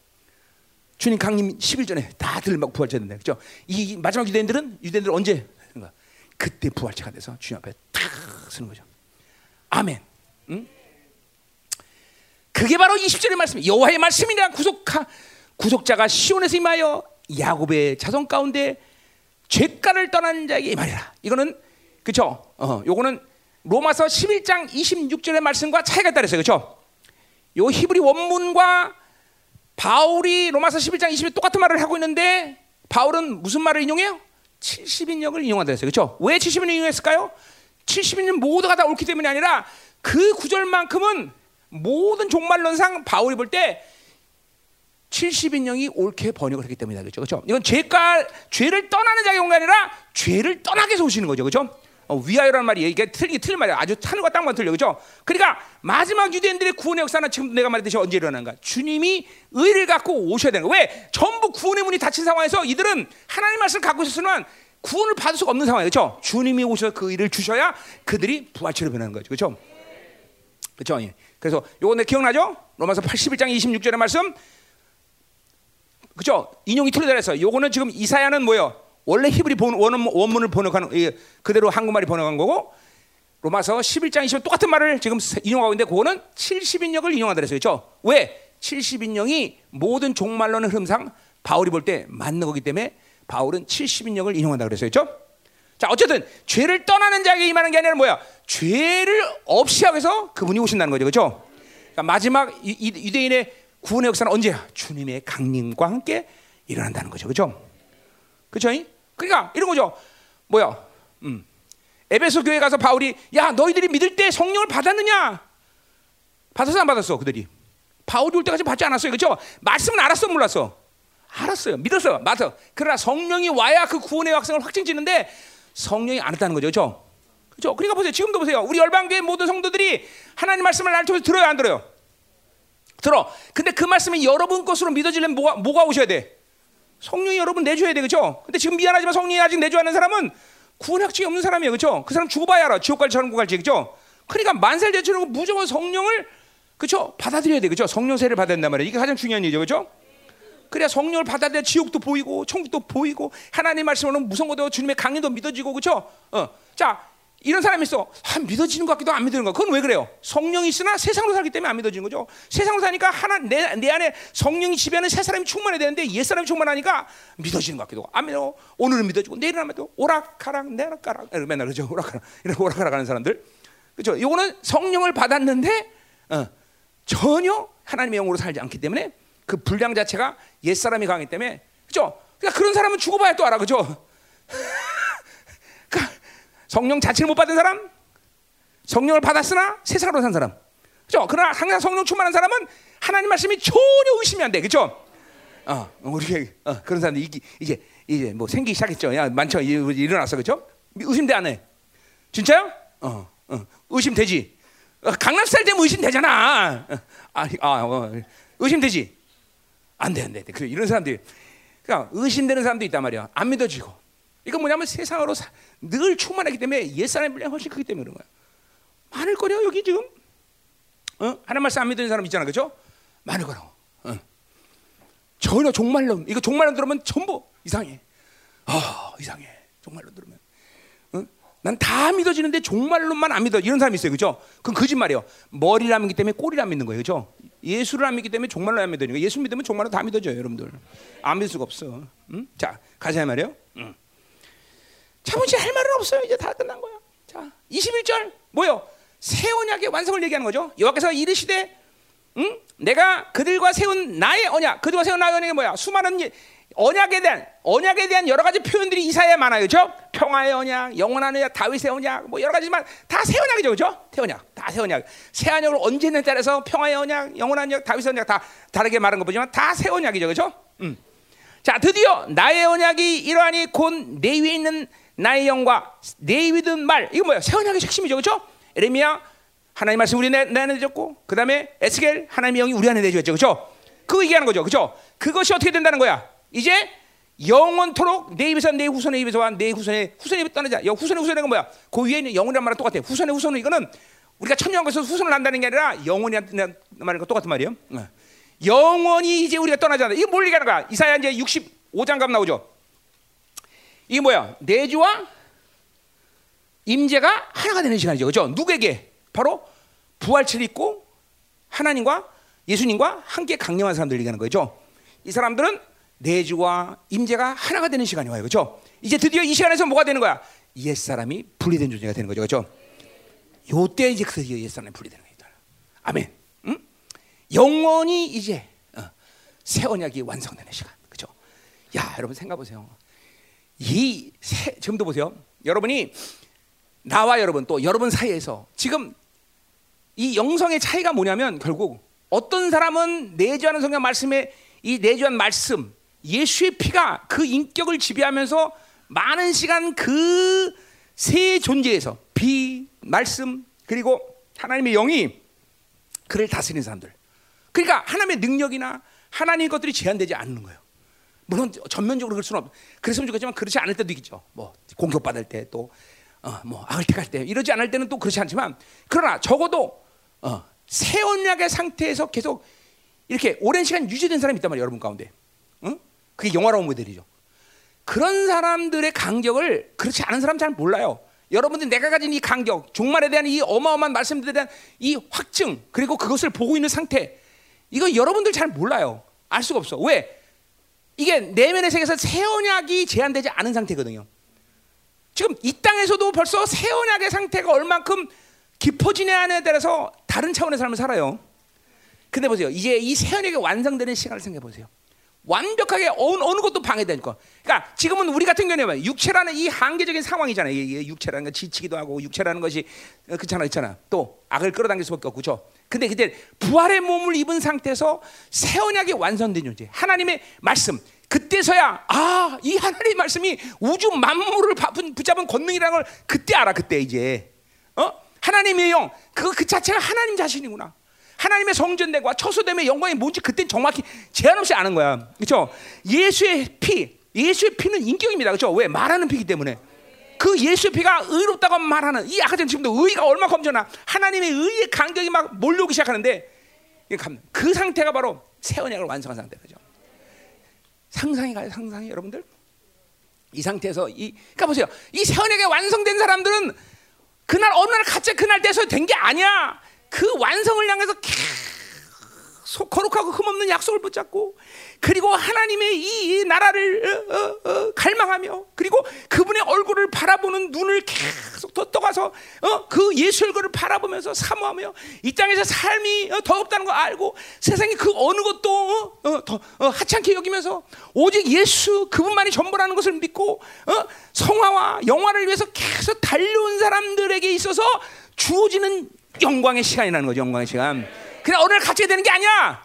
주님 강림 10일 전에 다들 막 부활체가 된다. 그죠? 이 마지막 유대인들은 유대인들 언제 그때 부활체가 돼서 주님 앞에 탁 서는 거죠. 아멘. 응? 그게 바로 20절의 말씀. 여호와의 말씀이라 구속하 구속자가 시온에서 임하여 야곱의 자손 가운데 죄가를 떠난 자에게 말이라. 이거는 그렇죠. 어, 요거는 로마서 11장 26절의 말씀과 차이가 있다 그랬어요. 그렇죠? 요 히브리 원문과 바울이 로마서 11장 20절 똑같은 말을 하고 있는데 바울은 무슨 말을 인용해요? 70인역을 인용한다 했어요. 그렇죠? 왜 70인을 인용했을까요? 70인은 모두가 다 옳기 때문이 아니라 그 구절만큼은 모든 종말론상 바울이 볼 때 70인령이 옳게 번역을 했기 때문이다. 그렇죠? 그렇죠? 이건 죄가 죄를 떠나는 온게 아니라 죄를 떠나게 해서 오시는 거죠. 그렇죠? 어, 위하여라는 말이 이게 틀리 틀린 말이야. 아주 하늘과 땅만 틀려. 그렇죠? 그러니까 마지막 유대인들의 구원의 역사는 지금 내가 말했듯이 언제 일어나는가? 주님이 의를 갖고 오셔야 되는 거야. 왜? 전부 구원의 문이 닫힌 상황에서 이들은 하나님 말씀을 갖고 있었으면 구원을 받을 수가 없는 상황이에요. 그렇죠? 주님이 오셔서 그 의를 주셔야 그들이 부활체로 변하는 거죠. 그렇죠? 그렇죠? 예. 그래서 요거 내 기억나죠? 로마서 81장 26절의 말씀 그죠? 인용이 틀려져서 요거는 지금 이사야는 뭐요? 원래 히브리 원문, 원문을 번역하는 그대로 한국말이 번역한 거고 로마서 11장 20절 똑같은 말을 지금 인용하고 있는데 그거는 70인역을 인용한다 그랬어요. 그렇죠? 왜? 70인역이 모든 종말론의 흐름상 바울이 볼 때 맞는 거기 때문에 바울은 70인역을 인용한다 그랬어요. 그렇죠? 자, 어쨌든 죄를 떠나는 자에게 임하는 게 아니라 뭐야? 죄를 없이 위해서 그분이 오신다는 거죠. 그렇죠? 그러니까 마지막 유대인의 구원의 역사는 언제야? 주님의 강림과 함께 일어난다는 거죠. 그죠? 그죠? 그러니까 이런 거죠. 뭐야? 음. 에베소 교회 가서 바울이 야 너희들이 믿을 때 성령을 받았느냐? 받았어 안 받았어 그들이? 바울이 올 때까지 받지 않았어요. 그죠? 말씀은 알았어 몰랐어? 알았어요. 믿었어. 맞아. 그러나 성령이 와야 그 구원의 확성을 확증짓는데 성령이 안 했다는 거죠. 그죠? 그죠? 그러니까 보세요. 지금도 보세요. 우리 열방교회 모든 성도들이 하나님 말씀을 날 통해서 들어요, 안 들어요? 들어. 근데 그 말씀이 여러분 것으로 믿어지려면 뭐가, 뭐가 오셔야 돼? 성령이 여러분 내줘야 돼, 그죠? 근데 지금 미안하지만 성령이 아직 내줘 하는 사람은 구원학증이 없는 사람이에요, 그죠? 그 사람 죽어봐야 알아. 지옥 갈지 천국 갈지, 그죠? 그러니까 만살 제쳐놓고 무조건 성령을, 그죠? 받아들여야 돼, 그죠? 성령세를 된단 말이에요. 이게 가장 중요한 일이죠, 그죠? 그래야 성령을 받아들여 지옥도 보이고 천국도 보이고 하나님 말씀으로 무성거도 주님의 강림도 믿어지고 그렇죠? 어. 자, 이런 사람이 있어. 아, 믿어지는 것 같기도 안 믿는 거. 그건 왜 그래요? 성령이 있으나 세상으로 살기 때문에 안 믿어지는 거죠. 세상으로 사니까 하나 내, 내 안에 성령이 지배하는 새 사람이 충만해야 되는데 옛 사람이 충만하니까 믿어지는 것 같기도 안 믿어. 오늘은 믿어지고 내일은 안 믿어. 오락가락 내락가락 맨날 그죠. 오락가락 이런 오락가락 하는 사람들. 그죠? 요거는 성령을 받았는데 어, 전혀 하나님의 영으로 살지 않기 때문에 그 분량 자체가 옛 사람이 강하기 때문에 그죠? 그러니까 그런 사람은 죽어봐야 또 알아, 그죠? 성령 자체를 못 받은 사람, 성령을 받았으나 세상으로 산 사람. 그죠? 그러나 항상 성령 충만한 사람은 하나님 말씀이 전혀 의심이 안 돼. 그죠? 어, 우리 어, 그런 사람들 이게 이제 이제 뭐 생기기 시작했죠. 야, 많죠. 일어났어. 그죠? 의심돼 안 해? 진짜요? 어, 어. 의심되지. 어, 강남스타일 되면 의심되잖아. 어, 아, 아 어, 의심되지. 안 돼, 안 돼. 그래, 이런 사람들이. 그러니까 의심되는 사람도 있단 말이야. 안 믿어지고. 이건 뭐냐면 세상으로 사, 늘 충만하기 때문에 옛사람의 분량이 훨씬 크기 때문에 그런 거야. 많을 거려 여기 지금. 어? 하나님 말씀 안 믿는 사람 있잖아, 그죠? 많을 거라고. 어. 전혀 종말론 이거 종말론 들으면 전부 이상해. 아 이상해. 종말론 들으면. 어? 난다 믿어지는데 종말론만 안 믿어. 이런 사람이 있어요, 그죠? 그건 거짓말이에요. 머리를 안 믿기 때문에 꼬리를 안 믿는 거예요, 그죠? 예수를 안 믿기 때문에 종말로 안 믿으니까 예수 믿으면 종말로 다 믿어져요, 여러분들. 안 믿을 수가 없어. 응? 자, 가자 말이에요. 응. 자, 뭐지 할 말은 없어요. 이제 다 끝난 거야. 자, 21절 뭐요? 새 언약의 완성을 얘기하는 거죠. 여호와께서 이르시되 응? 내가 그들과 세운 나의 언약, 그들과 세운 나의 언약이 뭐야? 수많은 언약에 대한 언약에 대한 여러 가지 표현들이 이사야에 많아요, 그렇죠? 평화의 언약, 영원한 언약, 다윗의 언약, 뭐 여러 가지만 다새 언약이죠, 그렇죠? 새 언약, 다새 언약. 새 언약을 언제 했냐에 따라서 평화의 언약, 영원한 언약, 다윗의 언약 다 다르게 말한 거 보지만 다새 언약이죠, 그렇죠? 음. 자, 드디어 나의 언약이 이러하니 곧 내 위에 있는 나의 영과 내 위든 말, 이거 뭐야? 새 언약의 핵심이죠, 그렇죠? 에레미야 하나님 말씀 우리 내, 안에 내줬고 그 다음에 에스겔 하나님의 영이 우리 안에 내주었죠, 그렇죠? 그거 얘기하는 거죠, 그렇죠? 그것이 어떻게 된다는 거야? 이제 영원토록 내 입에서 내 후손의 입에서와 내 후손의 후손의 입에 떠나자. 후손의 후손의 건 뭐야? 그 위에 있는 영혼이란 말은 똑같아. 후손의 후손은 이거는 우리가 천년에서 후손을 난다는 게 아니라 영원이라는 말은 똑같은 말이에요. 어. 영원히 이제 우리가 떠나자. 이게 뭘 얘기하는 거야? 이사야 이제 65장 감 나오죠. 이게 뭐야? 내주와 임재가 하나가 되는 시간이죠. 그죠? 누구에게? 바로 부활체를 입고 하나님과 예수님과 함께 강림한 사람들 얘기하는 거죠. 이 사람들은 내주와 임재가 하나가 되는 시간이 와요. 그렇죠? 이제 드디어 이 시간에서 뭐가 되는 거야? 옛사람이 분리된 존재가 되는 거죠. 그렇죠? 요때 이제 드디어 옛사람이 분리되는 거예요. 아멘. 응? 영원히 이제 어, 새 언약이 완성되는 시간. 그렇죠? 야, 여러분 생각 보세요. 이 새, 지금도 보세요. 여러분이 나와 여러분 또 여러분 사이에서 지금 이 영성의 차이가 뭐냐면 결국 어떤 사람은 내주하는 성경 말씀에 이 내주한 말씀 예수의 피가 그 인격을 지배하면서 많은 시간 그 세 존재에서 비, 말씀 그리고 하나님의 영이 그를 다스리는 사람들. 그러니까 하나님의 능력이나 하나님의 것들이 제한되지 않는 거예요. 물론 전면적으로 그럴 수는 없. 그랬으면 좋겠지만 그렇지 않을 때도 있죠. 뭐 공격받을 때 또 어, 뭐 악을 택할 때 이러지 않을 때는 또 그렇지 않지만 그러나 적어도 어, 새 언약의 상태에서 계속 이렇게 오랜 시간 유지된 사람이 있단 말이에요, 여러분 가운데. 응? 그게 영화로운 모델이죠. 그런 사람들의 간격을 그렇지 않은 사람 잘 몰라요. 여러분들 내가 가진 이 간격, 종말에 대한 이 어마어마한 말씀들에 대한 이 확증, 그리고 그것을 보고 있는 상태, 이거 여러분들 잘 몰라요. 알 수가 없어. 왜? 이게 내면의 세계에서 새 언약이 제한되지 않은 상태거든요. 지금 이 땅에서도 벌써 새 언약의 상태가 얼만큼 깊어지냐에 따라서 다른 차원의 삶을 살아요. 근데 보세요. 이제 이 새 언약이 완성되는 시간을 생각해 보세요. 완벽하게 어느, 어느 것도 방해되니까. 그러니까 지금은 우리 같은 경우에 육체라는 이 한계적인 상황이잖아요. 이게 육체라는 건 지치기도 하고 육체라는 것이 어, 그렇잖아, 있잖아. 또 악을 끌어당길 수밖에 없고, 죠 근데 그때 부활의 몸을 입은 상태에서 새 언약이 완성된 존재. 하나님의 말씀. 그때서야 아, 이 하나님의 말씀이 우주 만물을 붙잡은 권능이라는 걸 그때 알아. 그때 이제 어? 하나님의 영, 그, 그 자체가 하나님 자신이구나. 하나님의 성전대과 처소됨의 영광이 뭔지 그때 정확히 제한 없이 아는 거야. 그렇죠? 예수의 피, 예수의 피는 인격입니다. 그렇죠? 왜? 말하는 피기 때문에. 그 예수의 피가 의롭다고 말하는 이 아까 전 지금도 의가 얼마 검잖아. 하나님의 의의 간격이 막 몰려오기 시작하는데 그 상태가 바로 새 언약을 완성한 상태죠. 상상이 가요, 상상이 여러분들. 이 상태에서 이 그러니까 보세요. 이새 언약이 완성된 사람들은 그날 어느 날 갑자기 그날 돼서 된 게 아니야. 그 완성을 향해서 거룩하고 흠없는 약속을 붙잡고 그리고 하나님의 이, 나라를 어, 어, 어, 갈망하며 그리고 그분의 얼굴을 바라보는 눈을 계속 더 떠가서 어, 그 예수 얼굴을 바라보면서 사모하며 이 땅에서 삶이 어, 더 없다는 거 알고 세상에 그 어느 것도 어, 어, 더 어, 하찮게 여기면서 오직 예수 그분만이 전부라는 것을 믿고 어, 성화와 영화를 위해서 계속 달려온 사람들에게 있어서 주어지는 영광의 시간이라는 거죠. 영광의 시간. 그냥 어느 날 갖게 되는 게 아니야.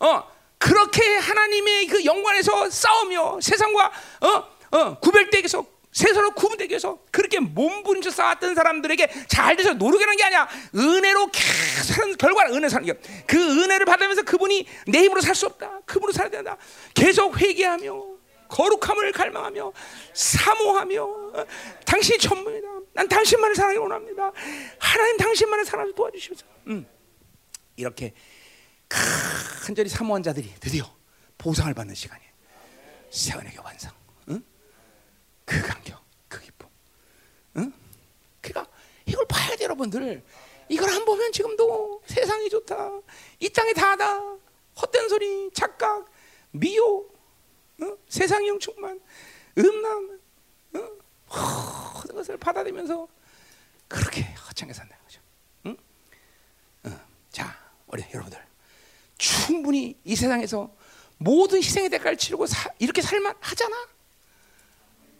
어 그렇게 하나님의 그 영광에서 싸우며 세상과 어 어, 구별되기서 세서로 구분되기 위해서 그렇게 몸부림쳐 싸웠던 사람들에게 잘 돼서 노력하는 게 아니야. 은혜로 계속 결과는 은혜 사는 게. 그 은혜를 받으면서 그분이 내 힘으로 살 수 없다. 그분으로 살아야 된다. 계속 회개하며 거룩함을 갈망하며 사모하며 어, 당신이 전부이다. 난 당신만을 사랑해 원합니다. 하나님 당신만을 사랑해 도와주시옵소서. 음. 이렇게 간절히 사모한 자들이 드디어 보상을 받는 시간이에요. 세원에게 완성. 그 감격, 그 기쁨. 응? 그러니까 이걸 봐야 돼 여러분들. 이걸 안 보면 지금도 세상이 좋다. 이 땅이 다다. 헛된 소리, 착각, 미혹, 어? 세상형 충만, 음란, 어? 모든 것을 받아들이면서 그렇게 허창하게 산다. 응? 어. 자, 우리 여러분들 충분히 이 세상에서 모든 희생의 대가를 치르고 사, 이렇게 살만 하잖아.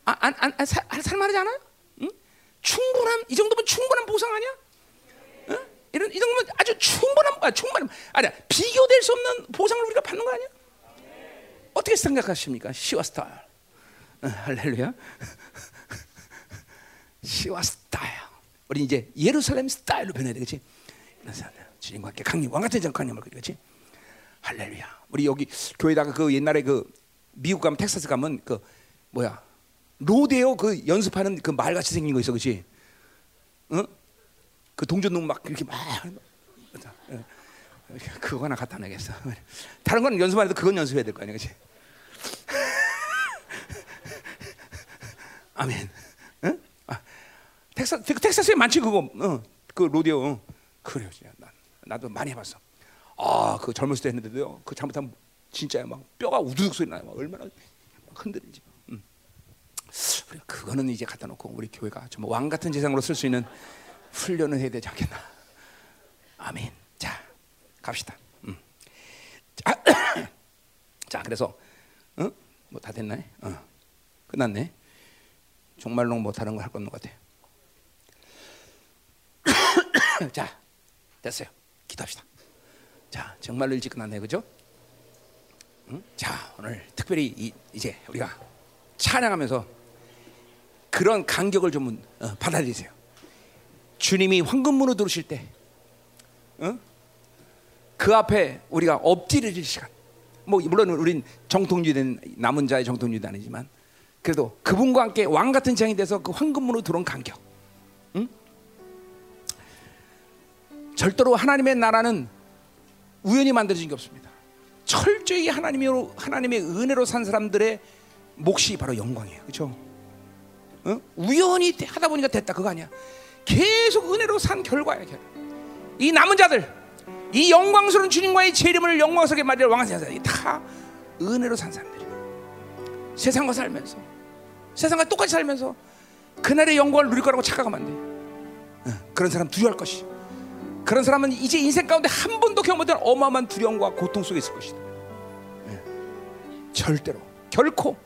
아, 안, 안, 안, 살, 살만하지 않아요? 응? 충분한 이 정도면 충분한 보상 아니야? 응? 이런 이 정도면 아주 충분한 아, 충분한 아니 비교될 수 없는 보상을 우리가 받는 거 아니야? 어떻게 생각하십니까? 시와 스타일. 어, 할렐루야. 시와 스타일. 우리 이제 예루살렘 스타일로 변해야 되겠지? 주님과 함께 강림 왕 같은 정 강림을 그렇지? 할렐루야. 우리 여기 교회다가 그 옛날에 그 미국 가면 텍사스 가면 그 뭐야 로데오 그 연습하는 그 말같이 생긴 거 있어, 그렇지? 어? 그 동전농 막 이렇게 막 그거 하나 갖다 놔야겠어. 다른 건 연습 안 해도 그건 연습해야 될 거 아니야, 그렇지? 아멘. 응? 아, 텍사 텍사스에 많지 그거. 어, 그 로데오. 어. 그래요, 진짜. 나, 나도 많이 해봤어. 아, 그 젊었을 때 했는데도요. 그 잘못하면 진짜 막 뼈가 우두둑 소리 나요. 얼마나 흔들리지. 우리 그거는 이제 갖다 놓고 우리 교회가 좀 왕 같은 재상으로 쓸 수 있는 훈련을 해야 되지 않겠나. 아멘. 자, 갑시다. 음. 자, 자, 그래서 어? 뭐다 됐나요? 어. 끝났네. 정말로 뭐 다른 거할거 없는 것 같아. 자, 됐어요. 기도합시다. 자, 정말로 일찍 끝났네, 그죠? 응? 자, 오늘 특별히 이, 이제 우리가 찬양하면서 그런 간격을 좀 어, 받아들이세요. 주님이 황금문으로 들어오실 때, 어? 그 앞에 우리가 엎드릴 시간. 뭐 물론 우린 정통유된 남은 자의 정통유도 아니지만 그래도 그분과 함께 왕 같은 장이 돼서 그 황금문으로 들어온 간격. 절대로 하나님의 나라는 우연히 만들어진 게 없습니다. 철저히 하나님의 하나님의 은혜로 산 사람들의 몫이 바로 영광이에요. 그렇죠? 어? 우연히 하다 보니까 됐다 그거 아니야. 계속 은혜로 산 결과야. 이 남은 자들, 이 영광스러운 주님과의 재림을 영광스럽게 말할 왕한 자들이 다 은혜로 산 사람들이. 세상과 살면서 세상과 똑같이 살면서 그날의 영광을 누릴 거라고 착각하면 안 돼. 어, 그런 사람 두려워할 것이. 그런 사람은 이제 인생 가운데 한 번도 경험 못한 어마어마한 두려움과 고통 속에 있을 것이다. 예. 절대로 결코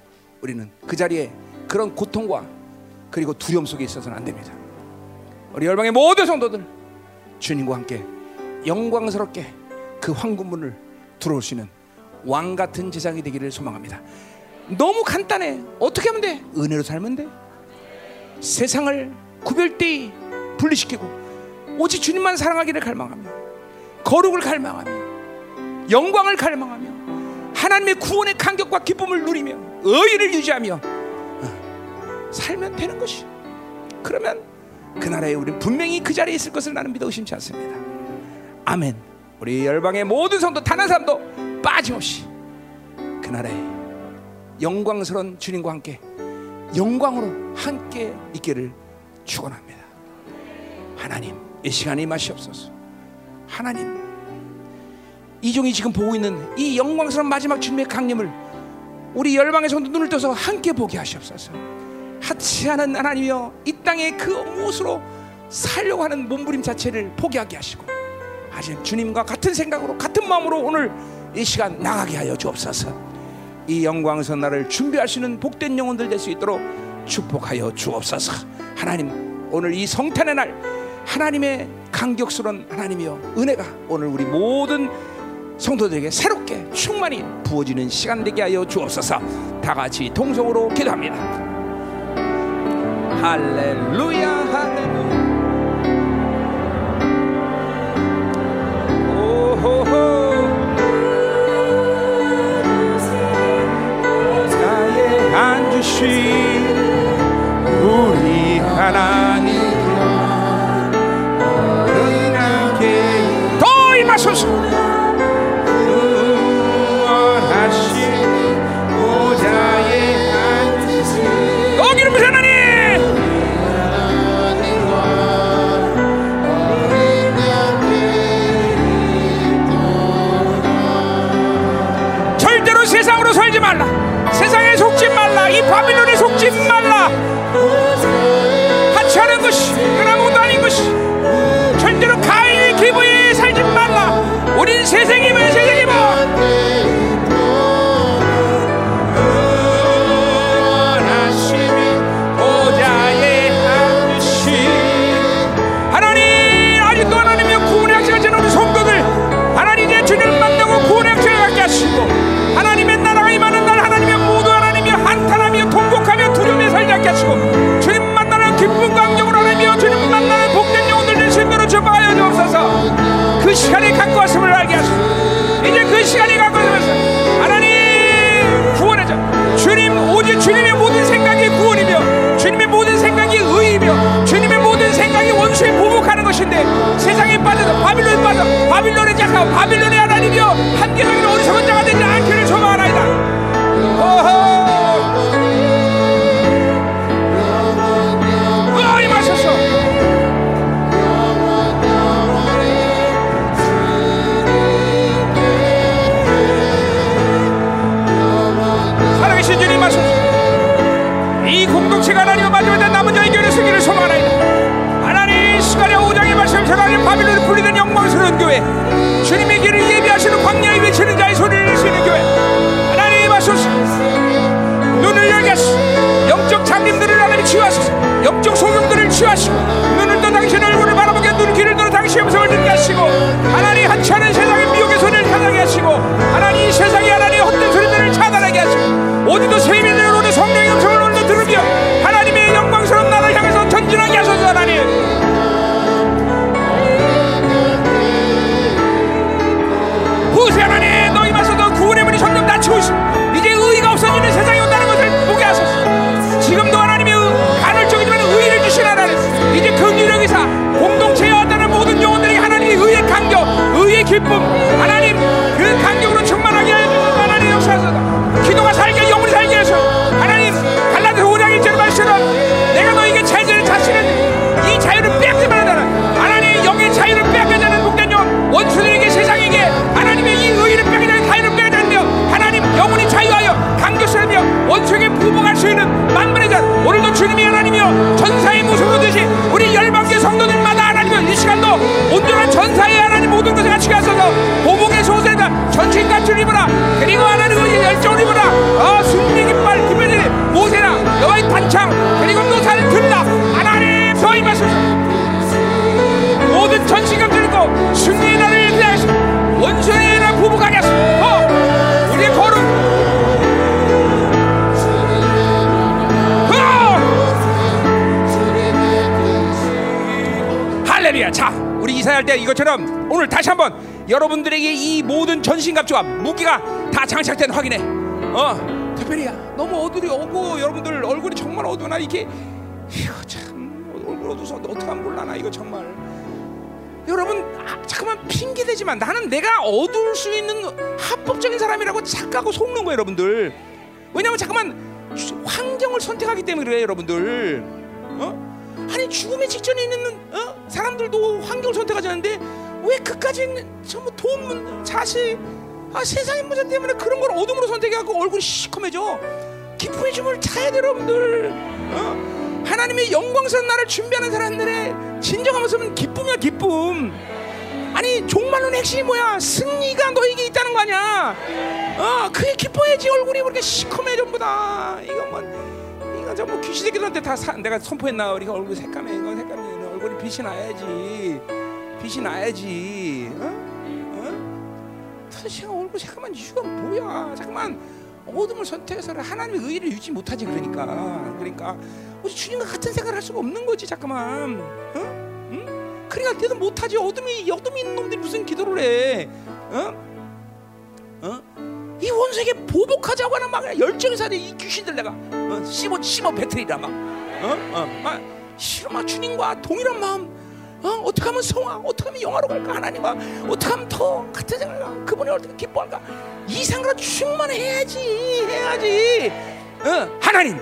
우리는 그 자리에 그런 고통과 그리고 두려움 속에 있어서는 안 됩니다. 우리 열방의 모든 성도들 주님과 함께 영광스럽게 그 황금문을 들어올 수 있는 왕 같은 제장이 되기를 소망합니다. 너무 간단해. 어떻게 하면 돼? 은혜로 살면 돼. 세상을 구별되이 분리시키고 오직 주님만 사랑하기를 갈망하며 거룩을 갈망하며 영광을 갈망하며 하나님의 구원의 감격과 기쁨을 누리며 의를 유지하며 살면 되는 것이. 그러면 그 나라에 우리는 분명히 그 자리에 있을 것을 나는 믿어 의심치 않습니다. 아멘. 우리 열방의 모든 성도 단 한 사람도 빠짐없이 그 나라에 영광스러운 주님과 함께 영광으로 함께 있기를 축원합니다. 하나님, 이 시간에 임하시옵소서. 하나님, 이 종이 지금 보고 있는 이 영광스러운 마지막 주님의 강림을 우리 열방의 성도 눈을 떠서 함께 보게 하시옵소서. 하찮은 하나님이여 이 땅에 그 무엇으로 살려고 하는 몸부림 자체를 포기하게 하시고 아직 주님과 같은 생각으로 같은 마음으로 오늘 이 시간 나가게 하여 주옵소서. 이 영광선 나를 준비하시는 복된 영혼들 될 수 있도록 축복하여 주옵소서. 하나님 오늘 이 성탄의 날 하나님의 강격스러운 하나님이여 은혜가 오늘 우리 모든 성도들에게 새롭게 충만히 부어지는 시간 되게 하여 주옵소서. 다 같이 동성으로 기도합니다. 할렐루야 할렐루야. 오호호. 나의 안주신 우리 하나 님 그 시간이 갖고 왔음을 알게 하시고 이제 그 시간이 갖고 왔으면서 하나님 구원하자 주님 오직 주님의 모든 생각이 구원이며 주님의 모든 생각이 의이며 주님의 모든 생각이 원수에 보복하는 것인데 세상에 빠져서 바빌론에 빠져 바빌론의 작가 바빌론의 하나님이여 한계적인 어리석은 자가 되지 않기를 소망하나이다. 오호 공동체가 하나님과 마지막에 남은 자의 교회 승리를 소망하나이다. 하나님 시간의 오장의 말씀처럼 하나님 바빌론에 풀리는 영광스러운 교회. 주님의 길을 예비하시는 광야에 외치는 자의 소리를 낼 수 있는 교회. 하나님 임하소서. 눈을 열게 하시고 영적 장님들을 하나님 치유하소서. 영적 소경들을 치유하시고 눈을 떠 당신 얼굴을 바라보게 눈 귀를 떠 당신의 음성을 듣게 하시고 하나님 한치하는 세상의 미혹의 소리를 타나게 하시고 하나님 이 세상에 하나님 헛된 소리들을 차단하게 하시고 오늘도 세민들을 오늘 성령의 음성을 오늘도 들으며 후세 하나님 너희 마서도 구원의 문이 점점 닫히고 있어. 이제 의가 없어지는 세상이 온다는 것을 보게 하소서. 지금도 하나님의 의, 간헐적이지만 의를 주신 하나님 이제 긍휼의 의사 공동체에 왔다는 모든 영혼들에게 하나님의 의의 간격 의의 기쁨 하나님 신갑주를 입어라 그리고 하나님 의의 열정을 입어라 어 승리 깃발 기별이 모세라 여호와의 단창 그리고 노사를 들라. 하나님 더 임하소서. 모든 전신갑주를 입고 승리의 날을 기다리시고 원수의 날 부복하게 하소서. 어, 우리의 걸음 어! 할렐루야. 자 우리 이사할 때 이것처럼 오늘 다시 한번 여러분들에게 이 모든 전신갑주와 무기가 다 장착된 확인해. 어 특별히야 너무 어두리 오고 여러분들 얼굴이 정말 어두나 이게 이거 참 얼굴 어두서 어떻게 하면 몰라나 이거 정말. 여러분 아, 잠깐만 핑계 대지만 나는 내가 어두울 수 있는 합법적인 사람이라고 착각하고 속는 거예요 여러분들. 왜냐면 잠깐만 주- 환경을 선택하기 때문에 그래요 여러분들. 어? 아니 죽음의 직전에 있는 어? 사람들도 환경을 선택하자는데 왜 그까지 전부 돈 자식 아, 세상의 문제 때문에 그런 걸 어둠으로 선택해갖고 얼굴이 시커매져 기쁨의 춤을 차야 돼 여러분들 어? 하나님의 영광스러운 날을 준비하는 사람들의 진정한 모습은 기쁨이야 기쁨. 아니 종말론 핵심이 뭐야? 승리가 너에게 있다는 거 아니야? 어, 그게 기뻐야지 얼굴이 그렇게 시커매 전부 다. 이거 뭐 이거 전부 귀신 새끼들한테 다 사, 내가 선포했나? 우리가 얼굴 색감해 이거 색감해 얼굴이 빛이 나야지. 빛이 나야지. 어? 어? 도대체 얼굴 새까만 이유가 뭐야? 잠깐만. 어둠을 선택해서 하나님의 의를 유지 못하지 그러니까 그러니까 어디 주님과 같은 생각을 할 수가 없는 거지 잠깐만 어? 응? 그러니까 너도 못하지 어둠이 어둠이 있는 놈들이 무슨 기도를 해 어? 어? 이 원수에게 보복하자고 하는 막 열정이 사는 이 귀신들 내가 어? 씹어 씹어 배틀이라 막 어? 어? 아, 싫어 막 주님과 동일한 마음 어? 어떻게 하면 성화? 어떻게 하면 영화로 갈까? 하나님과 어떻게 하면 더 같은 생각을 그분이 어떻게 기뻐할까? 이 생각을 충만해야지 해야지. 어? 하나님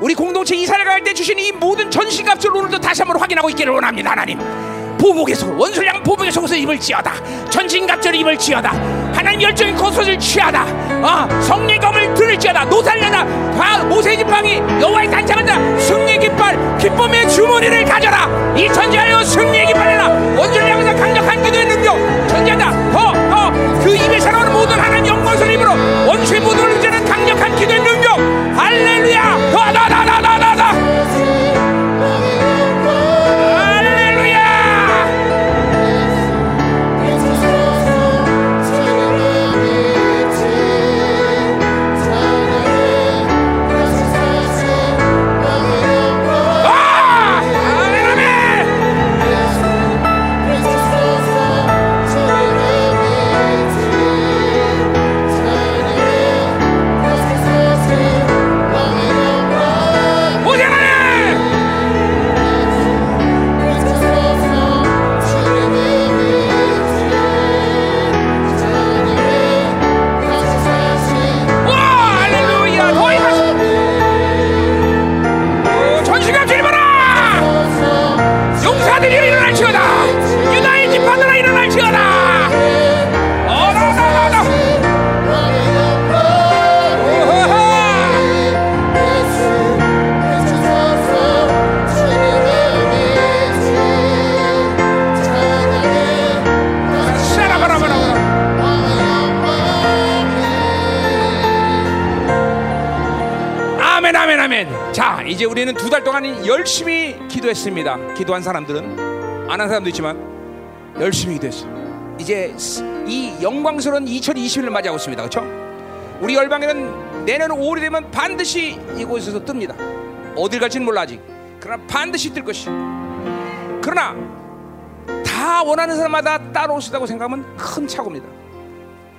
우리 공동체 이사를 갈 때 주신 이 모든 전시값을 오늘도 다시 한번 확인하고 있기를 원합니다 하나님 보복에서 원술량 보복의 속옷을 입을 지어다. 전신갑절을 입을 지어다. 하나님 열정의 겉옷을 취하다. 아 성령 검을 들을 지어다. 노살려다. 모세 지팡이 여호와의 단창한다. 승리 깃발 기쁨의 주머니를 가져라. 이 전제하여 승리 깃발이라. 원술량에서 강력한 기도의 능력 전제한다. 더더그 입에서 나오는 모든 하나님 영광스러운 입으로 원수의 모든 의제는 강력한 기도의 능력. 할렐루야. 더다 이제 우리는 두 달 동안 열심히 기도했습니다. 기도한 사람들은 안 한 사람도 있지만 열심히 기도했어. 이제 이 영광스러운 2020을 맞이하고 있습니다. 그렇죠? 우리 열방에는 내년 5월이 되면 반드시 이곳에서 뜹니다. 어딜 갈지는 몰라 아직. 그러나 반드시 뜰 것이. 그러나 다 원하는 사람마다 따로 오시다고 생각하면 큰 착오입니다.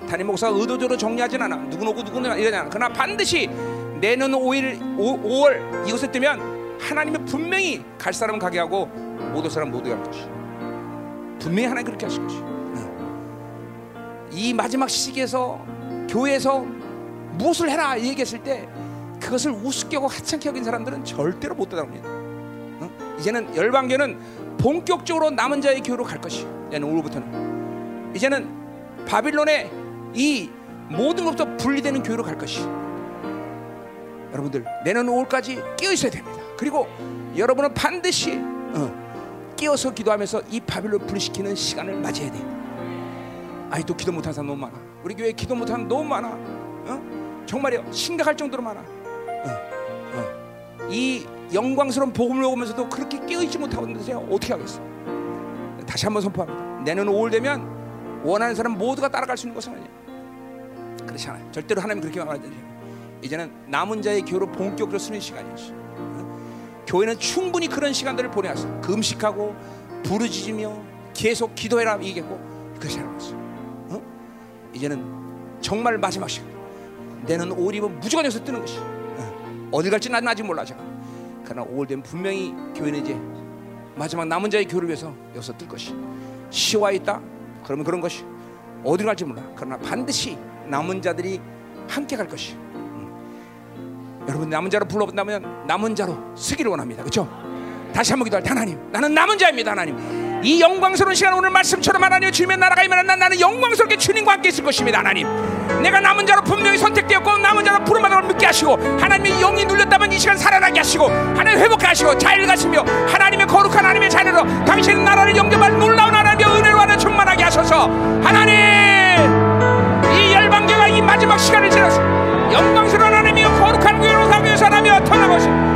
담임 목사가 의도적으로 정리하진 않아. 누구 오고 누구는 않아. 그러나 반드시 내년 5일 5, 5월 이곳에 뜨면 하나님은 분명히 갈 사람은 가게 하고 못 올 사람 모두 갈 것이. 분명히 하나님 그렇게 하실 것이. 이 마지막 시기에서 교회에서 무엇을 해라 얘기했을 때 그것을 우습게 하고 하찮게 여긴 사람들은 절대로 못 따라옵니다. 이제는 열방교는 본격적으로 남은 자의 교회로 갈 것이. 내년 5월부터는 이제는 바빌론의 이 모든 것부터 분리되는 교회로 갈 것이. 여러분들 내년 5월까지 끼어 있어야 됩니다. 그리고 여러분은 반드시 어, 끼어서 기도하면서 이 바빌론 분리시키는 시간을 맞이해야 돼. 아직도 기도 못하는 사람 너무 많아. 우리 교회 기도 못하는 너무 많아. 어? 정말이요 심각할 정도로 많아. 어, 어. 이 영광스러운 복음을 먹으면서도 그렇게 깨어있지 못하고 있는데 제가 어떻게 하겠어? 다시 한번 선포합니다. 내년 5월 되면 원하는 사람 모두가 따라갈 수 있는 것은 아니야. 그렇지 않아요. 절대로 하나님 그렇게 말하지 않아요. 이제는 남은 자의 교로 본격적으로 쓰는 시간이지. 교회는 충분히 그런 시간들을 보내왔어. 금식하고 부르짖으며 계속 기도해라 얘기했고 그것이 아니었어. 어? 이제는 정말 마지막 시간. 내는 5월이면 무조건 여기서 뜨는 것이. 어. 어디 갈지 나는 아직 몰라. 잠깐. 그러나 5월 되면 분명히 교회는 이제 마지막 남은 자의 교를 위해서 여기서 뜰 것이. 시와 있다. 그러면 그런 것이 어디 갈지 몰라. 그러나 반드시 남은 자들이 함께 갈 것이. 여러분 남은 자로 불러본다면 남은 자로 쓰기를 원합니다. 그렇죠? 다시 한번 기도할 때 하나님 나는 남은 자입니다 하나님 이 영광스러운 시간 오늘 말씀처럼 하나님 주님의 나라가 임하는 난 나는 영광스럽게 주님과 함께 있을 것입니다 하나님 내가 남은 자로 분명히 선택되었고 남은 자로 부름받음을 믿게 하시고 하나님의 영이 눌렸다면 이 시간 살아나게 하시고 하나님 회복하게 하시고 자유를 가시며 하나님의 거룩한 하나님의 자녀로 당신의 나라를 영접할 놀라운 하나님의 은혜로 하나 충만하게 하소서 하나님 이 열방교가 이 마지막 시간을 지나서 영광스러운 하나님이여 거룩한 교회로 가기 위해서 하나님이여 터나가시 공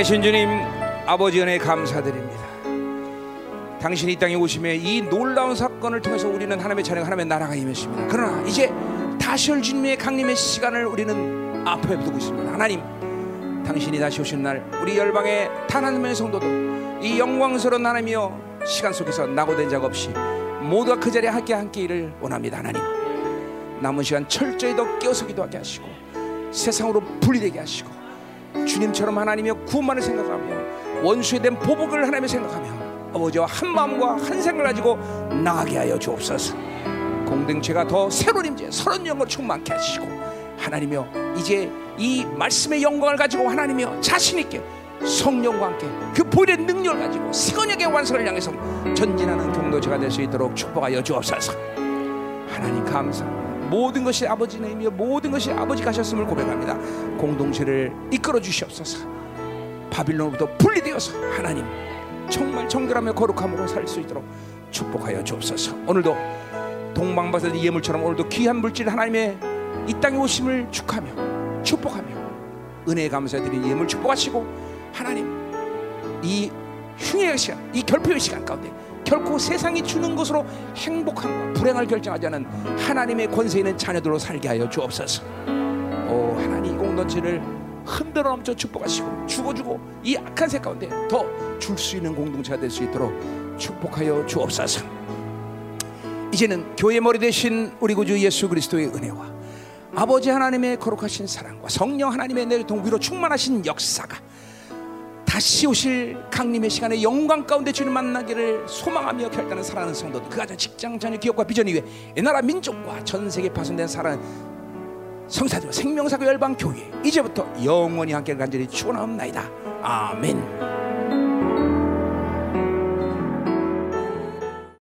살아계신 주님 아버지 은혜 감사드립니다. 당신이 이 땅에 오심에 이 놀라운 사건을 통해서 우리는 하나님의 자녀 하나님의 나라가 임했습니다. 그러나 이제 다시 올 주님의 강림의 시간을 우리는 앞에 두고 있습니다. 하나님 당신이 다시 오신 날 우리 열방의 단 한 명의 성도도 이 영광스러운 하나님이여 시간 속에서 낙오된 적 없이 모두가 그 자리에 함께 함께를 원합니다. 하나님 남은 시간 철저히 더 깨어서 기도하게 하시고 세상으로 분리되게 하시고 주님처럼 하나님의 구원만을 생각하며 원수에 대한 보복을 하나님을 생각하며 아버지와 한 마음과 한 생각을 가지고 나가게 하여 주옵소서 공동체가 더 새로운 임재 서른 영을 충만케 하시고 하나님이여 이제 이 말씀의 영광을 가지고 하나님이여 자신 있게 성령과 함께 그 보일의 능력을 가지고 세건역의 완성을 향해서 전진하는 공동체가 될 수 있도록 축복하여 주옵소서 하나님 감사합니다. 모든 것이 아버지의 힘이요 모든 것이 아버지 가셨음을 고백합니다. 공동체를 이끌어 주시옵소서. 바빌론으로부터 분리되어서 하나님 정말 정결하며 거룩함으로 살 수 있도록 축복하여 주옵소서. 오늘도 동방바사의 예물처럼 오늘도 귀한 물질 하나님의 이 땅에 오심을 축하며 축복하며 은혜에 감사드린 예물 축복하시고 하나님 이 흉의 시간, 이 결핍의 시간 가운데 결코 세상이 주는 것으로 행복함과 불행을 결정하지 않은 하나님의 권세 있는 자녀들로 살게 하여 주옵소서. 오 하나님 이 공동체를 흔들어 넘쳐 축복하시고 죽어주고 이 악한 세 가운데 더 줄 수 있는 공동체가 될 수 있도록 축복하여 주옵소서. 이제는 교회 머리 대신 우리 구주 예수 그리스도의 은혜와 아버지 하나님의 거룩하신 사랑과 성령 하나님의 내리통 위로 충만하신 역사가 다시 오실 강림의 시간에 영광 가운데 주님 만나기를 소망하며 결단하는 사랑하는 성도들 그 가정 직장 자녀 기업과 비전 이외 이 나라 민족과 전 세계 파손된 사랑 성사들 생명사교 열방 교회 이제부터 영원히 함께 간절히 축원하옵나이다 아멘.